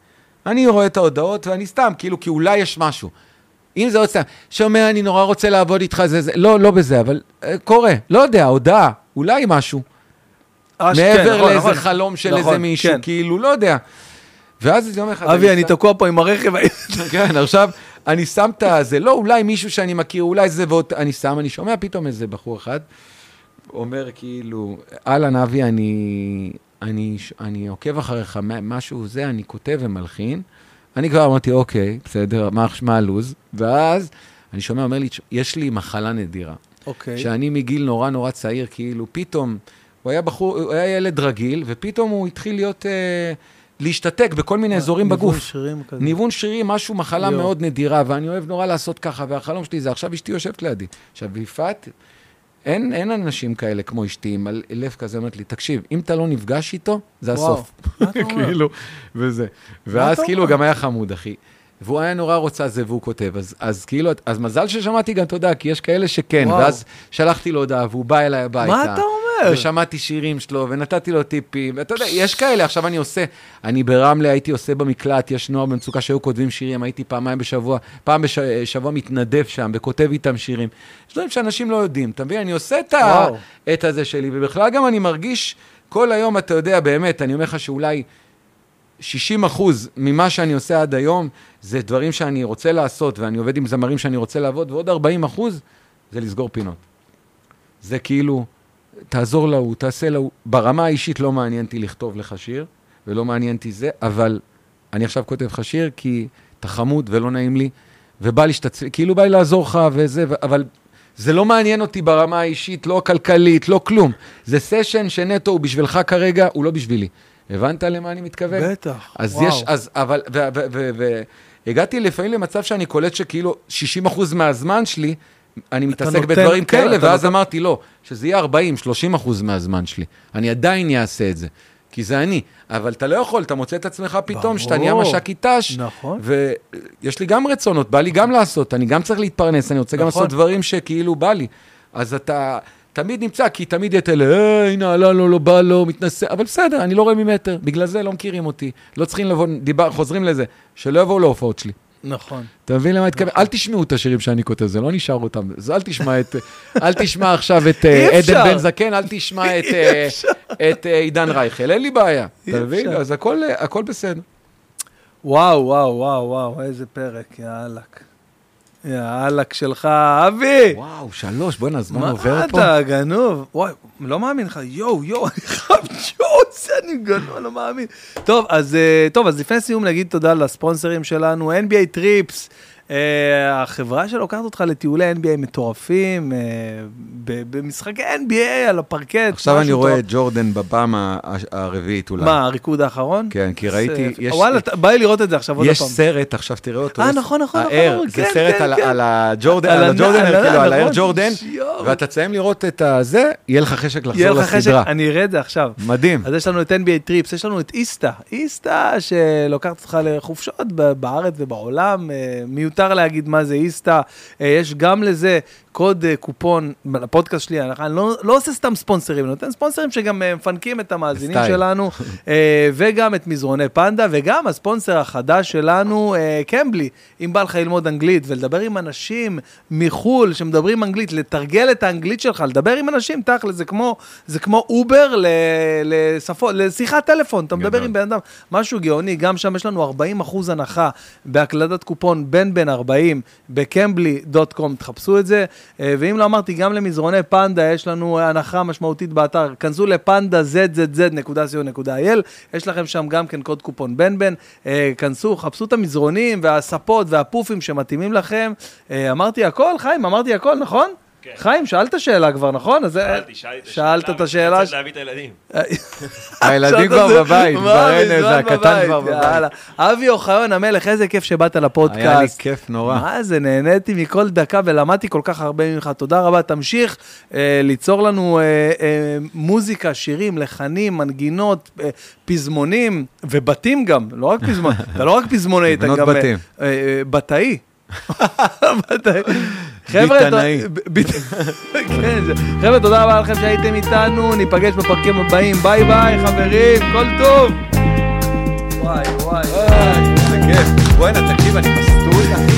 אני רואה את ההודעות ואני סתם, כאילו, כי אולי יש משהו. אם זה עוד סתם, שומע, אני נורא רוצה לעבוד איתך, זה, זה, לא, לא בזה, אבל אה, קורה, לא יודע, הודעה, אולי משהו. אה, ש- כן, מעבר נכון, לאיזה נכון. חלום של נכון, איזה מישהו, כן. כאילו, לא יודע. ואז איזה יום אחד... אבי, אני תקוע פה עם הרכב. [LAUGHS] כן, עכשיו, אני שם את הזה, לא, אולי מישהו שאני מכיר, אולי זה, ועוד, אני שם, אני שומע פתאום איזה בחור אחד, אומר כאילו, אהלן, אבי, אני, אני, אני עוקב אחריך, משהו זה, אני כותב ומלחין. אני כבר אמרתי, אוקיי, בסדר, מה, מה הלו"ז? ואז אני שומע, אומר לי, יש לי מחלה נדירה. אוקיי. שאני מגיל נורא נורא צעיר, כאילו, פתאום, הוא היה בחור, הוא היה ילד רגיל, ופתאום הוא התחיל להיות, אה, להשתתק בכל מיני אזורים ניוון בגוף. שרירים כזה. ניוון שרירים, משהו, מחלה יואו. מאוד נדירה, ואני אוהב נורא לעשות ככה, והחלום שלי זה, עכשיו אשתי יושבת לידי. עכשיו, ויפעת, אין, אין אנשים כאלה כמו אשתי, עם לב כזה, אומרת לי, תקשיב, אם אתה לא נפגש איתו, זה וואו. הסוף. [LAUGHS] כאילו, וזה. ואז כאילו? גם היה חמוד, אחי. והוא היה נורא רוצה זה, והוא כותב. אז, אז כאילו, אז מזל ששמעתי גם תודה, כי יש כאלה שכן. וואו. ואז שלחתי לו הודעה, והוא בא אליי הביתה. מה אתה אומר? ושמעתי שירים שלו, ונתתי לו טיפים, ואתה יודע, יש כאלה, עכשיו אני עושה, אני ברמלה הייתי עושה במקלט, יש נוער במצוקה שהיו כותבים שירים, הייתי פעמיים בשבוע, פעם בשבוע מתנדב שם, וכותב איתם שירים. יש דברים שאנשים לא יודעים, אתה מבין? אני עושה את, ה. את הזה שלי, ובכלל גם אני מרגיש, כל היום, אתה יודע, באמת, אני אומר לך שאולי 60 אחוז ממה שאני עושה עד היום, זה דברים שאני רוצה לעשות, ואני עובד עם זמרים שאני רוצה לעבוד, ועוד 40 אחוז זה לסגור פינות. זה כאילו, תעזור להוא, תעשה להוא. ברמה האישית לא מעניין אותי לכתוב לך שיר, ולא מעניין אותי זה, אבל אני עכשיו כותב לך שיר כי אתה חמוד ולא נעים לי, ובא לי שתצליח, כאילו בא לי לעזור לך וזה, ו- אבל זה לא מעניין אותי ברמה האישית, לא כלכלית, לא כלום. זה סשן שנטו הוא בשבילך כרגע, הוא לא בשבילי. הבנת למה אני מתכוון? בטח, אז וואו. יש, אז, אבל, ו, ו, ו, ו, הגעתי לפעמים למצב שאני קולט שכאילו 60% מהזמן שלי, אני מתעסק בדברים כן, כאלה, ואז נותן- אמרתי, לא, שזה יהיה 40-30% מהזמן שלי. אני עדיין אעשה את זה, כי זה אני. אבל אתה לא יכול, אתה מוצא את עצמך פתאום, שאתה נהיה. מש"קי ת"ש, נכון. ויש לי גם רצונות, בא לי גם לעשות, אני גם צריך להתפרנס, אני רוצה גם נכון. לעשות דברים שכאילו בא לי. אז אתה תמיד נמצא, כי תמיד את אלה, אה, הנה, עלה לו, לא בא לו, מתנשא, אבל בסדר, אני לא רואה ממטר, בגלל זה לא מכירים אותי. לא צריכים לבוא, דיבר, חוזרים לזה, שלא יבואו להופעות שלי. נכון. אתה מבין למה אני מתכוון? אל תשמעו את השירים שאני כותב, זה לא נשאר אותם. אז אל תשמע את... אל תשמע עכשיו את אה. עדן בן זקן, אל תשמע את, אה, אה, עידן רייכל, אין לי בעיה. אתה מבין? אז הכל בסדר. וואו, וואו, וואו, וואו, איזה פרק, יא אללה. יא אללה שלך, אבי! וואו, שלוש, בוא'נה, הזמן מה עובר פה. אתה גנוב? וואי, לא מאמין לך, יואו, יואו, [LAUGHS] אני חייב ג'וס, אני גנוב, לא מאמין. טוב, אז אה, טוב, אז לפני סיום נגיד תודה לספונסרים שלנו, NBA Trips. Uh, החברה שלוקחת אותך לטיולי NBA מטורפים, ב- במשחקי NBA על הפרקט. עכשיו אני רואה. את ג'ורדן בפעם הרביעית אולי. מה, הריקוד האחרון? כן, כי ראיתי, יש- וואלה, בא לי לראות את זה עכשיו עוד יש פעם. סרט, עכשיו תראה אותו. אה, יש- נכון, נכון, נכון, זה כן, סרט כן, על- כן. על הג'ורדן, כאילו, על ה Air Jordan. ואתה תסיים לראות את הזה, יהיה לך חשק לחזור לסדרה. אני אראה את זה עכשיו. מדהים. אז יש לנו את NBA Trips, יש לנו את איסטה, איסטה שלוקחת אותך לחופשות בארץ ובעולם, אה, מיותר להגיד מה זה איסטה, אה, יש גם לזה קוד אה, קופון לפודקאסט שלי, אני לא, לא עושה סתם ספונסרים, אני נותן ספונסרים שגם אה, מפנקים את המאזינים סטייל. שלנו, [LAUGHS] אה, וגם את מזרוני פנדה, וגם הספונסר החדש שלנו, קמבלי, אם בא לך ללמוד אנגלית ולדבר עם אנשים מחו"ל שמדברים אנגלית, לתרגל את האנגלית שלך, לדבר עם אנשים, תכל'ס, זה כמו, זה כמו אובר ל- לשפות, לשיחת טלפון, אתה מדבר. עם בן אדם, משהו גאוני, גם שם יש לנו 40 אחוז הנחה בהקלדת קופון בן בן 40 בקמבלי.קום, תחפשו את זה, ואם לא אמרתי, גם למזרוני פנדה יש לנו הנחה משמעותית באתר, כנסו לפנדה zzz.co.il, יש לכם שם גם כן קוד קופון בן בן, אה, כנסו, חפשו את המזרונים והספות והפופים שמתאימים לכם. אה, אמרתי הכל, חיים, אמרתי הכל, נכון? כן. חיים, שאלת שאלה כבר, נכון? אז, אה, שאלתי, שאלתי את שאלת את השאלה. אני רוצה להביא את הילדים. הילדים שאלת כבר בבית, כבר אין איזה, הקטן כבר בבית. אבי אוחיון המלך, איזה כיף שבאת לפודקאסט. היה לי כיף נורא. מה זה, נהניתי מכל דקה ולמדתי כל כך הרבה ממך. תודה רבה, תמשיך אה, ליצור לנו אה, אה, מוזיקה, שירים, לחנים, מנגינות, אה, פזמונים ובתים גם, לא רק פזמון, [LAUGHS] אתה לא רק פזמונאי, אתה גם... אה, בתים. אה, אה, בתאי. חבר'ה, כן, חבר'ה, תודה רבה לכם שהייתם איתנו, ניפגש בפרקים הבאים, ביי ביי חברים, כל טוב. וואי וואי וואי. איזה כיף. בוא'נה, תקשיב, אני בסטודיו.